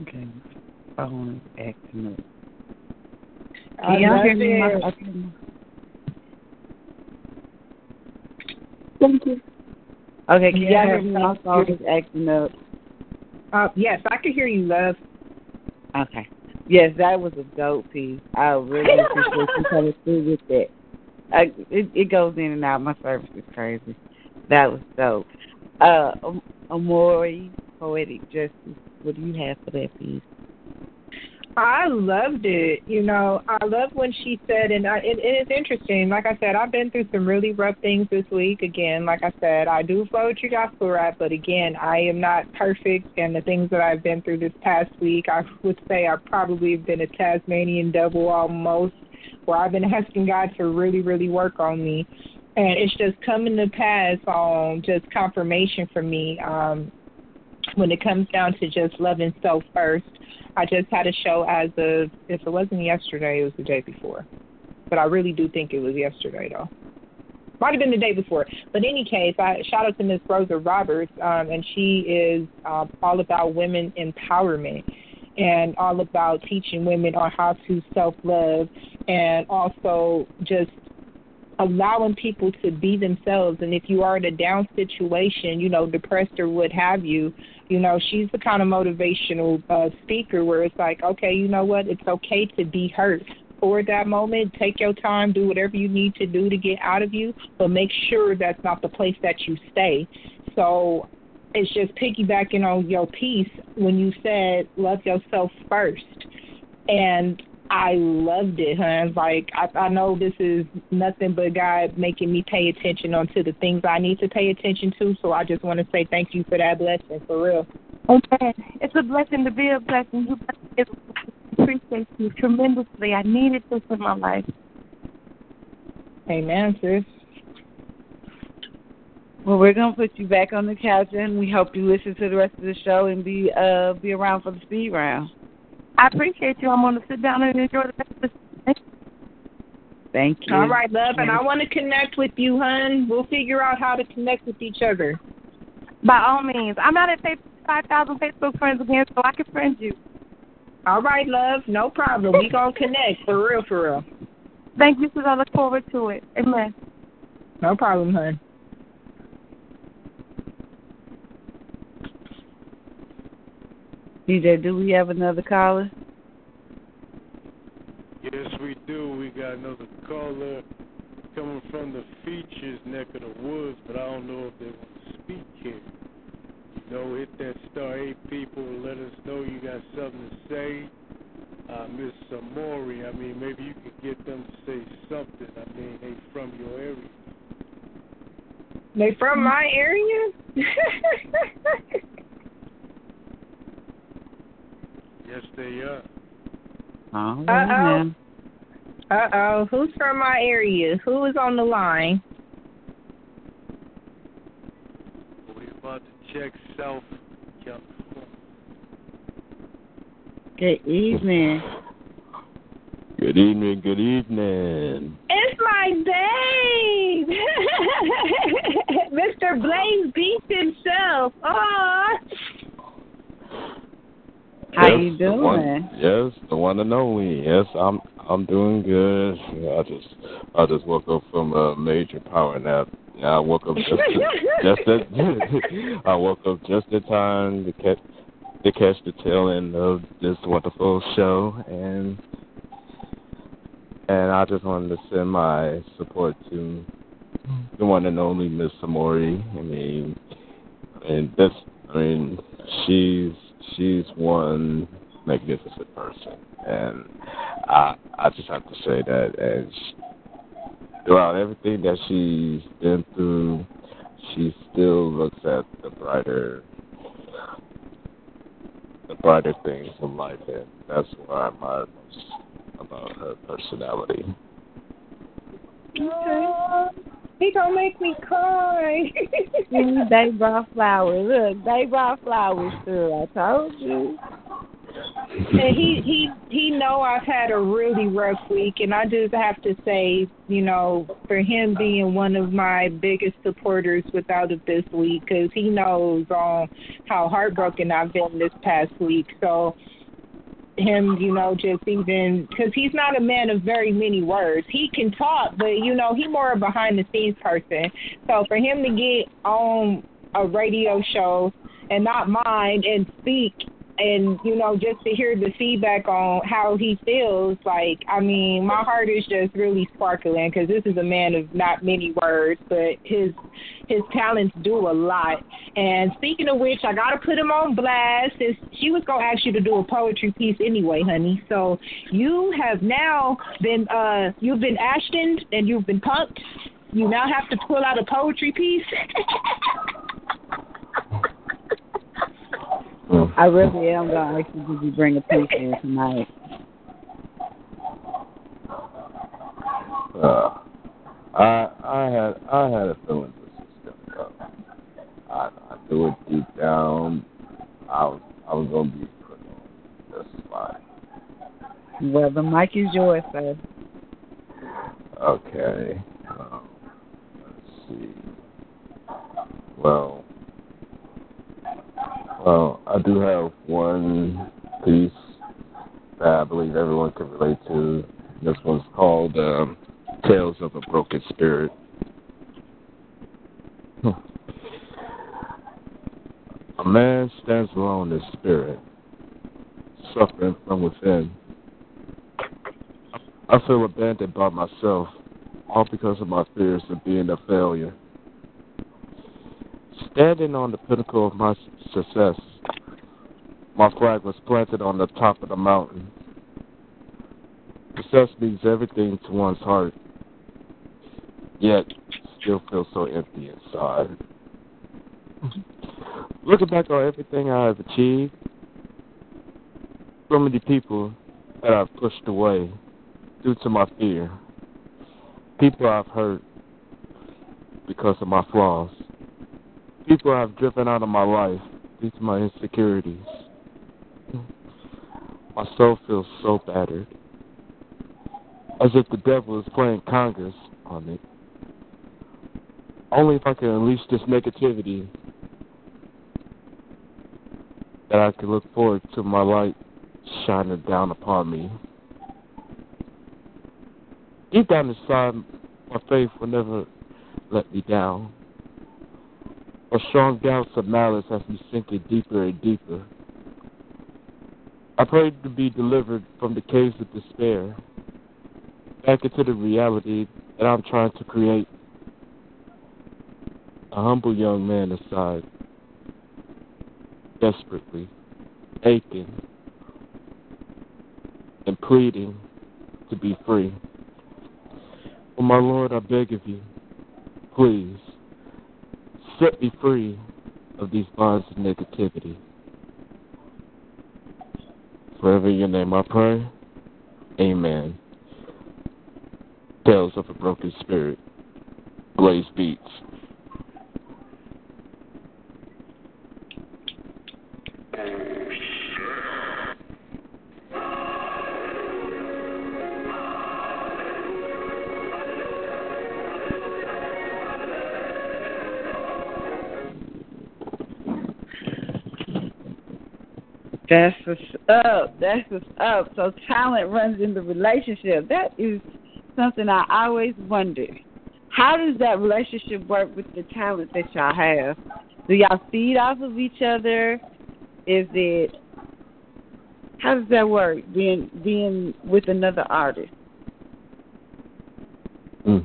Okay. Phone is acting up. I Can y'all love hear me? it. My- okay. Thank you. Okay, can y'all Yes, hear me? My phone is acting up. Uh, yes, I can hear you, love. Okay. Yes, that was a dope piece. I really appreciate you coming through with that. I, it, it goes in and out. My service is crazy. That was dope. Uh, Am- Amori, Poetic Justice, what do you have for that piece? I loved it. You know, I love when she said, and I, it, it is interesting. Like I said, I've been through some really rough things this week. Again, like I said, I do poetry gospel rap, but again, I am not perfect. And the things that I've been through this past week, I would say I've probably been a Tasmanian devil almost, where I've been asking God to really, really work on me. And it's just coming to pass on just confirmation for me. Um, when it comes down to just loving self first. I just had a show as of if it wasn't yesterday, it was the day before. But I really do think it was yesterday though. Might have been the day before. But in any case, I shout out to Miss Rosa Roberts, um, and she is um, all about women empowerment and all about teaching women on how to self love and also just allowing people to be themselves and if you are in a down situation you know depressed or what have you you know she's the kind of motivational uh speaker where it's like okay you know what? It's okay to be hurt for that moment take your time do whatever you need to do to get out of you but make sure that's not the place that you stay. So it's just piggybacking on your piece when you said love yourself first. And I loved it, huh? Like I, I know this is nothing but God making me pay attention onto the things I need to pay attention to. So I just want to say thank you for that blessing, for real. Okay. It's a blessing to be a blessing. You appreciate you tremendously. I needed this in my life. Amen, sis. Well, we're gonna put you back on the couch, and we hope you listen to the rest of the show and be uh be around for the speed round. I appreciate you. I'm gonna sit down and enjoy the rest of the Thank you. All right, love, and I want to connect with you, hun. We'll figure out how to connect with each other. By all means, I'm not at five thousand Facebook friends again, so I can friend you. All right, love, no problem. We gonna connect for real, for real. Thank you, sis. I look forward to it. Amen. No problem, hun. DJ, do we have another caller? Yes, we do. We got another caller coming from the features neck of the woods, but I don't know if they want to speak here. You know, hit that star eight people. Let us know you got something to say. Uh, Miss Amori, I mean, maybe you could get them to say something. I mean, they from your area. They from my area? yes, they are. Oh, Uh oh. Uh oh. Who's from my area? Who is on the line? We're about to check South California. Good evening. Good evening, good evening. It's my babe, Mr. Blaze Beats himself. Aw. How yes, you doing? one- yes, the one and only. Yes, I'm I'm doing good. I just I just woke up from a major power nap. I woke up just just at, I woke up just in time to catch to catch the tail end of this wonderful show and and I just wanted to send my support to the one and only Miss Amori. I mean, I mean this. I mean, she's she's one magnificent person, and I I just have to say that. as throughout everything that she's been through, she still looks at the brighter the brighter things in life, and that's what I admire most about her personality. Aw, He gonna make me cry. they brought flowers. Look, they brought flowers too. I told you. and he he he know I've had a really rough week, and I just have to say, you know, for him being one of my biggest supporters without it this week, because he knows um how heartbroken I've been this past week. So him, you know, just even because he's not a man of very many words. He can talk, but you know, he more a behind the scenes person. So for him to get on a radio show and not mind and speak and you know just to hear the feedback on how he feels like i mean my heart is just really sparkling because this is a man of not many words but his his talents do a lot. And speaking of which i got to put him on blast since she was to ask you to do a poetry piece anyway honey. So you have now been uh you've been ashtoned and you've been punked. You now have to pull out a poetry piece I really am gonna ask you did you bring a piece in tonight. Uh, I I had I had a feeling this was gonna come. I I knew it deep down. I was I was gonna be put on this spot. Well, the mic is yours, sir. Okay. Um, let's see. Well, well, I do have one piece that I believe everyone can relate to. This one's called um, "Tales of a Broken Spirit." A man stands alone in spirit, suffering from within. I feel abandoned by myself, all because of my fears of being a failure. Standing on the pinnacle of my success, my flag was planted on the top of the mountain. Success means everything to one's heart, yet still feels so empty inside. Looking back on everything I have achieved, so many people that I've pushed away due to my fear, people I've hurt because of my flaws. People have driven out of my life due to my insecurities. My soul feels so battered, as if the devil is playing Congress on it. Only if I can unleash this negativity that I can look forward to my light shining down upon me. Deep down inside, my faith will never let me down. Or strong doubts of malice as has me sinking deeper and deeper. I pray to be delivered from the caves of despair, back into the reality that I'm trying to create. A humble young man aside, desperately, aching, and pleading to be free. Oh, my Lord, I beg of you, please, set me free of these bonds of negativity. Forever in your name I pray. Amen. Tales of a Broken Spirit. Blaze Beats. That's what's up. That's what's up. So talent runs in the relationship. That is something I always wonder. How does that relationship work with the talent that y'all have? Do y'all feed off of each other? Is it how does that work? Being being with another artist.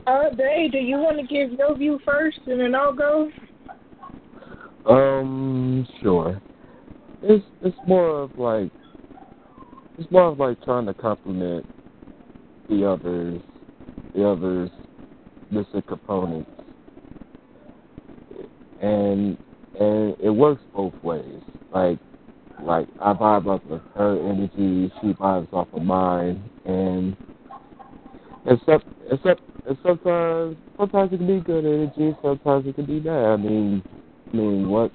Uh, Dave, do you want to give your view first, and then I'll go? Um, sure. It's it's more of like it's more of like trying to compliment the others, the others missing components, and and it works both ways. Like like I vibe off of her energy, she vibes off of mine, and except except and sometimes sometimes it can be good energy, sometimes it can be bad. I mean, I mean what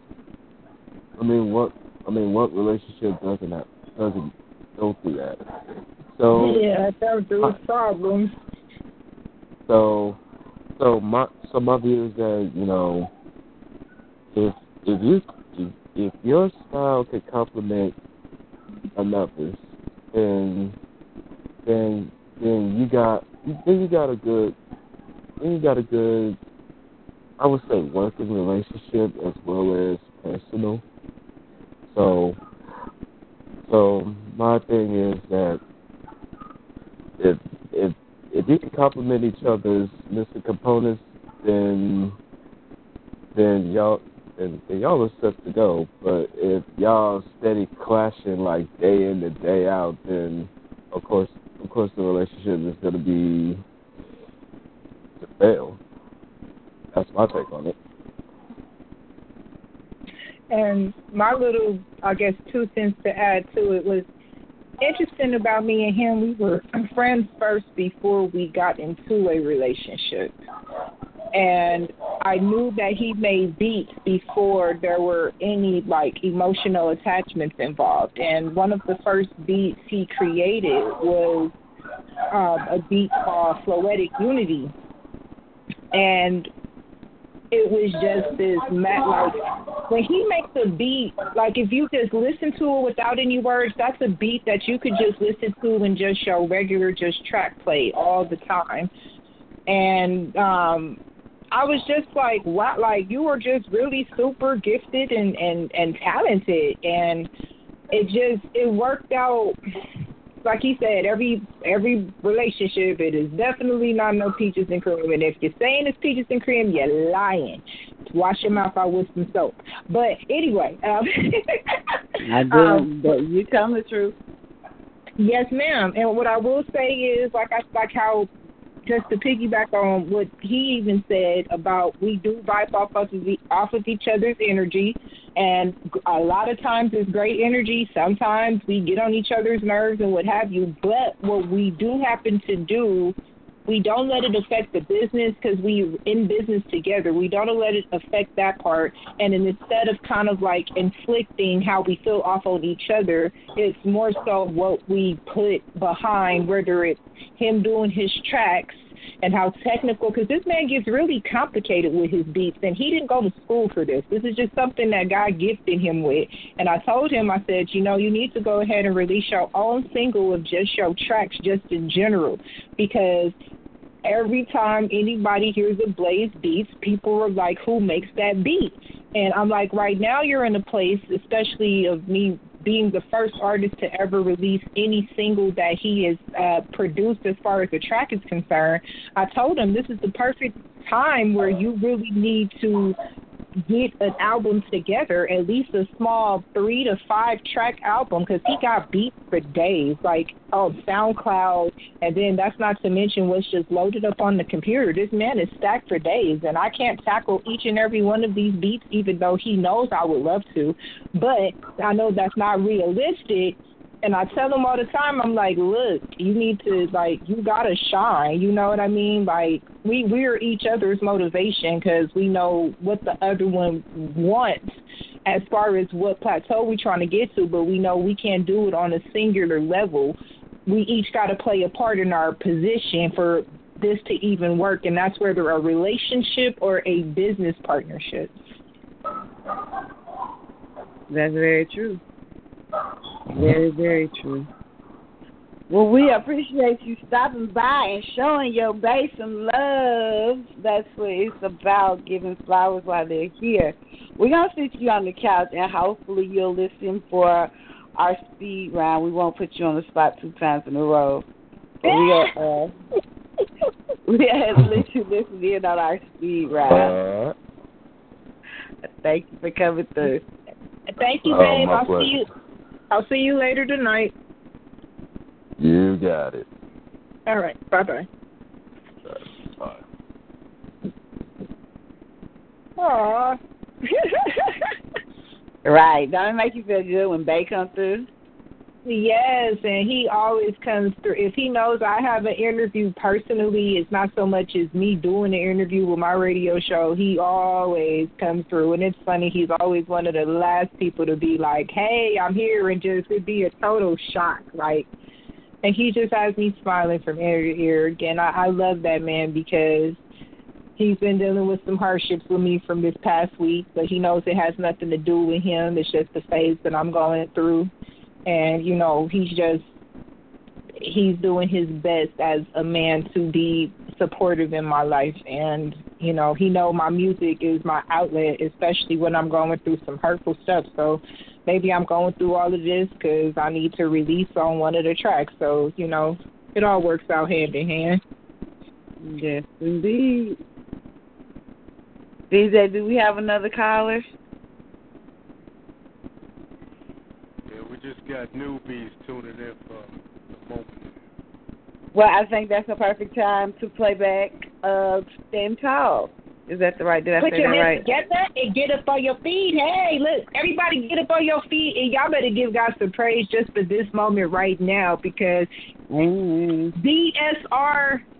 I mean what I mean what relationship doesn't have, doesn't go through that. So yeah, that was problems. So so my so my view is that you know if if you if, if your style could complement another's, then then then you got then you got a good then you got a good I would say working relationship as well as personal. So so my thing is that if if if you can complement each other's missing components then then y'all and, then y'all are set to go. But if y'all steady clashing like day in and day out then of course of course the relationship is gonna be to fail. That's my take on it. And my little, I guess, two cents to add to it was interesting about me and him. We were friends first before we got into a relationship. And I knew that he made beats before there were any like emotional attachments involved. And one of the first beats he created was um, a beat called Floetic Unity. And it was just this mat like when he makes a beat like if you just listen to it without any words that's a beat that you could just listen to and just show regular just track play all the time. And um I was just like wow like you were just really super gifted and and and talented. And it just it worked out like he said, every every relationship it is definitely not no peaches and cream. And if you're saying it's peaches and cream, you're lying. Wash your mouth out with some soap. But anyway, um, I do, um, but you tell the truth. Yes, ma'am. And what I will say is, like I like how just to piggyback on what he even said about we do vibe off of off of each other's energy, and a lot of times it's great energy. Sometimes we get on each other's nerves and what have you. But what we do happen to do we don't let it affect the business because we in business together. We don't let it affect that part. And instead of kind of like inflicting how we feel off on each other, it's more so what we put behind, whether it's him doing his tracks and how technical because this man gets really complicated with his beats and he didn't go to school for this this is just something that god gifted him with and i told him i said you know you need to go ahead and release your own single of just your tracks just in general because every time anybody hears a blaze beats people are like who makes that beat? And i'm like right now you're in a place especially of me being the first artist to ever release any single that he has uh, produced as far as the track is concerned, I told him this is the perfect time where you really need to get an album together, at least a small three to five track album, because he got beats for days, like on SoundCloud, and then that's not to mention what's just loaded up on the computer. This man is stacked for days, and I can't tackle each and every one of these beats, even though he knows I would love to, but I know that's not realistic and I tell them all the time, I'm like, look, you need to like, you gotta shine. You know what I mean? Like, we we're each other's motivation because we know what the other one wants as far as what plateau we're trying to get to, but we know we can't do it on a singular level. We each got to play a part in our position for this to even work, and that's whether a relationship or a business partnership. That's very true. Very, very true. Well, we appreciate you stopping by and showing your base some love. That's what it's about, giving flowers while they're here. We're going to sit you on the couch, and hopefully you'll listen for our speed round. We won't put you on the spot two times in a row. We'll, uh, we'll let you listen in on our speed round. Thank you for coming through. Thank you, Oh, babe. my I'll pleasure. see you. I'll see you later tonight. You got it. All right. Bye bye. Bye. Aw. Right. Don't it make you feel good when Bay comes through? Yes, and he always comes through. If he knows I have an interview personally, it's not so much as me doing the interview with my radio show. He always comes through, and it's funny. He's always one of the last people to be like, "Hey, I'm here," and just it'd be a total shock, like. And he just has me smiling from ear to ear. Again, I, I love that man because he's been dealing with some hardships with me from this past week, but he knows it has nothing to do with him. It's just the phase that I'm going through and you know he's just he's doing his best as a man to be supportive in my life and you know he know my music is my outlet especially when i'm going through some hurtful stuff so maybe i'm going through all of this because i need to release on one of the tracks so you know it all works out hand in hand Yes, indeed. DJ, do we have another caller? Yeah, we just got newbies tuning in for the moment. Well, I think that's a perfect time to play back uh Stand Tall. Is that the right? Did I Put say your that hands right? together and get up on your feet. Hey, look, everybody get up on your feet and y'all better give God some praise just for this moment right now because DSR,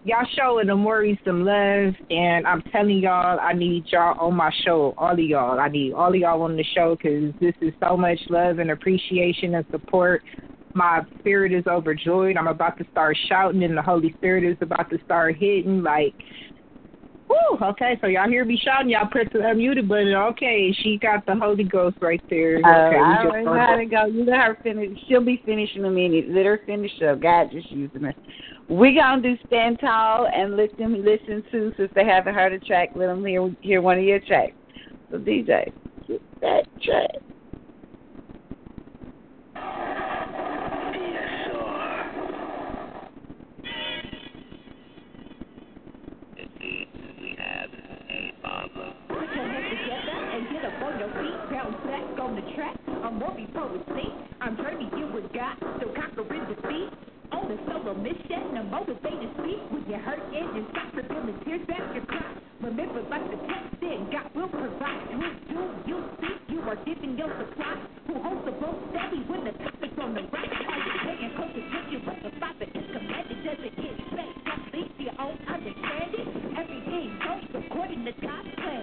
y'all showing Amori some love and I'm telling y'all I need y'all on my show. All of y'all. I need all of y'all on the show because this is so much love and appreciation and support. My spirit is overjoyed. I'm about to start shouting and the Holy Spirit is about to start hitting like Woo, okay, so y'all hear me shouting, y'all press the unmuted button. Okay, she got the Holy Ghost right there. Uh, Okay, I we just already know how to go. You let her finish. She'll be finishing in a minute. Let her finish up. God just using her. We gonna do stand tall and let them listen to since they haven't heard a track. Let them hear hear one of your tracks. So DJ, get that track. I'm more people with see. I'm trying to deal with God, so conquering defeat. On a solo mission, I'm motivated to speak. When you're hurting and stop revealing tears that you cry. Remember, like the text said, God will provide. Who do you see, You are giving your supply. Who holds the boat steady when the top is on the right? Are you paying close attention when the father is commanded? Does it get better? leave your own understanding. Everything goes according to God's plan.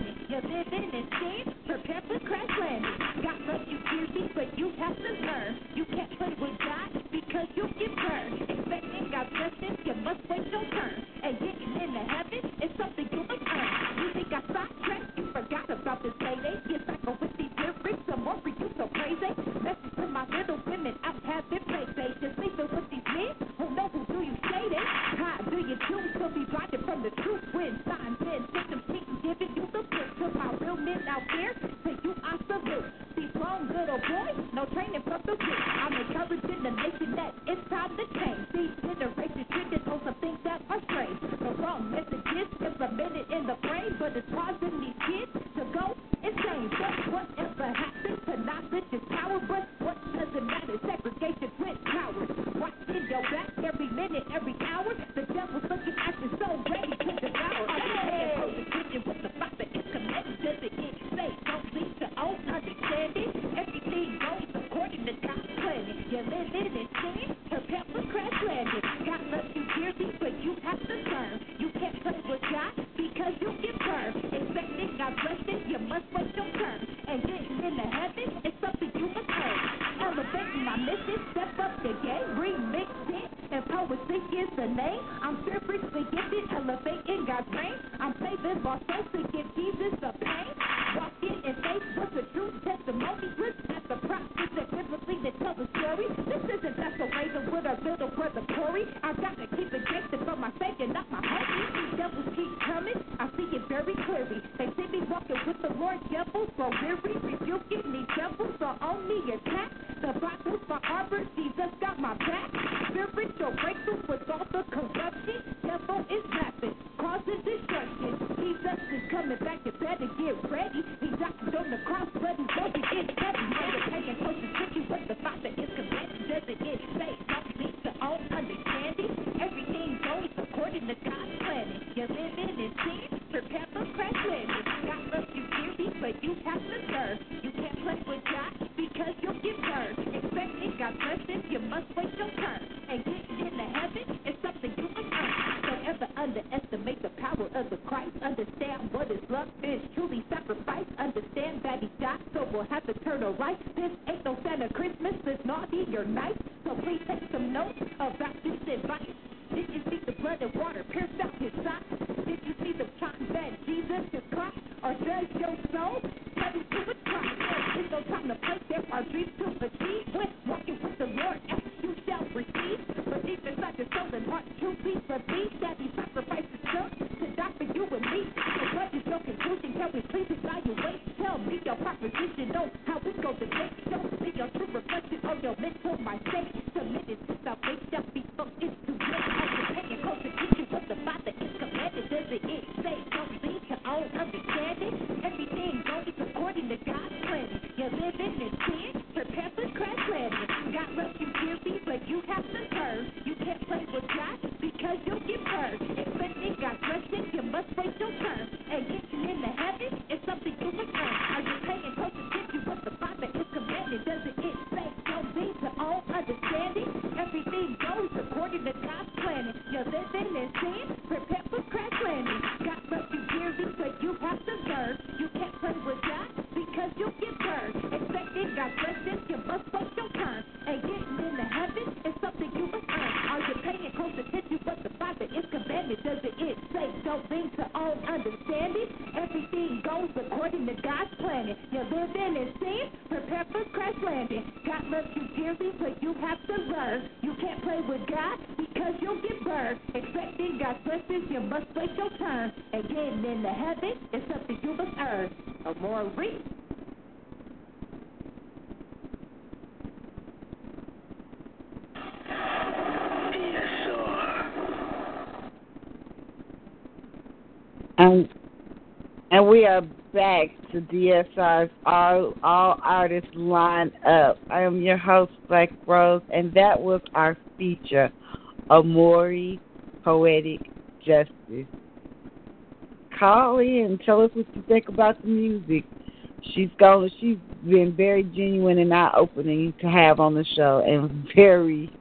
back to DSR's All, All Artists Line Up. I am your host, Black Rose, and that was our feature, Amori Poetic Justice. Call in and tell us what you think about the music. She's gone. She's been very genuine and eye-opening to have on the show, and very,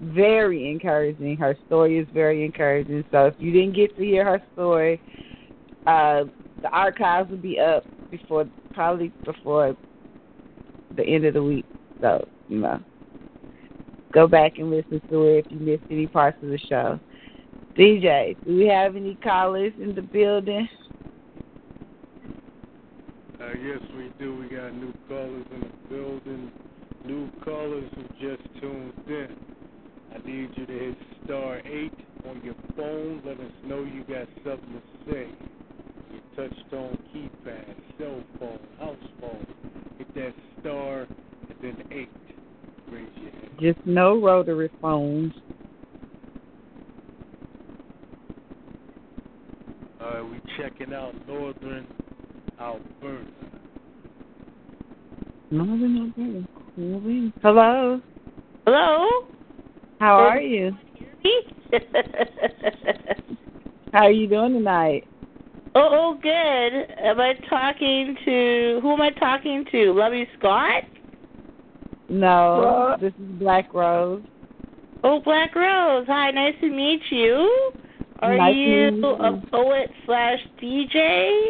very encouraging. Her story is very encouraging. So if you didn't get to hear her story, uh, the archives will be up before probably before the end of the week. So you know, go back and listen to it if you missed any parts of the show. DJ, do we have any callers in the building? Uh, yes, we do. We got new callers in the building. New callers who just tuned in. I need you to hit star 8 on your phone. Let us know you got something to say. Your touch-tone keypad, cell phone, house phone. Hit that star and then 8. Raise your hand. Just no rotary phones. All right, we checking out Northern Alberta. Northern Alberta. Cool. Hello. Hello. How are you? How are you doing tonight? Oh, oh, good. Am I talking to who am I talking to? Lovey Scott? No, this is Black Rose. Oh, Black Rose. Hi, nice to meet you. Are Nice to you a poet slash DJ?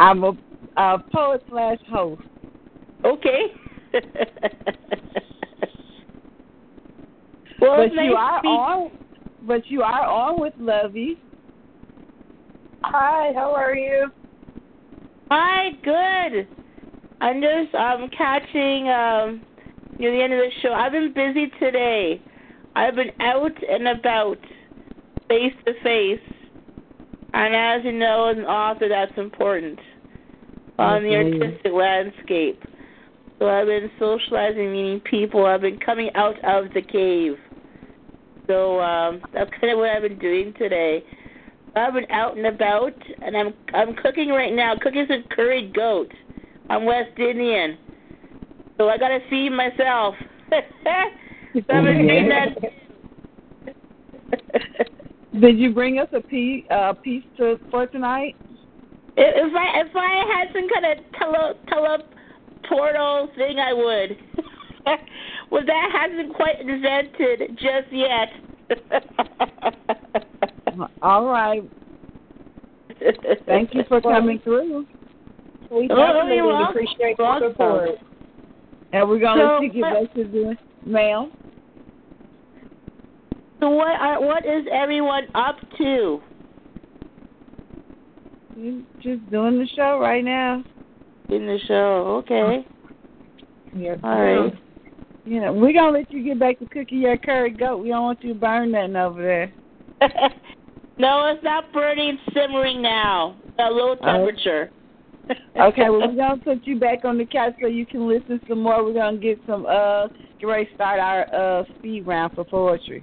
I'm a, a poet slash host. Okay. well, but nice you are meet- on. But you are on with Lovey. Hi, how are you? Hi, good. I'm just um catching um near the end of the show. I've been busy today. I've been out and about, face to face. And as you know, as an author, that's important on the Mhm. artistic landscape. So I've been socializing, meeting people. I've been coming out of the cave. So um, that's kind of what I've been doing today. I've been out and about, and I'm I'm cooking right now. Cooking some curried goat. I'm West Indian, so I gotta feed myself. so I've been doing that. Did you bring us a piece, uh, piece to, for tonight? If if I if I had some kind of tele teleportal thing, I would. well, that hasn't quite invented just yet. All right. Thank you for coming through. We Oh, definitely you're appreciate the Welcome. support. And we're gonna So, let you get back to doing, mail. So what are what is everyone up to? Just doing the show right now. In the show, okay. Yes. All right. You know, we're gonna let you get back to cooking your curry goat. We don't want you to burn nothing over there. no, it's not burning, it's simmering now. At low temperature. Okay, well we're gonna put you back on the couch so you can listen some more. We're gonna get some uh get ready to start our uh speed round for poetry.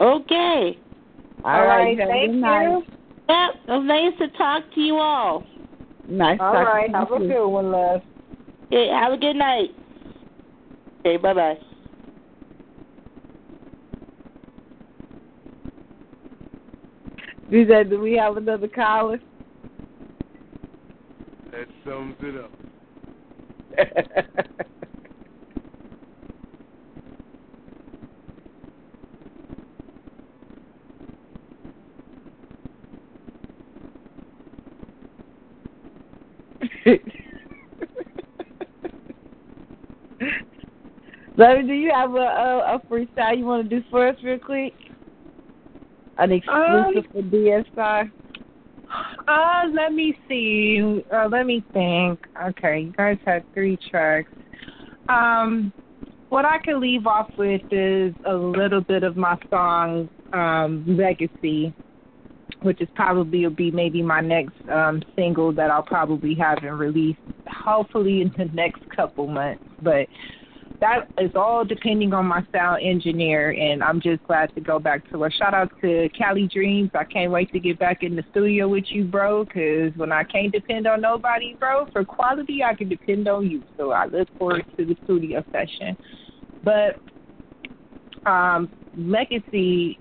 Okay. All right, have a good night. Yep, it was nice to talk to you all. Nice All talking right, to have a good one, love. Okay, have a good night. Okay, bye bye. DJ, do we have another caller? That sums it up. Larry, do you have a, a, a freestyle you want to do for us real quick? An exclusive for DSR? Uh, let me see. Uh, let me think. Okay, you guys had three tracks. Um, what I could leave off with is a little bit of my song um, "Legacy," which is probably will be maybe my next um, single that I'll probably have and release, hopefully in the next couple months. But that is all depending on my sound engineer, and I'm just glad to go back to her. Shout out to Cali Dreams. I can't wait to get back in the studio with you, bro, because when I can't depend on nobody, bro, for quality, I can depend on you. So I look forward to the studio session. But um, Legacy,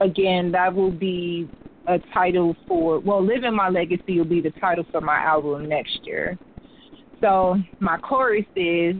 again, that will be a title for, well, Living My Legacy will be the title for my album next year. So my chorus is,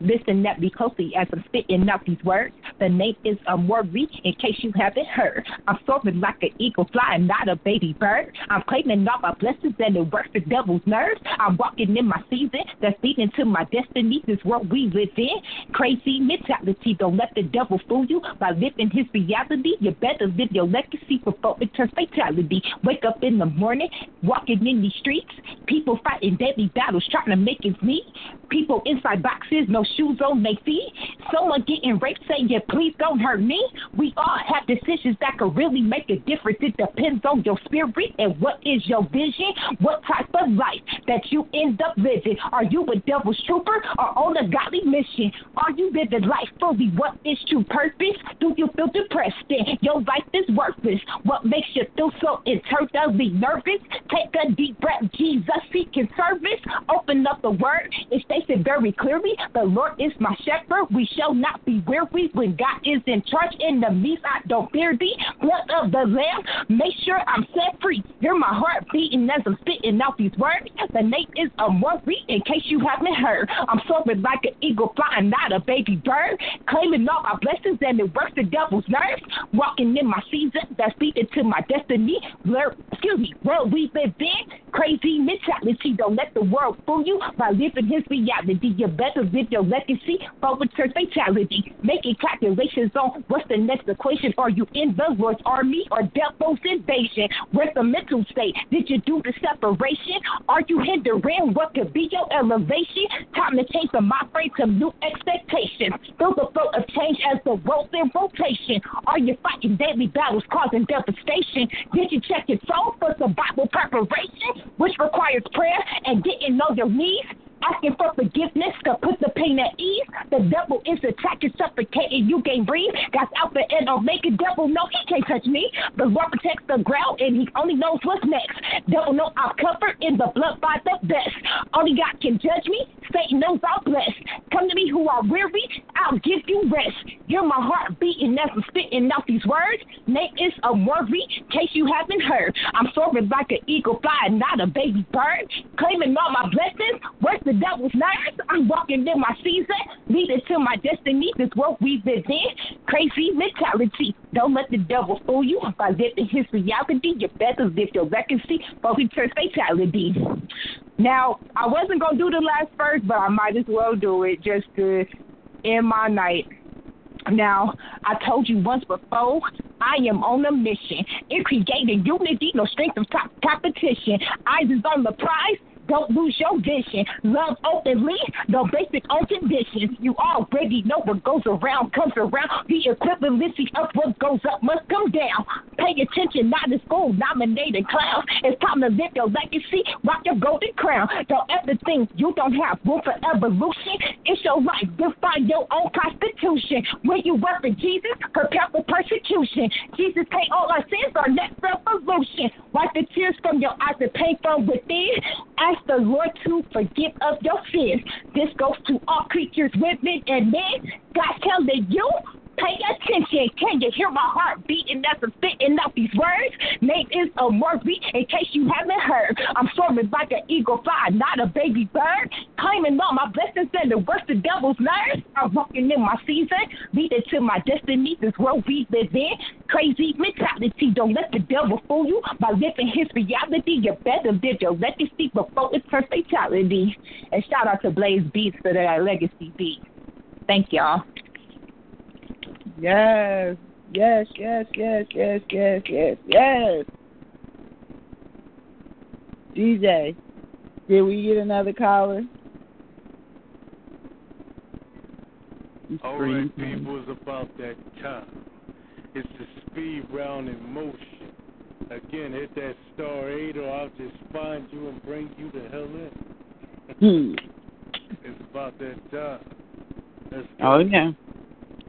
Listen up me closely as I'm spitting out these words. The name is um, a Amori, in case you haven't heard. I'm soaring like an eagle flying, not a baby bird. I'm claiming all my blessings and it works the devil's nerves. I'm walking in my season that's leading to my destiny. This world we live in. Crazy mentality. Don't let the devil fool you by living his reality. You better live your legacy before it turns fatality. Wake up in the morning, walking in these streets. People fighting deadly battles, trying to make ends meet. People inside boxes, no shoes on their feet. Someone getting raped, saying, yeah, please don't hurt me. We all have decisions that could really make a difference. It depends on your spirit and what is your vision. What type of life that you end up living? Are you a devil's trooper or on a godly mission? Are you living life fully? What is true purpose? Do you feel depressed? Then your life is worthless. What makes you feel so internally nervous? Take a deep breath, Jesus seeking service. Open up the word. It states it very clearly. The Lord is my shepherd. We shall not be weary when God is in charge. Enemies, I don't fear thee. Blood of the Lamb. Make sure I'm set free. Hear my heart beating as I'm spitting out these words. The name is Amori, in case you haven't heard. I'm soaring like an eagle flying, not a baby bird. Claiming all my blessings and it works the devil's nerves. Walking in my season that's leading to my destiny. Blur, excuse me, world we live in. Crazy mentality. Don't let the world fool you by living his reality. You better live your legacy forward to fatality. Making calculations on what's the next equation. Are you in the Lord's army or devil's invasion? Where's the mental state? Did you do the separation? Are you hindering what could be your elevation? Time to change the mind frame to new expectations. Feel the flow of change as the world's in rotation. Are you fighting daily battles causing devastation? Did you check your soul for survival preparation, which requires prayer and getting on your knees? Asking for forgiveness to put the pain at ease. The devil is attacking, suffocating, you can't breathe. God's Alpha and Omega. Devil, no, he can't touch me. The Lord protects the ground, and he only knows what's next. Devil, know I'm covered in the blood by the best. Only God can judge me. Satan knows I'm blessed. Come to me who are weary, I'll give you rest. Hear my heart beating as I'm spitting out these words. Name is Amori, in case you haven't heard. I'm soaring like an eagle flying, not a baby bird. Claiming all my blessings. Where's the devil's nerves? I'm walking in my season, leading to my destiny. This world we've been in. Crazy mentality. Don't let the devil fool you by living his reality. You better live your legacy, but he turns fatality. Now, I wasn't gonna do the last verse, but I might as well do it just to end my night. Now, I told you once before, I am on a mission. In creating unity, no strength of top competition. Eyes is on the prize. Don't lose your vision. Love openly, no basic on conditions. You already know what goes around comes around. The equivalency of what goes up must come down. Pay attention, not in school, nominated clowns. It's time to live your legacy, rock your golden crown. Don't ever think you don't have room for evolution. It's your life, define your own constitution. When you work for Jesus, prepare for persecution. Jesus paid all our sins, our next revolution. Wipe the tears from your eyes and pain from within. Ask the Lord to forgive of your sins. This goes to all creatures, women and men. God telling you, pay attention. Can you hear my heart beating as I'm spitting out these words? Name is Amori, in case you haven't heard. I'm soaring like an eagle fly, not a baby bird. Claiming all my blessings and the worst of devil's nerves. I'm walking in my season, leading to my destiny. This world we live in. Crazy mentality. Don't let the devil fool you by living his reality. You better live your legacy before it turns fatality. And shout out to Blaze Beats for that legacy beat. Thank y'all. Yes, yes, yes, yes, yes, yes, yes, yes. DJ, did we get another caller? All right, people, it's about that time. It's the speed round in motion. Again, hit that star eight, or I'll just find you and bring you the hell in. Hmm. It's about that time. Let's go. Oh yeah.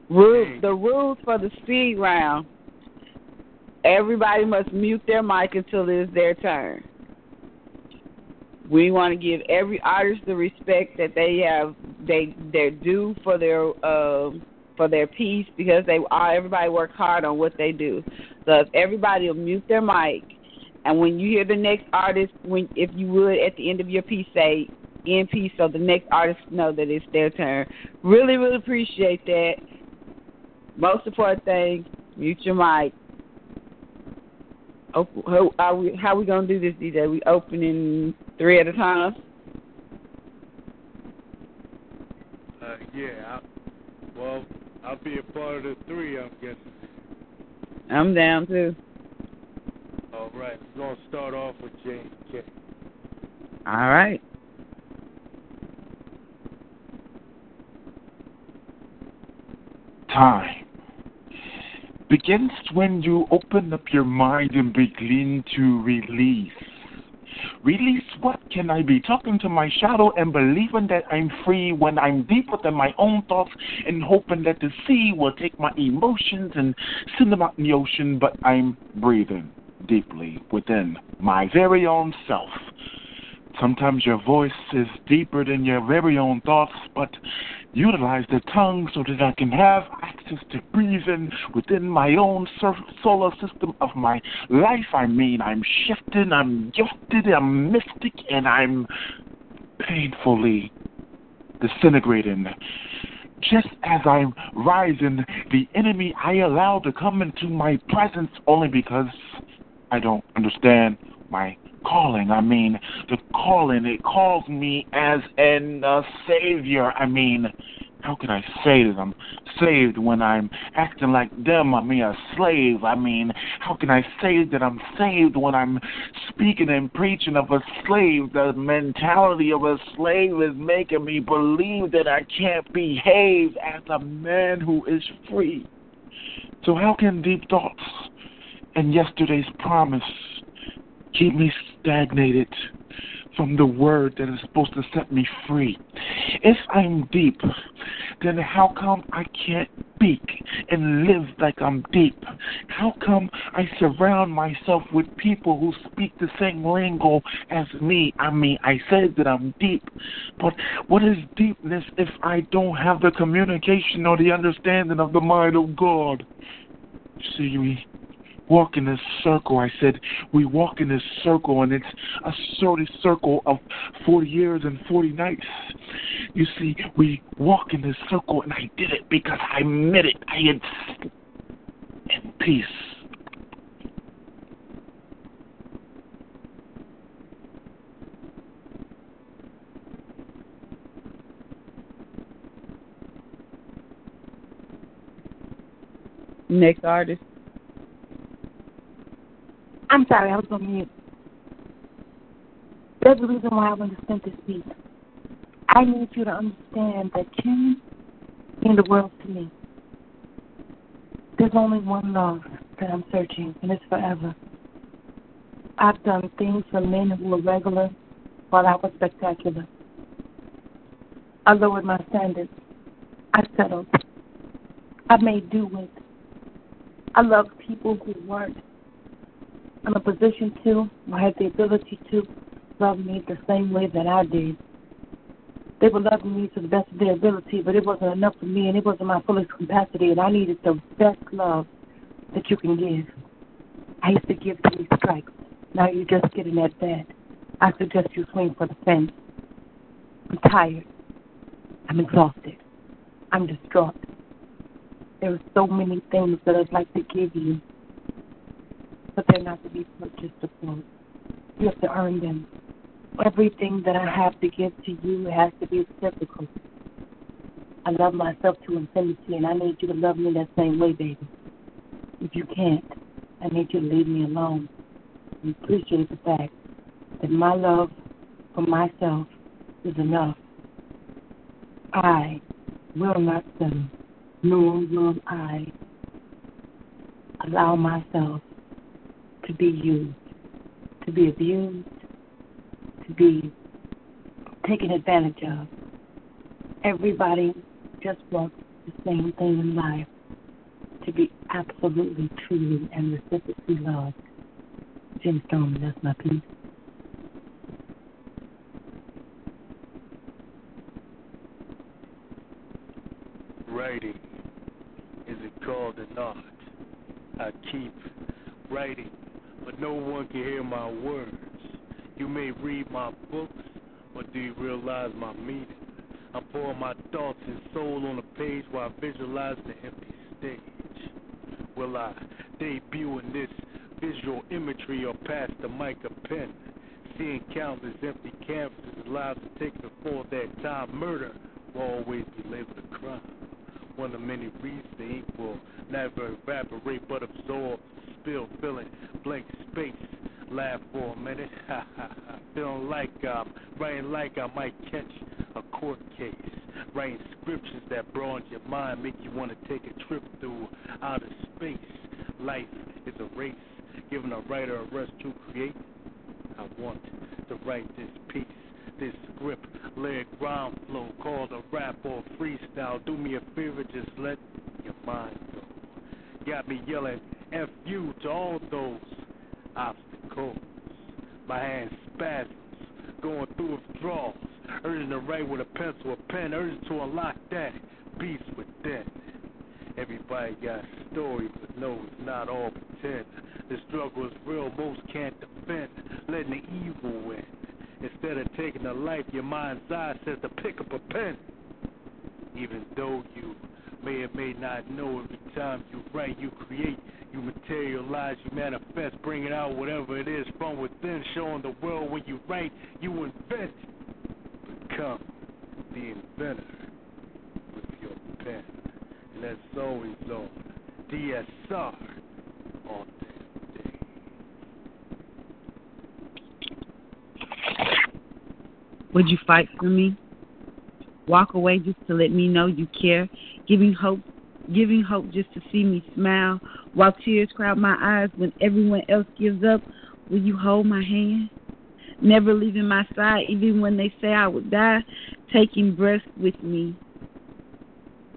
Rules. The rules for the speed round. Everybody must mute their mic until it is their turn. We want to give every artist the respect that they have they they're due for their uh, for their piece because they all everybody works hard on what they do. So if everybody will mute their mic, and when you hear the next artist, when if you would at the end of your piece say end piece, so the next artist know that it's their turn. Really, really appreciate that. Most important thing, mute your mic. Op- How are we? How we gonna do this, DJ? We opening three at a time. Uh, yeah. I, well, I'll be a part of the three. I'm guessing. I'm down too. All right. We're gonna start off with J and K. All right. time begins when you open up your mind and begin to release. Release what can I be? Talking to my shadow and believing that I'm free when I'm deeper than my own thoughts and hoping that the sea will take my emotions and send them out in the ocean, but I'm breathing deeply within my very own self. Sometimes your voice is deeper than your very own thoughts, but utilize the tongue so that I can have access to breathing within my own solar system of my life. I mean, I'm shifting, I'm gifted, I'm mystic, and I'm painfully disintegrating. Just as I'm rising, the enemy I allow to come into my presence only because I don't understand my calling. I mean, the calling, it calls me as an uh, savior. I mean, how can I say that I'm saved when I'm acting like them? I mean, a slave. I mean, how can I say that I'm saved when I'm speaking and preaching of a slave? The mentality of a slave is making me believe that I can't behave as a man who is free. So, how can deep thoughts and yesterday's promise keep me stagnated from the word that is supposed to set me free. If I'm deep, then how come I can't speak and live like I'm deep? How come I surround myself with people who speak the same lingo as me? I mean, I said that I'm deep, but what is deepness if I don't have the communication or the understanding of the mind of God? See, we walk in this circle. I said, we walk in this circle, and it's a sort of circle of 40 years and 40 nights. You see, we walk in this circle, and I did it because I meant it. I had in peace. Next artist. I'm sorry, I was on mute. There's a reason why I want to send this beat. I need you to understand that you mean the world to me. There's only one love that I'm searching, and it's forever. I've done things for men who were regular while I was spectacular. I lowered my standards. I settled. I made do with. I loved people who weren't in a position to, or had the ability to, love me the same way that I did. They were loving me to the best of their ability, but it wasn't enough for me, and it wasn't my fullest capacity, and I needed the best love that you can give. I used to give three strikes. Now you're just getting at that. I suggest you swing for the fence. I'm tired. I'm exhausted. I'm distraught. There are so many things that I'd like to give you, but they're not to be purchased upon. You have to earn them. Everything that I have to give to you has to be reciprocal. I love myself to infinity, and I need you to love me that same way, baby. If you can't, I need you to leave me alone and appreciate the fact that my love for myself is enough. I will not settle, nor will I allow myself to be used, to be abused, to be taken advantage of. Everybody just wants the same thing in life to be absolutely, truly, and reciprocally loved. Jim Stone, that's my piece. Writing is it called an art? I keep writing, but no one can hear my words. You may read my books, but do you realize my meaning? I pour my thoughts and soul on a page while I visualize the empty stage. Will I debut in this visual imagery or pass the mic a pen? Seeing countless empty canvases, lives are taken before that time. Murder will always be labeled a crime. One of many reasons the ink will never evaporate but absorb, spill, filling blank space. Laugh for a minute. Feeling like I'm writing like I might catch a court case. Writing scriptures that broaden your mind, make you want to take a trip through outer space. Life is a race, giving a writer a rest to create. I want to write this piece, this script, lyric rhyme flow called a rap or freestyle. Do me a favor, just let your mind go. Got me yelling F you to all those obstacles. My hands spasms, going through withdrawals, urging to write with a pencil or pen, urging to unlock that beast within. Everybody got a story, but no, it's not all pretend. The struggle is real, most can't defend, letting the evil win. Instead of taking a life, your mind's eye says to pick up a pen. Even though you may or may not know every time you write, you create, you materialize, you manifest, bringing out whatever it is from within, showing the world when you write, you invent. Become the inventor with your pen. And that's always on DSR all damn day. Would you fight for me? Walk away just to let me know you care, giving hope, giving hope just to see me smile, while tears crowd my eyes when everyone else gives up. Will you hold my hand? Never leaving my side, even when they say I would die, taking breath with me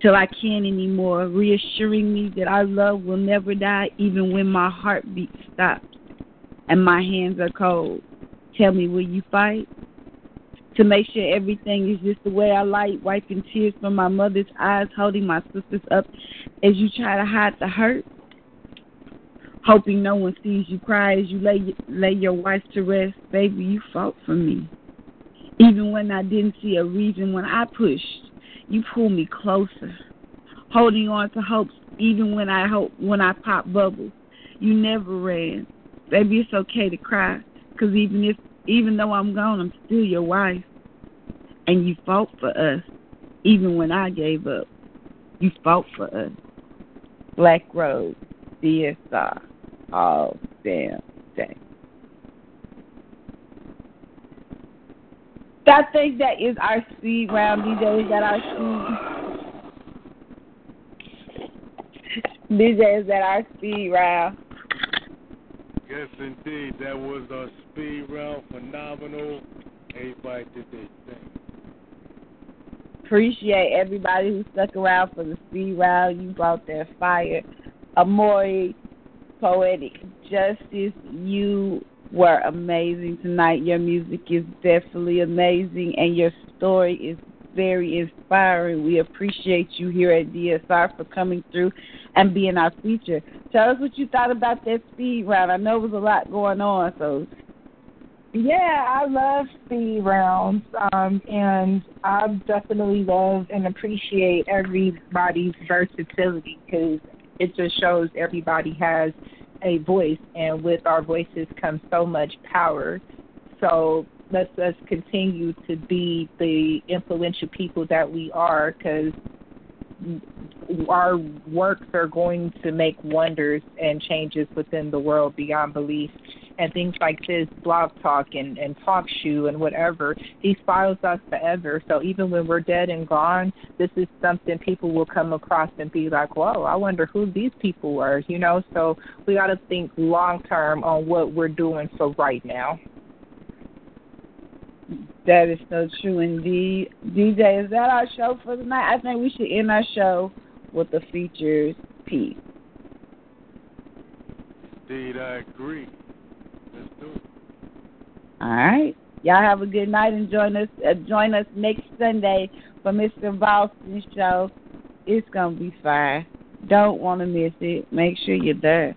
till I can't anymore, reassuring me that our love will never die, even when my heartbeat stops and my hands are cold. Tell me, will you fight? To make sure everything is just the way I like, wiping tears from my mother's eyes, holding my sisters up as you try to hide the hurt, hoping no one sees you cry as you lay lay your wife to rest. Baby, you fought for me, even when I didn't see a reason. When I pushed, you pulled me closer, holding on to hopes, even when I hope when I pop bubbles. You never ran, baby. It's okay to cry, cause even if even though I'm gone, I'm still your wife. And you fought for us, even when I gave up. You fought for us. Black Rose, DSR, all damn day. I think that is our speed round, DJ. Is that our speed? DJ, is that our speed round? Yes, indeed. That was a speed round. Phenomenal. Everybody did their thing. Appreciate everybody who stuck around for the speed round. You brought that fire. Amori, Poetic Justice, you were amazing tonight. Your music is definitely amazing, and your story is very inspiring. We appreciate you here at DSR for coming through and being our feature. Tell us what you thought about that speed round. I know it was a lot going on, so Yeah, I love speed rounds, um, and I definitely love and appreciate everybody's versatility because it just shows everybody has a voice, and with our voices comes so much power. So let's us continue to be the influential people that we are, because our works are going to make wonders and changes within the world beyond belief. And things like this, blog talk and, and talk shoe and whatever, these files us forever. So even when we're dead and gone, this is something people will come across and be like, whoa, I wonder who these people were, you know? So we got to think long term on what we're doing for right now. That is so true indeed. DJ, is that our show for the night? I think we should end our show with the features piece. Indeed, I agree. All right. Y'all have a good night and join us uh, join us next Sunday for Mr. Boston's show. It's gonna be fine. Don't want to miss it. Make sure you're there.